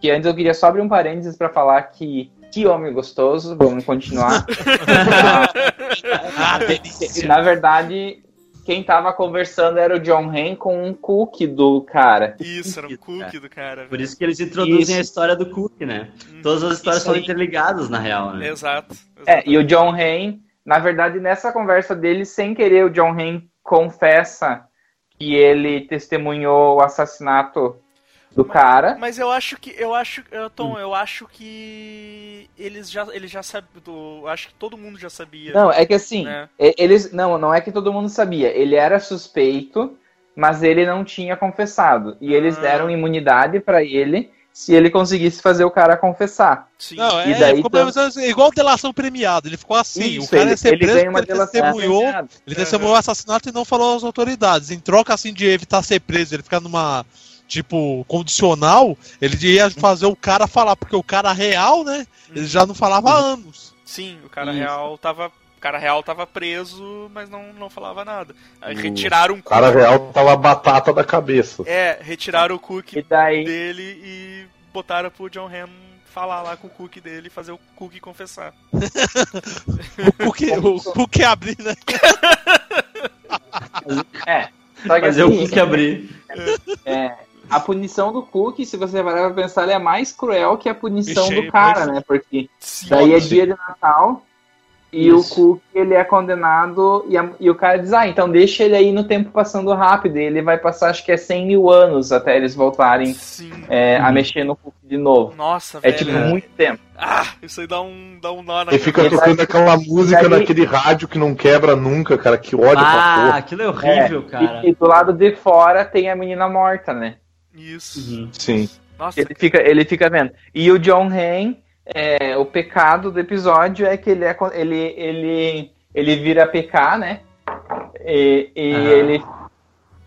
que antes eu queria só abrir um parênteses pra falar que que homem gostoso, vamos continuar. [LAUGHS] [LAUGHS] Ah, delícia. na verdade, quem tava conversando era o John Han com um cookie do cara. Isso, era um cookie do cara. Por isso que eles introduzem Isso. a história do Cook, né? Uhum. Todas as histórias são interligadas, na real, né? Exato. É, e o John Han, na verdade, nessa conversa dele, sem querer, o John Han confessa que ele testemunhou o assassinato do cara. Mas eu acho que. Eu acho. eu, Hum. Tom, eu acho que. Eles já. Eles já sabiam. Eu acho que todo mundo já sabia. Não, é que assim, né? eles. Não, não é que todo mundo sabia. Ele era suspeito, mas ele não tinha confessado. E eles Ah. deram imunidade pra ele se ele conseguisse fazer o cara confessar. Sim. Não, é, E daí, então- igual delação premiada. Ele ficou assim. Isso, o cara ele- ia ser ele preso uma porque ele delação testemunhou. premiada. Ele testemunhou o assassinato e não falou às autoridades. Em troca, assim, de evitar ser preso, ele ficar numa, tipo, condicional, ele ia fazer o cara falar, porque o cara real, né, ele já não falava há anos. Sim, o cara Isso. real tava. O cara real tava preso, mas não, não falava nada. Aí O retiraram um O cara cookie. real tava batata da cabeça. É, retiraram o cookie E daí, dele e botaram pro John Han falar lá com o cookie dele e fazer o cookie confessar. [LAUGHS] O Cook, o Cook abrir, né? [LAUGHS] é. Só que Fazer assim, o Cook abrir. é, a punição do Cook, se você parar pra pensar, ela é mais cruel que a punição Vixe, do cara, né? Porque Sim, Daí é dia de Natal e Isso. o Cook ele é condenado e, a- e o cara diz, ah, então deixa ele aí no tempo passando rápido. E ele vai passar, acho que é 100 mil anos até eles voltarem é, a Uhum. mexer no Cook de novo. Nossa, É velho. tipo muito tempo. Ah, isso aí dá um, dá um nó na Ele fica tocando daí- aquela música daí- naquele rádio que não quebra nunca, cara. Que ódio pra Ah, porra. aquilo é horrível, É, cara. E, e do lado de fora tem a menina morta, né? Isso. Uhum. Sim. Nossa, Ele fica, ele fica vendo. E o John Han, é, o pecado do episódio é que ele, é, ele, ele, ele vira PK, né? E, e Aham. ele,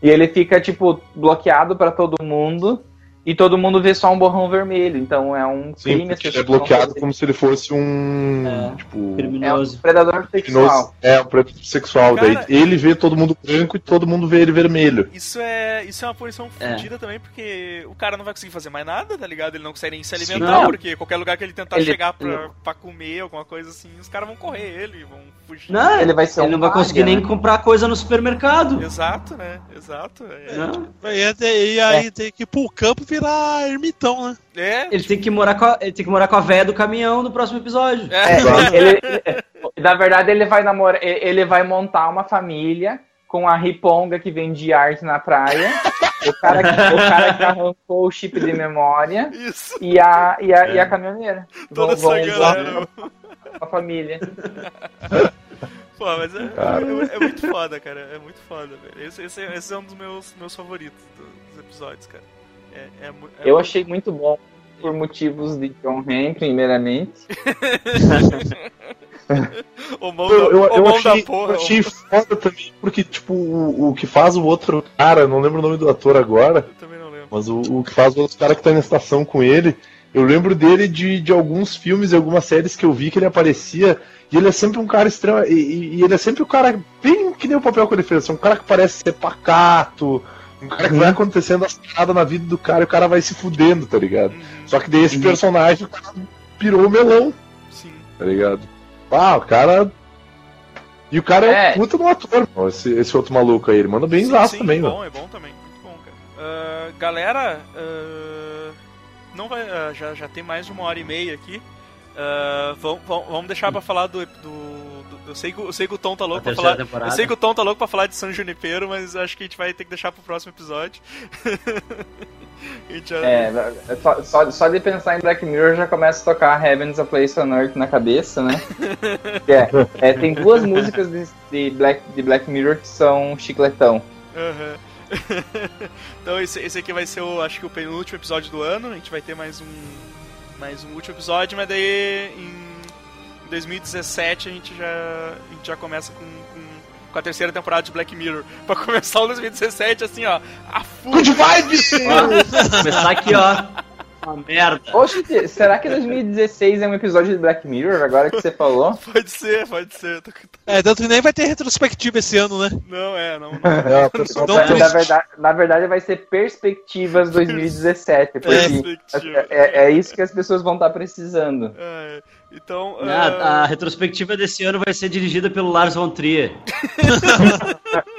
e ele fica, tipo, bloqueado pra todo mundo. E todo mundo vê só um borrão vermelho. Então é um Sim, crime. é bloqueado como se ele fosse um. É. Tipo. fazer. É um Criminoso. predador sexual. criminoso. É, um predador sexual. Cara- Daí ele vê todo mundo branco e todo mundo vê ele vermelho. Isso é, isso é uma punição É. fodida também, porque o cara não vai conseguir fazer mais nada, tá ligado? Ele não consegue nem se Sim. alimentar, Não. porque qualquer lugar que ele tentar Ele- chegar pra, pra comer, alguma coisa assim, os caras vão correr ele, vão fugir. Não, Ele vai ser ele um não vai paga, conseguir nem né? comprar coisa no supermercado. Exato, né? Exato. É. Não. E, e aí tem que ir pro campo virar ermitão, né? É, Ele tem que morar com a, ele tem que morar com a véia do caminhão no próximo episódio. é. É, ele, ele- na verdade, ele vai namorar, ele vai montar uma família com a riponga que vende arte na praia o, cara que, o cara que arrancou o chip de memória Isso. E, a, e, a, é. e a caminhoneira. Toda vão, essa galera. A família. [LAUGHS] Pô, mas é, é, é, muito foda, cara. É muito foda, velho. Esse, esse, esse, é um dos meus, meus favoritos dos episódios, cara. É, é, é eu achei muito bom por motivos de John Henry, primeiramente. [LAUGHS] o mão eu, eu, eu achei, porra, eu achei foda também, porque, tipo, o, o que faz o outro cara, não lembro o nome do ator agora. Eu também não lembro. Mas o, o que faz o outro cara que tá na estação com ele, eu lembro dele de, de alguns filmes e algumas séries que eu vi que ele aparecia. E ele é sempre um cara extremo. E, e, ele é sempre o cara bem que nem o papel que ele fez. Um cara que parece ser pacato. Um cara que vai acontecendo as paradas na vida do cara e o cara vai se fudendo, tá ligado? Uhum. Só que daí esse uhum. personagem o cara pirou o melão. Sim. Tá ligado? Ah, o cara. E o cara é, é um puta no ator, esse, esse outro maluco aí. Ele manda bem exato também, mano. É bom, é bom também. Muito bom, cara. Uh, galera, uh, não vai, uh, já, já tem mais de uma hora e meia aqui. vamos, vamos deixar pra falar do, do eu sei que, eu sei que o Tom tá louco pra falar. Temporada. Eu sei que o Tom tá louco pra falar de San Junipero, mas acho que a gente vai ter que deixar pro próximo episódio. [LAUGHS] já... É, é só, só, de pensar em Black Mirror já começa a tocar Heaven's a Place on Earth na cabeça, né? [LAUGHS] é, é, tem duas músicas de, de, Black, de Black Mirror que são chicletão. Uhum. [LAUGHS] então esse, esse aqui vai ser o, acho que o penúltimo episódio do ano. A gente vai ter mais um mais um último episódio, mas daí em 2017 a gente já, a gente já começa com, com, com, a terceira temporada de Black Mirror. [LAUGHS] Pra começar o 2017 assim, ó, a full. Good vibes! começar aqui, ó. Uma merda. Oxe, será que 2016 é um episódio de Black Mirror, agora que você falou? [LAUGHS] Pode ser, pode ser. É, tanto que nem vai ter retrospectiva esse ano, né? Não, é, não. não. [LAUGHS] É, não na, verdade, na verdade vai ser perspectivas 2017, porque é, é, é, isso que as pessoas vão estar precisando. É. Então. Uh... A, retrospectiva desse ano vai ser dirigida pelo Lars von Trier. [LAUGHS]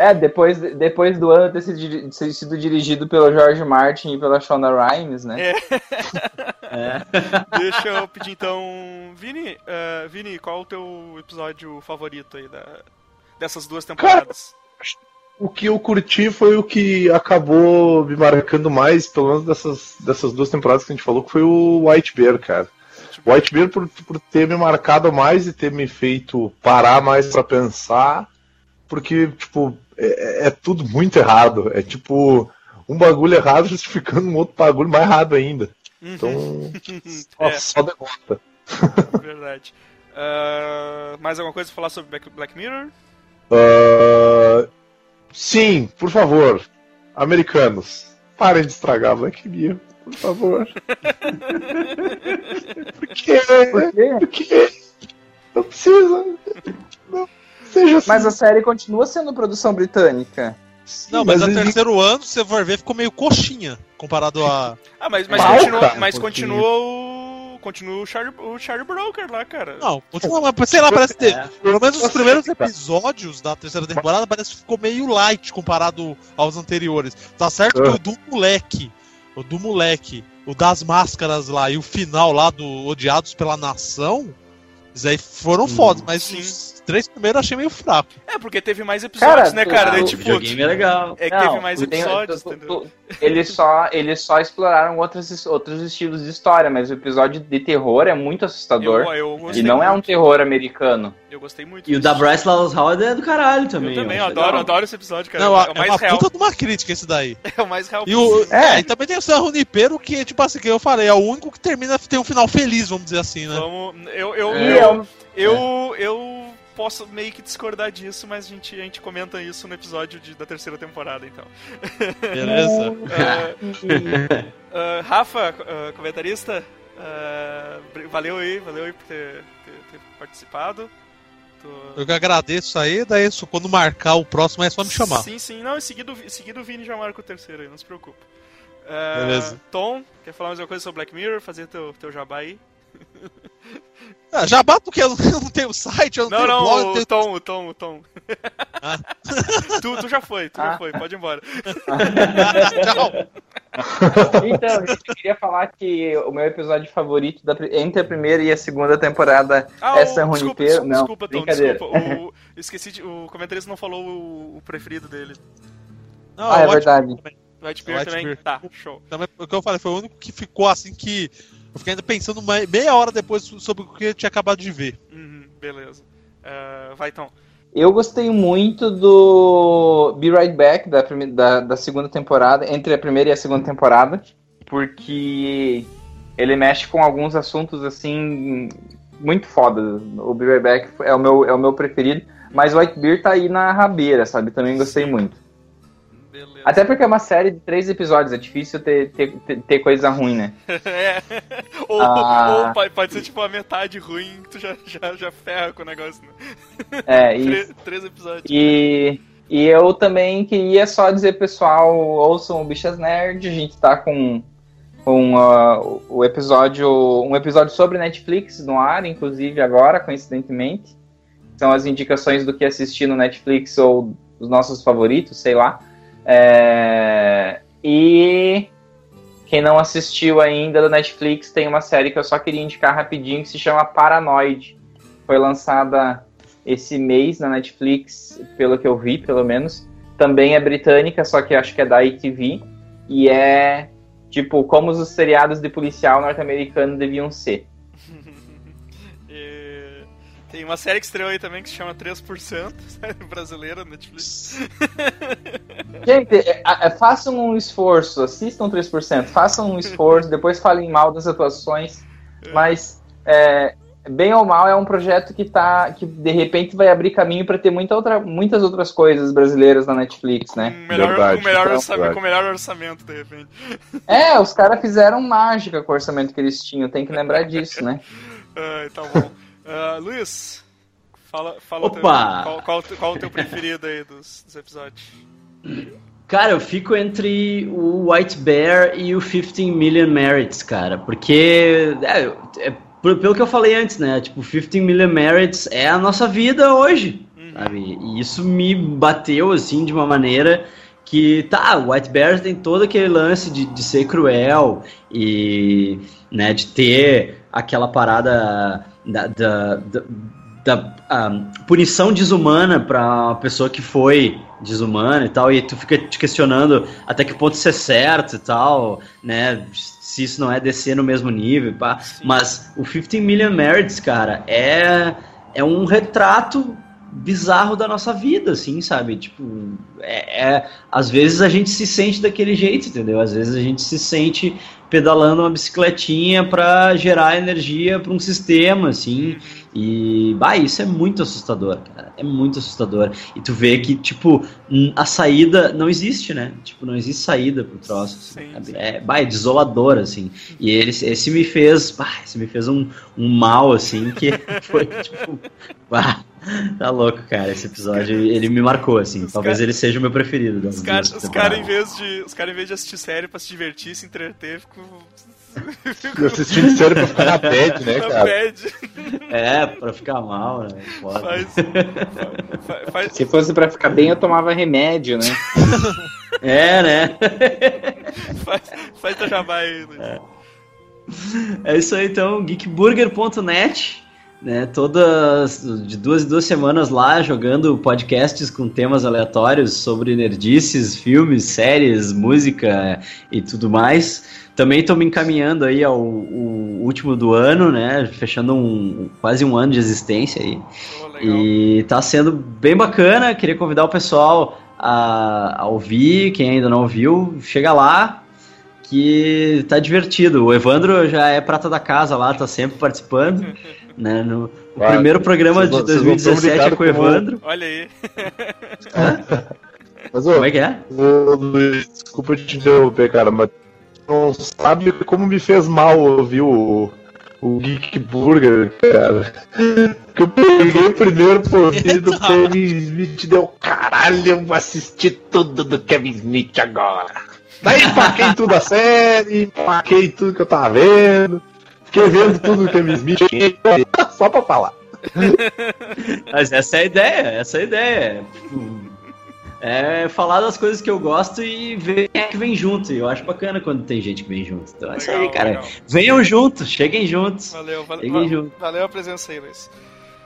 é, depois, depois do ano ter sido, ter sido, dirigido pelo George Martin e pela Shonda Rhimes, né? É. [LAUGHS] é. [LAUGHS] Deixa eu pedir então. Vini, uh, Vini, qual é o teu episódio favorito aí da, dessas duas temporadas? Cara, o que eu curti foi o que acabou me marcando mais, pelo menos dessas, dessas duas temporadas que a gente falou, que foi o White Bear, cara. O White Bear por, por ter me marcado mais e ter me feito parar mais para pensar, porque, tipo, é, é, tudo muito errado. É tipo um bagulho errado [LAUGHS] justificando um outro bagulho mais errado ainda. Uhum. Então, só, [LAUGHS] é. só derrota. [LAUGHS] Verdade. Uh, mais alguma coisa pra falar sobre Black Mirror? Uh, sim, por favor. Americanos, parem de estragar Black Mirror por favor. por quê? Por quê? Por quê? Não precisa. Não. Seja assim. Mas a série continua sendo produção britânica. Sim, não, mas, mas no terceiro ano, se você for ver, ficou meio coxinha comparado a. Ah, mas, mas, Mal, continua, mas um continua o. Continua o Charlie, o Charlie Broker lá, cara. Não, continua, mas sei lá, parece ter. É. Pelo menos os primeiros episódios da terceira temporada parece que ficou meio light comparado aos anteriores. Tá certo que o do moleque o do moleque, o das máscaras lá e o final lá do Odiados pela Nação, isso aí foram hum, fodas, mas sim. os três primeiros achei meio fraco. É, porque teve mais episódios, cara, né, cara? Daí, tipo, é legal. É que Não, teve mais episódios, tem, tu, tu, eles, só, eles só exploraram outros, outros estilos de história, mas o episódio de terror é muito assustador. Eu, eu e não muito. é um terror americano. Eu gostei muito. E o da Bryce Dallas Howard é do caralho também. Eu também, eu adoro, adoro esse episódio, cara. Não, é, o mais é uma real. puta de uma crítica esse daí. [LAUGHS] É o mais real e o, é. é, e também tem o San Junipero, que, tipo assim, que eu falei, é o único que termina, tem um final feliz, vamos dizer assim, né? Vamos, eu, eu, é. eu, eu, eu posso meio que discordar disso, mas a gente, a gente comenta isso no episódio de, da terceira temporada, então. Beleza. uh, [LAUGHS] uh, Rafa, uh, comentarista, valeu aí, valeu aí por ter, ter, ter participado. Tô... Eu que agradeço aí, daí isso, quando marcar o próximo é só me chamar. Sim, sim, não, em seguida, em seguida o Vini já marca o terceiro aí, não se preocupe. Beleza. Tom, quer falar mais alguma coisa sobre Black Mirror? Fazer teu, teu jabá aí? [LAUGHS] Ah, já bato porque eu não, tenho site, eu não, não tenho não, blog. O tenho... Tom, o Tom, o Tom. Ah. [LAUGHS] tu, tu já foi, tu ah. já foi, pode ir embora. [LAUGHS] Tchau. Então, eu queria falar que o meu episódio favorito da, entre a primeira e a segunda temporada ah, é San Junipero. Não, desculpa, Tom, desculpa. O, esqueci de, o comentarista não falou o, o preferido dele. Não, ah, é verdade. Whitebeard também. Tá, show. Também, o que eu falei, foi o único que ficou assim que. Eu fiquei ainda pensando meia hora depois sobre o que eu tinha acabado de ver. Uhum, beleza. Uh, vai então. Eu gostei muito do Be Right Back da, da, da, segunda temporada, entre a primeira e a segunda temporada, porque ele mexe com alguns assuntos assim muito foda. O Be Right Back é o meu, é o meu preferido, mas o Whitebeard tá aí na rabeira, sabe? Também gostei muito. Beleza. Até porque é uma série de três episódios, é difícil ter, ter, ter coisa ruim, né? [LAUGHS] é. Ou, ah. ou pode, pode, ser tipo a metade ruim, tu já, já, já ferra com o negócio, né? É, [LAUGHS] isso. três episódios. E, e eu também queria só dizer, pessoal, ouçam o Bichas Nerd, a gente tá com, com uh, o episódio, um episódio sobre Netflix no ar, inclusive agora, coincidentemente. São as indicações do que assistir no Netflix ou os nossos favoritos, sei lá. É... E quem não assistiu ainda do Netflix tem uma série que eu só queria indicar rapidinho que se chama Paranoid. Foi lançada esse mês na Netflix, pelo que eu vi, pelo menos. Também é britânica, só que acho que é da ITV. E é tipo como os seriados de policial norte-americano deviam ser. Tem uma série que estreou aí também que se chama 3%, [LAUGHS] série brasileira, Netflix. [LAUGHS] Gente, é, é, façam um esforço, assistam 3%, façam um esforço, [LAUGHS] depois falem mal das atuações, é. mas é, bem ou mal é um projeto que tá que de repente vai abrir caminho para ter muita outra, muitas outras coisas brasileiras na Netflix, né? Com melhor, verdade, com melhor, orçamento, com melhor orçamento, de repente. É, os caras fizeram mágica com o orçamento que eles tinham, tem que lembrar disso, né? Ai, tá bom. Uh, Luiz, fala, fala Opa! Teu, qual, qual, qual, o teu preferido aí dos, dos episódios? Cara, eu fico entre o White Bear e o 15 Million Merits, cara, porque é, é, pelo que eu falei antes, né? Tipo, 15 Million Merits é a nossa vida hoje, uhum. sabe? E isso me bateu assim de uma maneira que tá, o White Bear tem todo aquele lance de, de ser cruel e né, de ter aquela parada da, da, da, da punição desumana para uma pessoa que foi desumana e tal, e tu fica te questionando até que ponto isso é certo e tal, né? Se isso não é descer no mesmo nível, pá. Mas o 15 Million Merits, cara, é, é um retrato bizarro da nossa vida, assim, sabe? Tipo, é, é, às vezes a gente se sente daquele jeito, entendeu? Às vezes a gente se sente pedalando uma bicicletinha para gerar energia para um sistema, assim. E, bah, isso é muito assustador, cara. É muito assustador. E tu vê que, tipo, a saída não existe, né? Tipo, não existe saída pro troço. Assim, sim, sim. É, bah, é desolador, assim. E ele, esse me fez, bah, esse me fez um, um mal, assim, que [LAUGHS] foi, tipo, bah, Tá louco, cara. Esse episódio ele me marcou, assim. Os Talvez cara... ele seja o meu preferido. Os caras, os cara, em vez de, os cara, em vez de assistir série pra se divertir, se entreter, ficam. Eu assistindo série pra ficar na bad, né, cara? Bad. É, pra ficar mal, né? Foda. Faz, faz, faz... Se fosse pra ficar bem, eu tomava remédio, né? [LAUGHS] é, né? faz, faz teu jabá aí, Luiz. É. é isso aí, então. geekburger.net né, todas de duas em duas semanas lá jogando podcasts com temas aleatórios sobre nerdices, filmes, séries, música e tudo mais. Também estou me encaminhando aí ao, ao, último do ano, né, fechando um, quase um ano de existência aí. Oh, e tá sendo bem bacana. Queria convidar o pessoal a, a ouvir, quem ainda não ouviu, chega lá, que tá divertido. O Evandro já é prata da casa lá, tá sempre participando. [LAUGHS] né? No, o primeiro programa de 2017 é com o Evandro. Como... Olha aí. [LAUGHS] Mas, ô, como é que é? Ô, Luiz, desculpa te interromper, cara, mas não sabe como me fez mal ouvir o, o Geek Burger, cara. Que eu peguei o primeiro por do Kevin Smith deu caralho, eu vou assistir tudo do Kevin Smith agora. Daí paquei tudo a série, paquei tudo que eu tava vendo. Fiquei vendo tudo do Kevin Smith só pra falar. Mas essa é a ideia, essa é a ideia. É falar das coisas que eu gosto e ver quem é que vem junto. Eu acho bacana quando tem gente que vem junto. Então é isso aí, cara. Legal. Venham juntos, cheguem juntos. Valeu, valeu. Cheguem juntos. Valeu a presença aí, Luiz.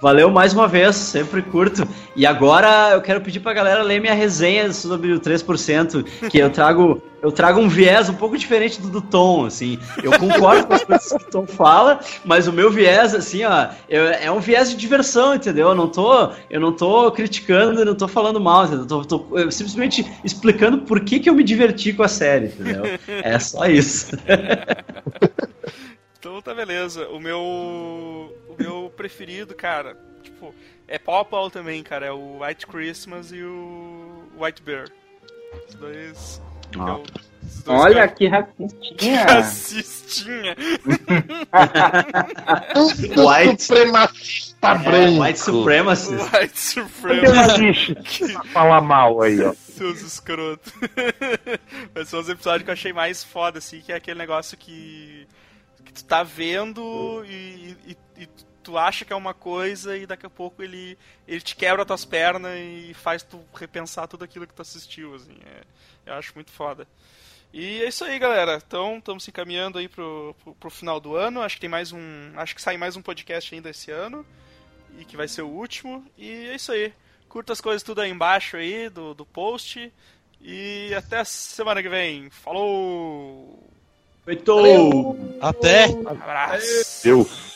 Valeu mais uma vez, sempre curto. E agora eu quero pedir pra galera ler minha resenha sobre o 3%, que eu trago, eu trago um viés um pouco diferente do do Tom, assim. Eu concordo com as coisas que o Tom fala, mas o meu viés, assim, ó, é um viés de diversão, entendeu? Eu não tô, eu não tô criticando, não tô falando mal, entendeu? Eu tô, tô simplesmente explicando por que, que eu me diverti com a série, entendeu? É só isso. [LAUGHS] então tá beleza. O meu. O meu preferido, cara, tipo, é pau a pau também, cara. É o White Christmas e o White Bear. Os dois. Ah. os dois Olha que racistinha! [LAUGHS] Racistinha! [LAUGHS] White supremacista é, branco! White supremacist! White supremacist! Falar mal aí, ó. Seus escrotos. [LAUGHS] Mas são os episódios que eu achei mais foda, assim, que é aquele negócio que tu tá vendo e, e, e, tu acha que é uma coisa e daqui a pouco ele, ele te quebra tuas pernas e faz tu repensar tudo aquilo que tu assistiu, assim. É, eu acho muito foda. E é isso aí, galera. Então, estamos se encaminhando aí pro, pro, pro, final do ano. Acho que tem mais um. Acho que sai mais um podcast ainda esse ano. E que vai ser o último. E é isso aí. Curta as coisas tudo aí embaixo aí do, do post. E até semana que vem. Falou! Feito! Até! Abraço! Deus!